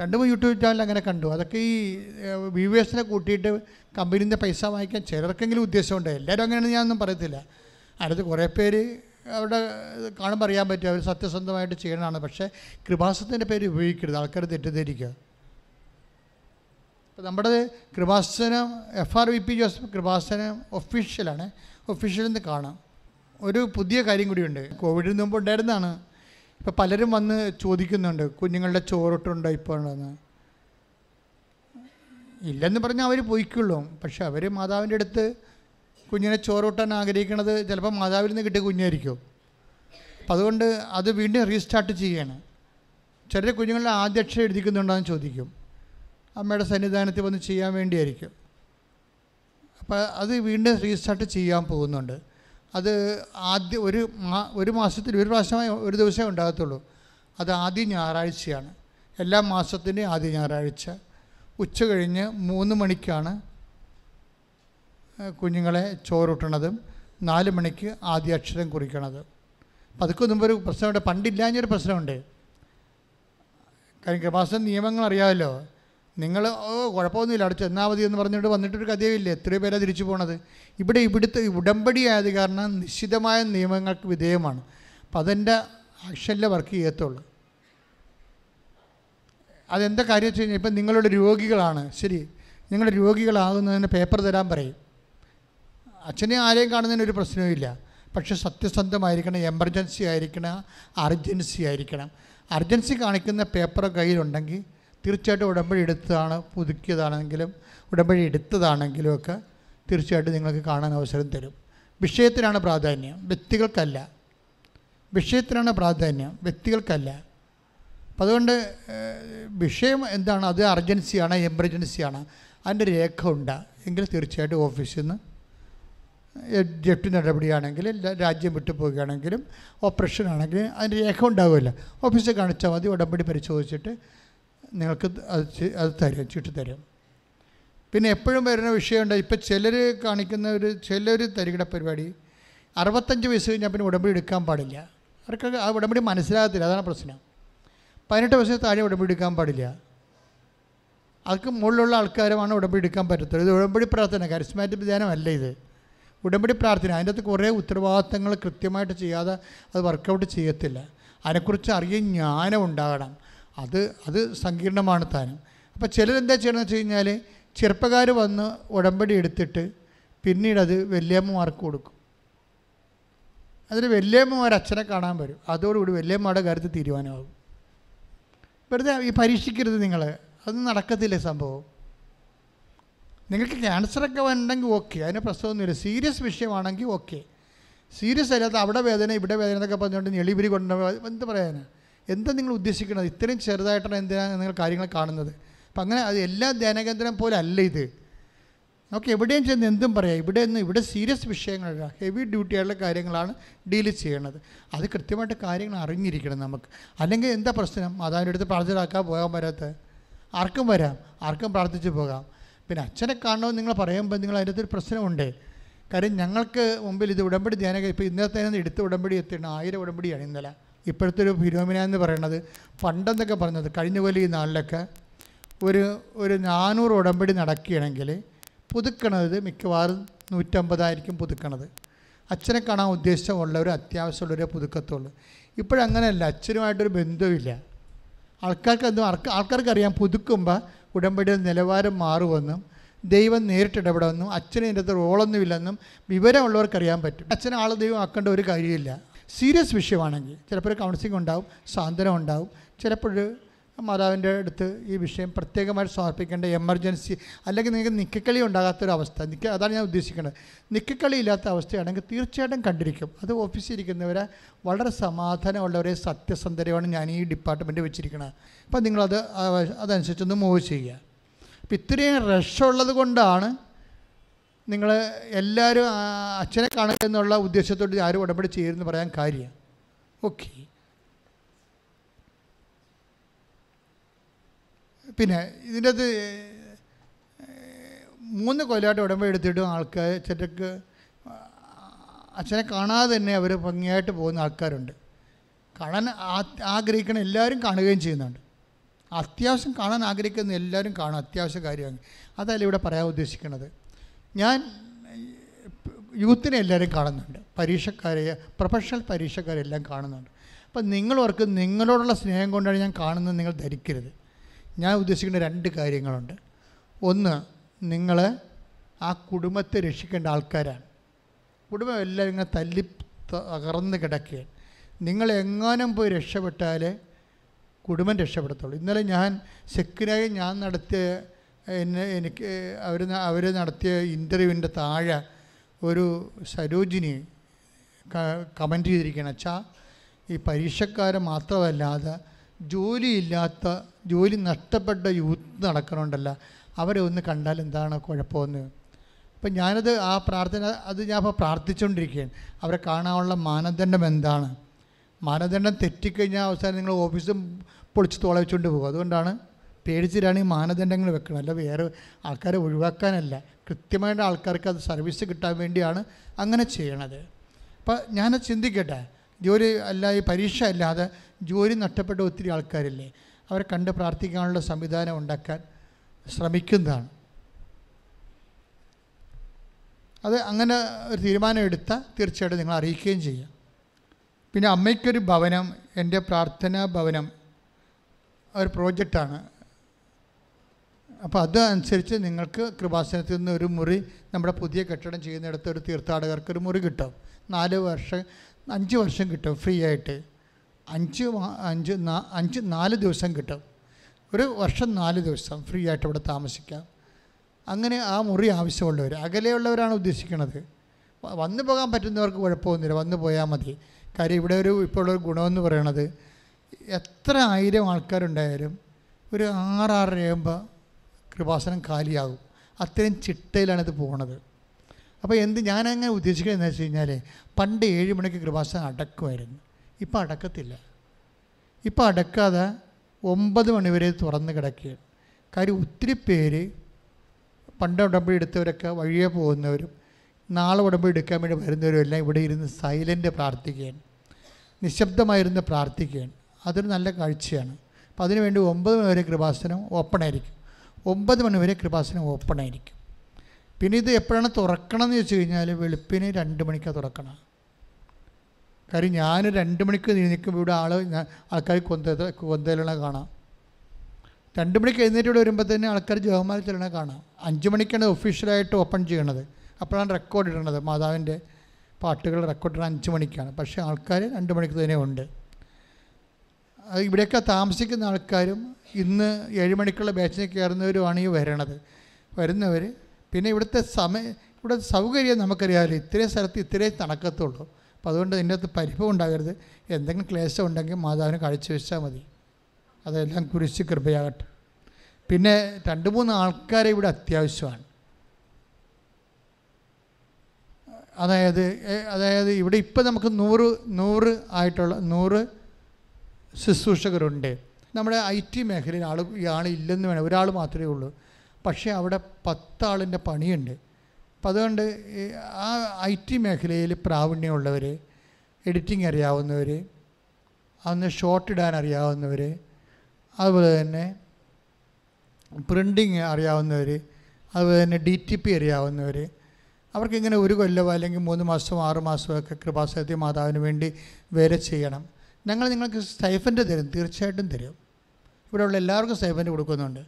രണ്ടും യൂട്യൂബ് ചാനൽ അങ്ങനെ കണ്ടു. അതൊക്കെ ഈ വ്യൂവേഴ്സിനെ കൂട്ടിയിട്ട് കമ്പനീന്റെ പൈസ വാങ്ങിക്കാൻ ചിലർക്കെങ്കിലും ഉദ്ദേശമുണ്ട്. എല്ലാവരും അങ്ങനെയാണ് ഞാനൊന്നും പറയത്തില്ല. അതിനകത്ത് കുറേ പേര് അവിടെ കാണുമ്പോൾ അറിയാൻ പറ്റും അവർ സത്യസന്ധമായിട്ട് ചെയ്യണതാണ് പക്ഷേ കൃപാസത്തിന്റെ പേര് ഉപയോഗിക്കരുത് ആൾക്കാർ തെറ്റിദ്ധരിക്കുക. അപ്പോൾ നമ്മുടെ Kripasanam F R V P Joseph Kripasanam ഒഫീഷ്യലാണ് ഒഫീഷ്യലിൽ നിന്ന് കാണാം. ഒരു പുതിയ കാര്യം കൂടിയുണ്ട് കോവിഡിന് മുമ്പ് ഉണ്ടായിരുന്നതാണ് ഇപ്പോൾ പലരും വന്ന് ചോദിക്കുന്നുണ്ട് കുഞ്ഞുങ്ങളുടെ ചോറിട്ടുണ്ടോ ഇപ്പോൾ ഉണ്ടെന്ന് ഇല്ലെന്ന് പറഞ്ഞാൽ അവർ പോയിക്കുള്ളൂ. പക്ഷെ അവർ മാതാവിന്റെ അടുത്ത് കുഞ്ഞിനെ ചോറൂട്ടാൻ ആഗ്രഹിക്കുന്നത് ചിലപ്പോൾ മാതാവിൽ നിന്ന് കിട്ടിയ കുഞ്ഞായിരിക്കും. അപ്പം അതുകൊണ്ട് അത് വീണ്ടും റീസ്റ്റാർട്ട് ചെയ്യാണ്. ചെറിയ കുഞ്ഞുങ്ങളുടെ ആദ്യ അക്ഷരം എഴുതിക്കുന്നുണ്ടോയെന്ന് ചോദിക്കും. അമ്മയുടെ സന്നിധാനത്തിൽ വന്ന് ചെയ്യാൻ വേണ്ടിയായിരിക്കും. അപ്പോൾ അത് വീണ്ടും റീസ്റ്റാർട്ട് ചെയ്യാൻ പോകുന്നുണ്ട്. അത് ആദ്യ ഒരു മാ ഒരു മാസത്തിൽ ഒരു പ്രാവശ്യമായി ഒരു ദിവസമേ ഉണ്ടാകത്തുള്ളൂ. അത് ആദ്യ ഞായറാഴ്ചയാണ്. എല്ലാ മാസത്തിന്റെയും ആദ്യ ഞായറാഴ്ച. ഉച്ച കഴിഞ്ഞ് മൂന്ന് മണിക്കാണ് കുഞ്ഞുങ്ങളെ ചോറൂട്ടണതും നാല് മണിക്ക് ആദ്യ അക്ഷരം കുറിക്കണത്. അപ്പം അതൊക്കെ മുമ്പ് ഒരു പ്രശ്നമുണ്ട്. പണ്ടില്ലാഞ്ഞൊരു പ്രശ്നമുണ്ട്. കാര്യം കൃപാസന നിയമങ്ങൾ അറിയാമല്ലോ. നിങ്ങൾ ഓ കുഴപ്പമൊന്നുമില്ല. അവിടെ ചെന്നാൽ മതി എന്ന് പറഞ്ഞിട്ട് വന്നിട്ടൊരു കഥയില്ല എത്രയോ പേരാണ് തിരിച്ചു പോണത്. ഇവിടെ ഇവിടുത്തെ ഉടമ്പടി ആയത് കാരണം നിശ്ചിതമായ നിയമങ്ങൾക്ക് വിധേയമാണ്. അപ്പം അതെന്റെ ആക്ഷനിലെ വർക്ക് ചെയ്യത്തുള്ളൂ. അതെന്താ കാര്യം വെച്ച് കഴിഞ്ഞാൽ ഇപ്പം നിങ്ങളുടെ രോഗികളാണ്. ശരി. നിങ്ങൾ രോഗികളാകുന്നതിന് പേപ്പർ തരാൻ പറയും. അച്ഛനെ ആരെയും കാണുന്നതിന് ഒരു പ്രശ്നവുമില്ല പക്ഷെ സത്യസന്ധമായിരിക്കണം എമർജൻസി ആയിരിക്കണം അർജൻസി ആയിരിക്കണം. അർജൻസി കാണിക്കുന്ന പേപ്പർ കയ്യിലുണ്ടെങ്കിൽ തീർച്ചയായിട്ടും ഉടമ്പടി എടുത്തതാണ് പുതുക്കിയതാണെങ്കിലും ഉടമ്പടി എടുത്തതാണെങ്കിലും ഒക്കെ തീർച്ചയായിട്ടും നിങ്ങൾക്ക് കാണാൻ അവസരം തരും. വിഷയത്തിനാണ് പ്രാധാന്യം വ്യക്തികൾക്കല്ല. വിഷയത്തിനാണ് പ്രാധാന്യം വ്യക്തികൾക്കല്ല. അപ്പം അതുകൊണ്ട് വിഷയം എന്താണ്? അത് അർജൻസിയാണ് എമർജൻസിയാണ് അതിന്റെ രേഖ ഉണ്ട്. എങ്കിൽ തീർച്ചയായിട്ടും ഓഫീസിൽ നിന്ന് ജപ്തി നടപടിയാണെങ്കിൽ രാജ്യം വിട്ടു പോവുകയാണെങ്കിലും ഓപ്പറേഷൻ ആണെങ്കിലും അതിന്റെ രേഖ ഉണ്ടാവുമല്ലോ. ഓഫീസിൽ കാണിച്ചാൽ മതി ഉടമ്പടി പരിശോധിച്ചിട്ട് നിങ്ങൾക്ക് അത് അത് തരും ചീട്ട് തരും. പിന്നെ എപ്പോഴും വരുന്ന വിഷയമുണ്ട് ഇപ്പം ചിലർ കാണിക്കുന്ന ഒരു ചിലർ തരികിട പരിപാടി അറുപത്തഞ്ച് വയസ്സ് കഴിഞ്ഞാൽ പിന്നെ ഉടമ്പടി എടുക്കാൻ പാടില്ല. അവർക്ക് ആ ഉടമ്പടി മനസ്സിലാകത്തില്ല അതാണ് പ്രശ്നം. പതിനെട്ട് വയസ്സിന് താഴെ ഉടമ്പടി എടുക്കാൻ പാടില്ല. അതൊക്കെ മുകളിലുള്ള ആൾക്കാരുമാണ് ഉടമ്പടി എടുക്കാൻ പറ്റത്തുള്ളൂ. ഇത് ഉടമ്പടി പ്രാർത്ഥന കരിസ്മാറ്റിക് ധ്യാനമല്ല ഇത്. ഉടമ്പടി പ്രാർത്ഥന അതിന്റെ അകത്ത് കുറേ ഉത്തരവാദിത്തങ്ങൾ കൃത്യമായിട്ട് ചെയ്യാതെ അത് വർക്കൗട്ട് ചെയ്യത്തില്ല. അതിനെക്കുറിച്ച് അറിയാൻ ജ്ഞാനം ഉണ്ടാകണം. അത് അത് സങ്കീർണമാണ് താനും. അപ്പോൾ ചിലരെന്താ ചെയ്യണമെന്ന് വെച്ച് കഴിഞ്ഞാൽ ചെറുപ്പക്കാർ വന്ന് ഉടമ്പടി എടുത്തിട്ട് പിന്നീട് അത് വല്യമ്മമാർക്ക് കൊടുക്കും. അതിൽ വല്യമ്മമാർ അച്ഛനെ കാണാൻ വരും. അതോടുകൂടി വല്യമ്മയുടെ കാര്യത്തിൽ തീരുമാനമാകും. വെറുതെ ഈ പരീക്ഷിക്കരുത് നിങ്ങൾ അതൊന്നും നടക്കത്തില്ല സംഭവം? നിങ്ങൾക്ക് ക്യാൻസറൊക്കെ ഉണ്ടെങ്കിൽ ഓക്കെ അതിന് പ്രശ്നമൊന്നുമില്ല. സീരിയസ് വിഷയമാണെങ്കിൽ ഓക്കെ സീരിയസ് അല്ലാത്ത അവിടെ വേദന ഇവിടെ വേദന എന്നൊക്കെ പറഞ്ഞുകൊണ്ട് ഞെളിപിരി കൊണ്ട് എന്ത് പറയാനാ? എന്താ നിങ്ങൾ ഉദ്ദേശിക്കുന്നത്? ഇത്രയും ചെറുതായിട്ടാണ് എന്തിനാണ് നിങ്ങൾ കാര്യങ്ങൾ കാണുന്നത്? അപ്പം അങ്ങനെ അത് എല്ലാ ധ്യാനകേന്ദ്രം പോലെ അല്ല ഇത്. നമുക്ക് എവിടെയും ചെന്ന് എന്തും പറയാം. ഇവിടെ നിന്ന് ഇവിടെ സീരിയസ് വിഷയങ്ങളല്ല ഹെവി ഡ്യൂട്ടിയുള്ള കാര്യങ്ങളാണ് ഡീൽ ചെയ്യണത്. അത് കൃത്യമായിട്ട് കാര്യങ്ങൾ അറിഞ്ഞിരിക്കണം നമുക്ക്. അല്ലെങ്കിൽ എന്താ പ്രശ്നം? മാതാവിന്റെ അടുത്ത് പ്രാർത്ഥനയാക്കാൻ പോകാൻ വരാത്ത ആർക്കും വരാം. ആർക്കും പ്രാർത്ഥിച്ച് പോകാം. പിന്നെ അച്ഛനെ കാണണമെന്ന് നിങ്ങൾ പറയുമ്പോൾ നിങ്ങൾ അതിന്റെ ഒരു പ്രശ്നമുണ്ട്. കാര്യം ഞങ്ങൾക്ക് മുമ്പിൽ ഇത് ഉടമ്പടി ധ്യാന ഇപ്പോൾ ഇന്നത്തെ എടുത്ത ഉടമ്പടി എത്തിയാണ് ആയിരം ഉടമ്പടിയാണ് ഇന്നലെ. ഇപ്പോഴത്തെ ഒരു ഫിനോമിന എന്ന് പറയുന്നത് പണ്ടെന്നൊക്കെ പറഞ്ഞത് കഴിഞ്ഞ പോലെ ഈ നാളിലൊക്കെ ഒരു ഒരു നാനൂറ് ഉടമ്പടി നടക്കുകയാണെങ്കിൽ പുതുക്കണത് മിക്കവാറും നൂറ്റമ്പതായിരിക്കും പുതുക്കണത്. അച്ഛനെ കാണാൻ ഉദ്ദേശമുള്ളവർ അത്യാവശ്യമുള്ളവരെ പുതുക്കത്തുള്ളൂ. ഇപ്പോഴങ്ങനെയല്ല അച്ഛനുമായിട്ടൊരു ബന്ധവുമില്ല. ആൾക്കാർക്ക് എന്തും ആൾക്കാർക്ക് അറിയാം പുതുക്കുമ്പോൾ ഉടമ്പടിയുടെ നിലവാരം മാറുമെന്നും ദൈവം നേരിട്ടിടപെടുമെന്നും അച്ഛന് ഇതിന്റെ അകത്ത് റോളൊന്നുമില്ലെന്നും വിവരമുള്ളവർക്ക് അറിയാൻ പറ്റും. അച്ഛൻ ആളെ ദൈവം ആക്കേണ്ട ഒരു കാര്യമില്ല. സീരിയസ് വിഷയമാണെങ്കിൽ ചിലപ്പോൾ ഒരു കൗൺസിലിംഗ് ഉണ്ടാവും സാന്ത്വനം ഉണ്ടാവും ചിലപ്പോൾ മാതാവിന്റെ അടുത്ത് ഈ വിഷയം പ്രത്യേകമായിട്ട് സമർപ്പിക്കേണ്ട എമർജൻസി അല്ലെങ്കിൽ നിങ്ങൾക്ക് നിക്കക്കളി ഉണ്ടാകാത്തൊരവസ്ഥ നിക്ക അതാണ് ഞാൻ ഉദ്ദേശിക്കുന്നത്. നിക്കക്കളി ഇല്ലാത്ത അവസ്ഥയാണെങ്കിൽ തീർച്ചയായിട്ടും കണ്ടിരിക്കും. അത് ഓഫീസിൽ ഇരിക്കുന്നവരെ വളരെ സമാധാനമുള്ളവരെ സത്യസന്ധരമാണ് ഞാൻ ഈ ഡിപ്പാർട്ട്മെന്റ് വെച്ചിരിക്കുന്നത് അപ്പം നിങ്ങളത് അതനുസരിച്ചൊന്ന് മൂവ് ചെയ്യുക. അപ്പം ഇത്രയും റഷുള്ളത് കൊണ്ടാണ് നിങ്ങൾ എല്ലാവരും അച്ഛനെ കാണുക എന്നുള്ള ഉദ്ദേശത്തോട് ആരും ഉടമ്പടി ചെയ്യരുതെന്ന് പറയാൻ കാര്യം. ഓക്കെ. പിന്നെ ഇതിന്റെ അത് മൂന്ന് കൊല്ലമായിട്ട് ഉടമ്പ എടുത്തിട്ടും ആൾക്കാർ ചെറ്റക്ക് അച്ഛനെ കാണാതെ തന്നെ അവർ ഭംഗിയായിട്ട് പോകുന്ന ആൾക്കാരുണ്ട്. കാണാൻ ആഗ്രഹിക്കണം എല്ലാവരും കാണുകയും ചെയ്യുന്നുണ്ട്. അത്യാവശ്യം കാണാൻ ആഗ്രഹിക്കുന്ന എല്ലാവരും കാണും അത്യാവശ്യ കാര്യമാണ് അതല്ല ഇവിടെ പറയാൻ ഉദ്ദേശിക്കുന്നത് ഞാൻ യൂത്തിനെ എല്ലാവരും കാണുന്നുണ്ട്. പരീക്ഷക്കാരെ പ്രൊഫഷണൽ പരീക്ഷക്കാരെല്ലാം കാണുന്നുണ്ട്. അപ്പം നിങ്ങളവർക്ക് നിങ്ങളോടുള്ള സ്നേഹം കൊണ്ടാണ് ഞാൻ കാണുന്നത് നിങ്ങൾ ധരിക്കരുത്. ഞാൻ ഉദ്ദേശിക്കുന്ന രണ്ട് കാര്യങ്ങളുണ്ട്. ഒന്ന് നിങ്ങൾ ആ കുടുംബത്തെ രക്ഷിക്കേണ്ട ആൾക്കാരാണ്. കുടുംബം എല്ലാം ഇങ്ങനെ തല്ലി തകർന്ന് കിടക്കുകയാണ്. നിങ്ങൾ എങ്ങാനും പോയി രക്ഷപ്പെട്ടാൽ കുടുംബം രക്ഷപ്പെടത്തുള്ളൂ. ഇന്നലെ ഞാൻ സെക്കിനായി ഞാൻ നടത്തിയ എന്നെ എനിക്ക് അവർ അവർ നടത്തിയ ഇന്റർവ്യൂവിന്റെ താഴെ ഒരു സരോജിനി കമന്റ് ചെയ്തിരിക്കുകയാണ്. അച്ഛാ ഈ പരീക്ഷക്കാരെ മാത്രമല്ലാതെ ജോലിയില്ലാത്ത ജോലി നഷ്ടപ്പെട്ട യൂത്ത് നടക്കണമുണ്ടല്ല അവരെ ഒന്ന് കണ്ടാൽ എന്താണ് കുഴപ്പമെന്ന്. അപ്പം ഞാനത് ആ പ്രാർത്ഥന അത് ഞാൻ അപ്പോൾ പ്രാർത്ഥിച്ചുകൊണ്ടിരിക്കുകയാണ് അവരെ കാണാനുള്ള മാനദണ്ഡം എന്താണ്? മാനദണ്ഡം തെറ്റിക്കഴിഞ്ഞാൽ അവസാനം നിങ്ങൾ ഓഫീസും പൊളിച്ച് തോളവെച്ചുകൊണ്ട് പോകും. അതുകൊണ്ടാണ് പേടിച്ചിട്ടാണ് ഈ മാനദണ്ഡങ്ങൾ വെക്കുന്നത് അല്ല വേറെ ആൾക്കാരെ ഒഴിവാക്കാനല്ല. കൃത്യമായിട്ട് ആൾക്കാർക്ക് അത് സർവീസ് കിട്ടാൻ വേണ്ടിയാണ് അങ്ങനെ ചെയ്യണത്. അപ്പം ഞാനത് ചിന്തിക്കട്ടെ. ജോലി അല്ല ഈ പരീക്ഷ അല്ലാതെ ജോലി നഷ്ടപ്പെട്ട ഒത്തിരി ആൾക്കാരില്ലേ? അവരെ കണ്ട് പ്രാർത്ഥിക്കാനുള്ള സംവിധാനം ഉണ്ടാക്കാൻ ശ്രമിക്കുന്നതാണ്. അത് അങ്ങനെ ഒരു തീരുമാനം എടുത്താൽ തീർച്ചയായിട്ടും നിങ്ങൾ അറിയിക്കുകയും ചെയ്യാം. പിന്നെ അമ്മയ്ക്കൊരു ഭവനം എന്റെ പ്രാർത്ഥനാ ഭവനം ഒരു പ്രോജക്റ്റാണ്. അപ്പോൾ അതനുസരിച്ച് നിങ്ങൾക്ക് കൃപാസനത്തിൽ നിന്ന് ഒരു മുറി നമ്മുടെ പുതിയ കെട്ടിടം ചെയ്യുന്നിടത്ത് ഒരു തീർത്ഥാടകർക്ക് ഒരു മുറി കിട്ടും. നാല് വർഷം അഞ്ച് വർഷം കിട്ടും ഫ്രീ ആയിട്ട്. അഞ്ച് അഞ്ച് അഞ്ച് നാല് ദിവസം കിട്ടും. ഒരു വർഷം നാല് ദിവസം ഫ്രീ ആയിട്ട് ഇവിടെ താമസിക്കാം. അങ്ങനെ ആ മുറി ആവശ്യമുള്ളവർ അകലെയുള്ളവരാണ് ഉദ്ദേശിക്കുന്നത് വന്നു പോകാൻ പറ്റുന്നവർക്ക് കുഴപ്പമൊന്നുമില്ല വന്നു പോയാൽ മതി. കാര്യം ഇവിടെ ഒരു ഒരു ഗുണമെന്ന് പറയണത് എത്ര ആയിരം ആൾക്കാരുണ്ടായാലും ഒരു ആറാറരയാകുമ്പോൾ കൃപാസനം കാലിയാകും. അത്രയും ചിട്ടയിലാണ് ഇത് പോകുന്നത് അപ്പോൾ എന്ത് ഞാനങ്ങനെ ഉദ്ദേശിക്കുന്നത് എന്ന് വെച്ച് കഴിഞ്ഞാൽ പണ്ട് ഏഴ് മണിക്ക് കൃപാസനം അടക്കുമായിരുന്നു. ഇപ്പം അടക്കത്തില്ല. ഇപ്പം അടക്കാതെ ഒമ്പത് മണിവരെ തുറന്ന് കിടക്കുകയാണ്. കാര്യം ഒത്തിരി പേര് പണ്ട് ഉടമ്പടി എടുത്തവരൊക്കെ വഴിയെ പോകുന്നവരും നാളെ ഉടമ്പടി എടുക്കാൻ വേണ്ടി വരുന്നവരും എല്ലാം ഇവിടെ ഇരുന്ന് സൈലന്റ് പ്രാർത്ഥിക്കുകയാണ്. നിശബ്ദമായിരുന്ന് പ്രാർത്ഥിക്കുകയാണ്. അതൊരു നല്ല കാഴ്ചയാണ്. അപ്പം അതിനുവേണ്ടി ഒമ്പത് മണിവരെ കൃപാസനം ഓപ്പൺ ആയിരിക്കും. ഒമ്പത് മണിവരെ കൃപാസനം ഓപ്പൺ ആയിരിക്കും. പിന്നെ ഇത് എപ്പോഴാണ് തുറക്കണമെന്ന് ചോദിച്ചു കഴിഞ്ഞാൽ വെളുപ്പിന് രണ്ട് മണിക്കാണ് തുറക്കണം കാര്യം ഞാൻ രണ്ട് മണിക്ക് നിൽക്കുമ്പോൾ ഇവിടെ ആൾ ആൾക്കാർ കൊന്ത കൊന്തയിലണ കാണാം. രണ്ട് മണിക്ക് എഴുന്നേറ്റ് ഇവിടെ വരുമ്പോൾ തന്നെ ആൾക്കാർ ജവമാല ചെല്ലണ കാണാം. അഞ്ച് മണിക്കാണ് ഒഫീഷ്യലായിട്ട് ഓപ്പൺ ചെയ്യണത്. അപ്പോഴാണ് റെക്കോർഡ് ഇടണത്. മാതാവിന്റെ പാട്ടുകൾ റെക്കോർഡ് ഇടുന്നത് അഞ്ച് മണിക്കാണ്. പക്ഷേ ആൾക്കാർ രണ്ട് മണിക്ക് തന്നെ ഉണ്ട്. ഇവിടെയൊക്കെ താമസിക്കുന്ന ആൾക്കാരും ഇന്ന് ഏഴ് മണിക്കുള്ള ബാച്ചിൽ കയറുന്നവരുമാണ് ഈ വരണത്. വരുന്നവർ പിന്നെ ഇവിടുത്തെ സമയം ഇവിടെ സൗകര്യം നമുക്കറിയാമല്ലോ ഇത്രയും സ്ഥലത്ത് ഇത്രയും നടക്കത്തുള്ളൂ അപ്പോൾ അതുകൊണ്ട് ഇതിന്റെ അകത്ത് പരിഭവം ഉണ്ടാകരുത്. എന്തെങ്കിലും ക്ലേശം ഉണ്ടെങ്കിൽ മാതാവിന് വെച്ചാൽ മതി. അതെല്ലാം കുരിശ് കൃപയാകട്ടെ. പിന്നെ രണ്ട് മൂന്ന് ആൾക്കാരെ ഇവിടെ അത്യാവശ്യമാണ്. അതായത് അതായത് ഇവിടെ ഇപ്പം നമുക്ക് നൂറ് നൂറ് ആയിട്ടുള്ള നൂറ് ശുശ്രൂഷകരുണ്ട്. നമ്മുടെ ഐ ടി മേഖലയിൽ ആൾ ആൾ ഇല്ലെന്ന് വേണം ഒരാൾ മാത്രമേ ഉള്ളൂ. പക്ഷേ അവിടെ പത്താളിന്റെ പണിയുണ്ട്. അപ്പം അതുകൊണ്ട് ആ ഐ ടി മേഖലയിൽ പ്രാവീണ്യമുള്ളവർ എഡിറ്റിംഗ് അറിയാവുന്നവർ അന്ന് ഷോർട്ട് ഇടാൻ അറിയാവുന്നവർ അതുപോലെ തന്നെ പ്രിന്റിങ് അറിയാവുന്നവർ അതുപോലെ തന്നെ ഡി ടി പി അറിയാവുന്നവർ അവർക്കിങ്ങനെ ഒരു കൊല്ലമോ അല്ലെങ്കിൽ മൂന്ന് മാസമോ ആറ് മാസമോ ഒക്കെ കൃപാസനത്തി മാതാവിന് വേണ്ടി വേറെ ചെയ്യണം. ഞങ്ങൾ നിങ്ങൾക്ക് സ്റ്റൈഫന്റ് തരും തീർച്ചയായിട്ടും തരും. ഇവിടെയുള്ള എല്ലാവർക്കും സ്റ്റൈഫന്റ് കൊടുക്കുന്നുണ്ട്.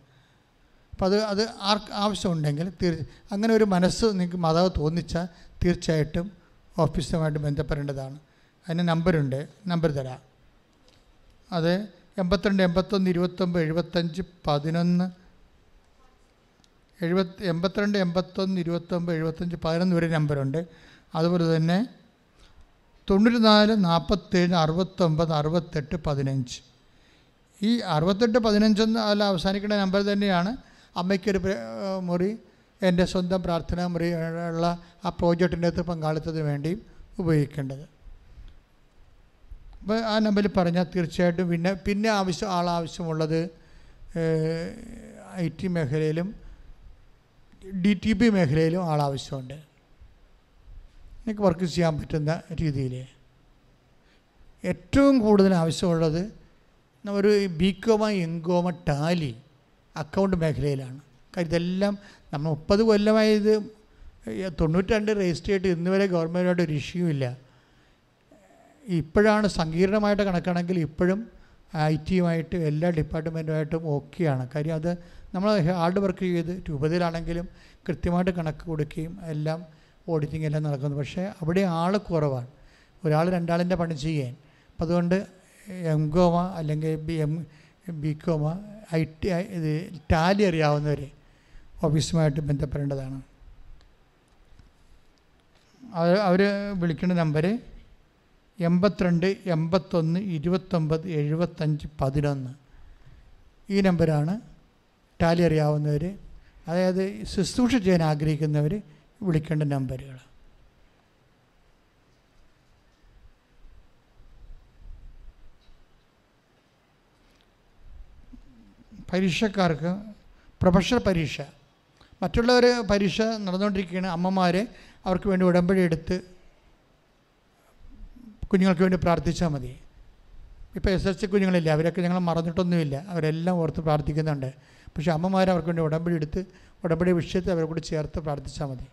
അപ്പോൾ അത് അത് ആർക്ക് ആവശ്യമുണ്ടെങ്കിൽ തീർ അങ്ങനെ ഒരു മനസ്സ് നിങ്ങൾക്ക് മാതാവ് തോന്നിച്ചാൽ തീർച്ചയായിട്ടും ഓഫീസുമായിട്ട് ബന്ധപ്പെടേണ്ടതാണ്. അതിന് നമ്പറുണ്ട്. നമ്പർ തരാം. അത് എൺപത്തിരണ്ട് എൺപത്തൊന്ന് ഇരുപത്തൊമ്പത് എഴുപത്തഞ്ച് പതിനൊന്ന് എഴുപത്തി എൺപത്തിരണ്ട് എൺപത്തൊന്ന് ഇരുപത്തൊമ്പത് എഴുപത്തഞ്ച് പതിനൊന്ന് വരെ നമ്പറുണ്ട്. അതുപോലെ തന്നെ തൊണ്ണൂറ്റി നാല് നാൽപ്പത്തേഴ് അറുപത്തൊമ്പത് അറുപത്തെട്ട് പതിനഞ്ച്. ഈ അറുപത്തെട്ട് പതിനഞ്ചെന്ന് അതിൽ അവസാനിക്കേണ്ട നമ്പർ തന്നെയാണ്. അമ്മയ്ക്കൊരു മുറി എന്റെ സ്വന്തം പ്രാർത്ഥനാ മുറി ഉള്ള ആ പ്രോജക്റ്റിന്റെ അകത്ത് പങ്കാളിത്തത്തിന് വേണ്ടിയും ഉപയോഗിക്കേണ്ടത്. അപ്പോൾ ആ നമ്പറിൽ പറഞ്ഞാൽ തീർച്ചയായിട്ടും പിന്നെ പിന്നെ ആവശ്യം ആളാവശ്യമുള്ളത് ഐ ടി മേഖലയിലും ഡി ടി പി മേഖലയിലും ആളാവശ്യമുണ്ട്. എനിക്ക് വർക്ക് ചെയ്യാൻ പറ്റുന്ന രീതിയിൽ ഏറ്റവും കൂടുതൽ ആവശ്യമുള്ളത് ഒരു ബികോമ എങ്കോമ ടാലി അക്കൗണ്ട് മേഖലയിലാണ്. കാര്യം ഇതെല്ലാം നമ്മൾ മുപ്പത് കൊല്ലമായി ഇത് തൊണ്ണൂറ്റി രജിസ്റ്റർ ചെയ്തിട്ട് ഇന്ന് വരെ ഗവൺമെന്റിനോട് ഒരു ഇഷ്യൂ ഇല്ല. ഇപ്പോഴാണ് സങ്കീർണമായിട്ട് കണക്കാണെങ്കിൽ ഇപ്പോഴും ഐ ടിയുമായിട്ടും എല്ലാ ഡിപ്പാർട്ട്മെന്റുമായിട്ടും ഓക്കെയാണ്. കാര്യം അത് നമ്മൾ ഹാർഡ് വർക്ക് ചെയ്ത് രൂപതയിലാണെങ്കിലും കൃത്യമായിട്ട് കണക്ക് കൊടുക്കുകയും എല്ലാം ഓഡിറ്റിംഗ് എല്ലാം നടക്കുന്നു. പക്ഷേ അവിടെ ആൾ കുറവാണ്. ഒരാൾ രണ്ടാളിന്റെ പണി ചെയ്യാൻ. അപ്പം അതുകൊണ്ട് എം കോമ അല്ലെങ്കിൽ B M B com I T ഇത് ടാലി അറിയാവുന്നവർ ഓഫീസുമായിട്ട് ബന്ധപ്പെടേണ്ടതാണ്. അവർ അവർ വിളിക്കുന്ന നമ്പർ എൺപത്തിരണ്ട് എൺപത്തൊന്ന് ഇരുപത്തൊമ്പത് എഴുപത്തഞ്ച് പതിനൊന്ന്. ഈ നമ്പരാണ് ടാലി അറിയാവുന്നവർ അതായത് ശുശ്രൂഷ ചെയ്യാൻ ആഗ്രഹിക്കുന്നവർ വിളിക്കേണ്ട നമ്പറുകൾ പരീക്ഷക്കാർക്ക് പ്രൊഫഷണൽ പരീക്ഷ. മറ്റുള്ളവർ പരീക്ഷ നടന്നുകൊണ്ടിരിക്കുകയാണ് അമ്മമാർ അവർക്ക് വേണ്ടി ഉടമ്പടി എടുത്ത് കുഞ്ഞുങ്ങൾക്ക് വേണ്ടി പ്രാർത്ഥിച്ചാൽ മതി. ഇപ്പോൾ എസ് എസ് കുഞ്ഞുങ്ങളില്ല അവരൊക്കെ ഞങ്ങൾ മറന്നിട്ടൊന്നുമില്ല. അവരെല്ലാം ഓർത്ത് പ്രാർത്ഥിക്കുന്നുണ്ട്. പക്ഷേ അമ്മമാർ അവർക്ക് വേണ്ടി ഉടമ്പടി എടുത്ത് ഉടമ്പടി വിഷയത്തെ അവരെ കൂടി ചേർത്ത് പ്രാർത്ഥിച്ചാൽ മതി.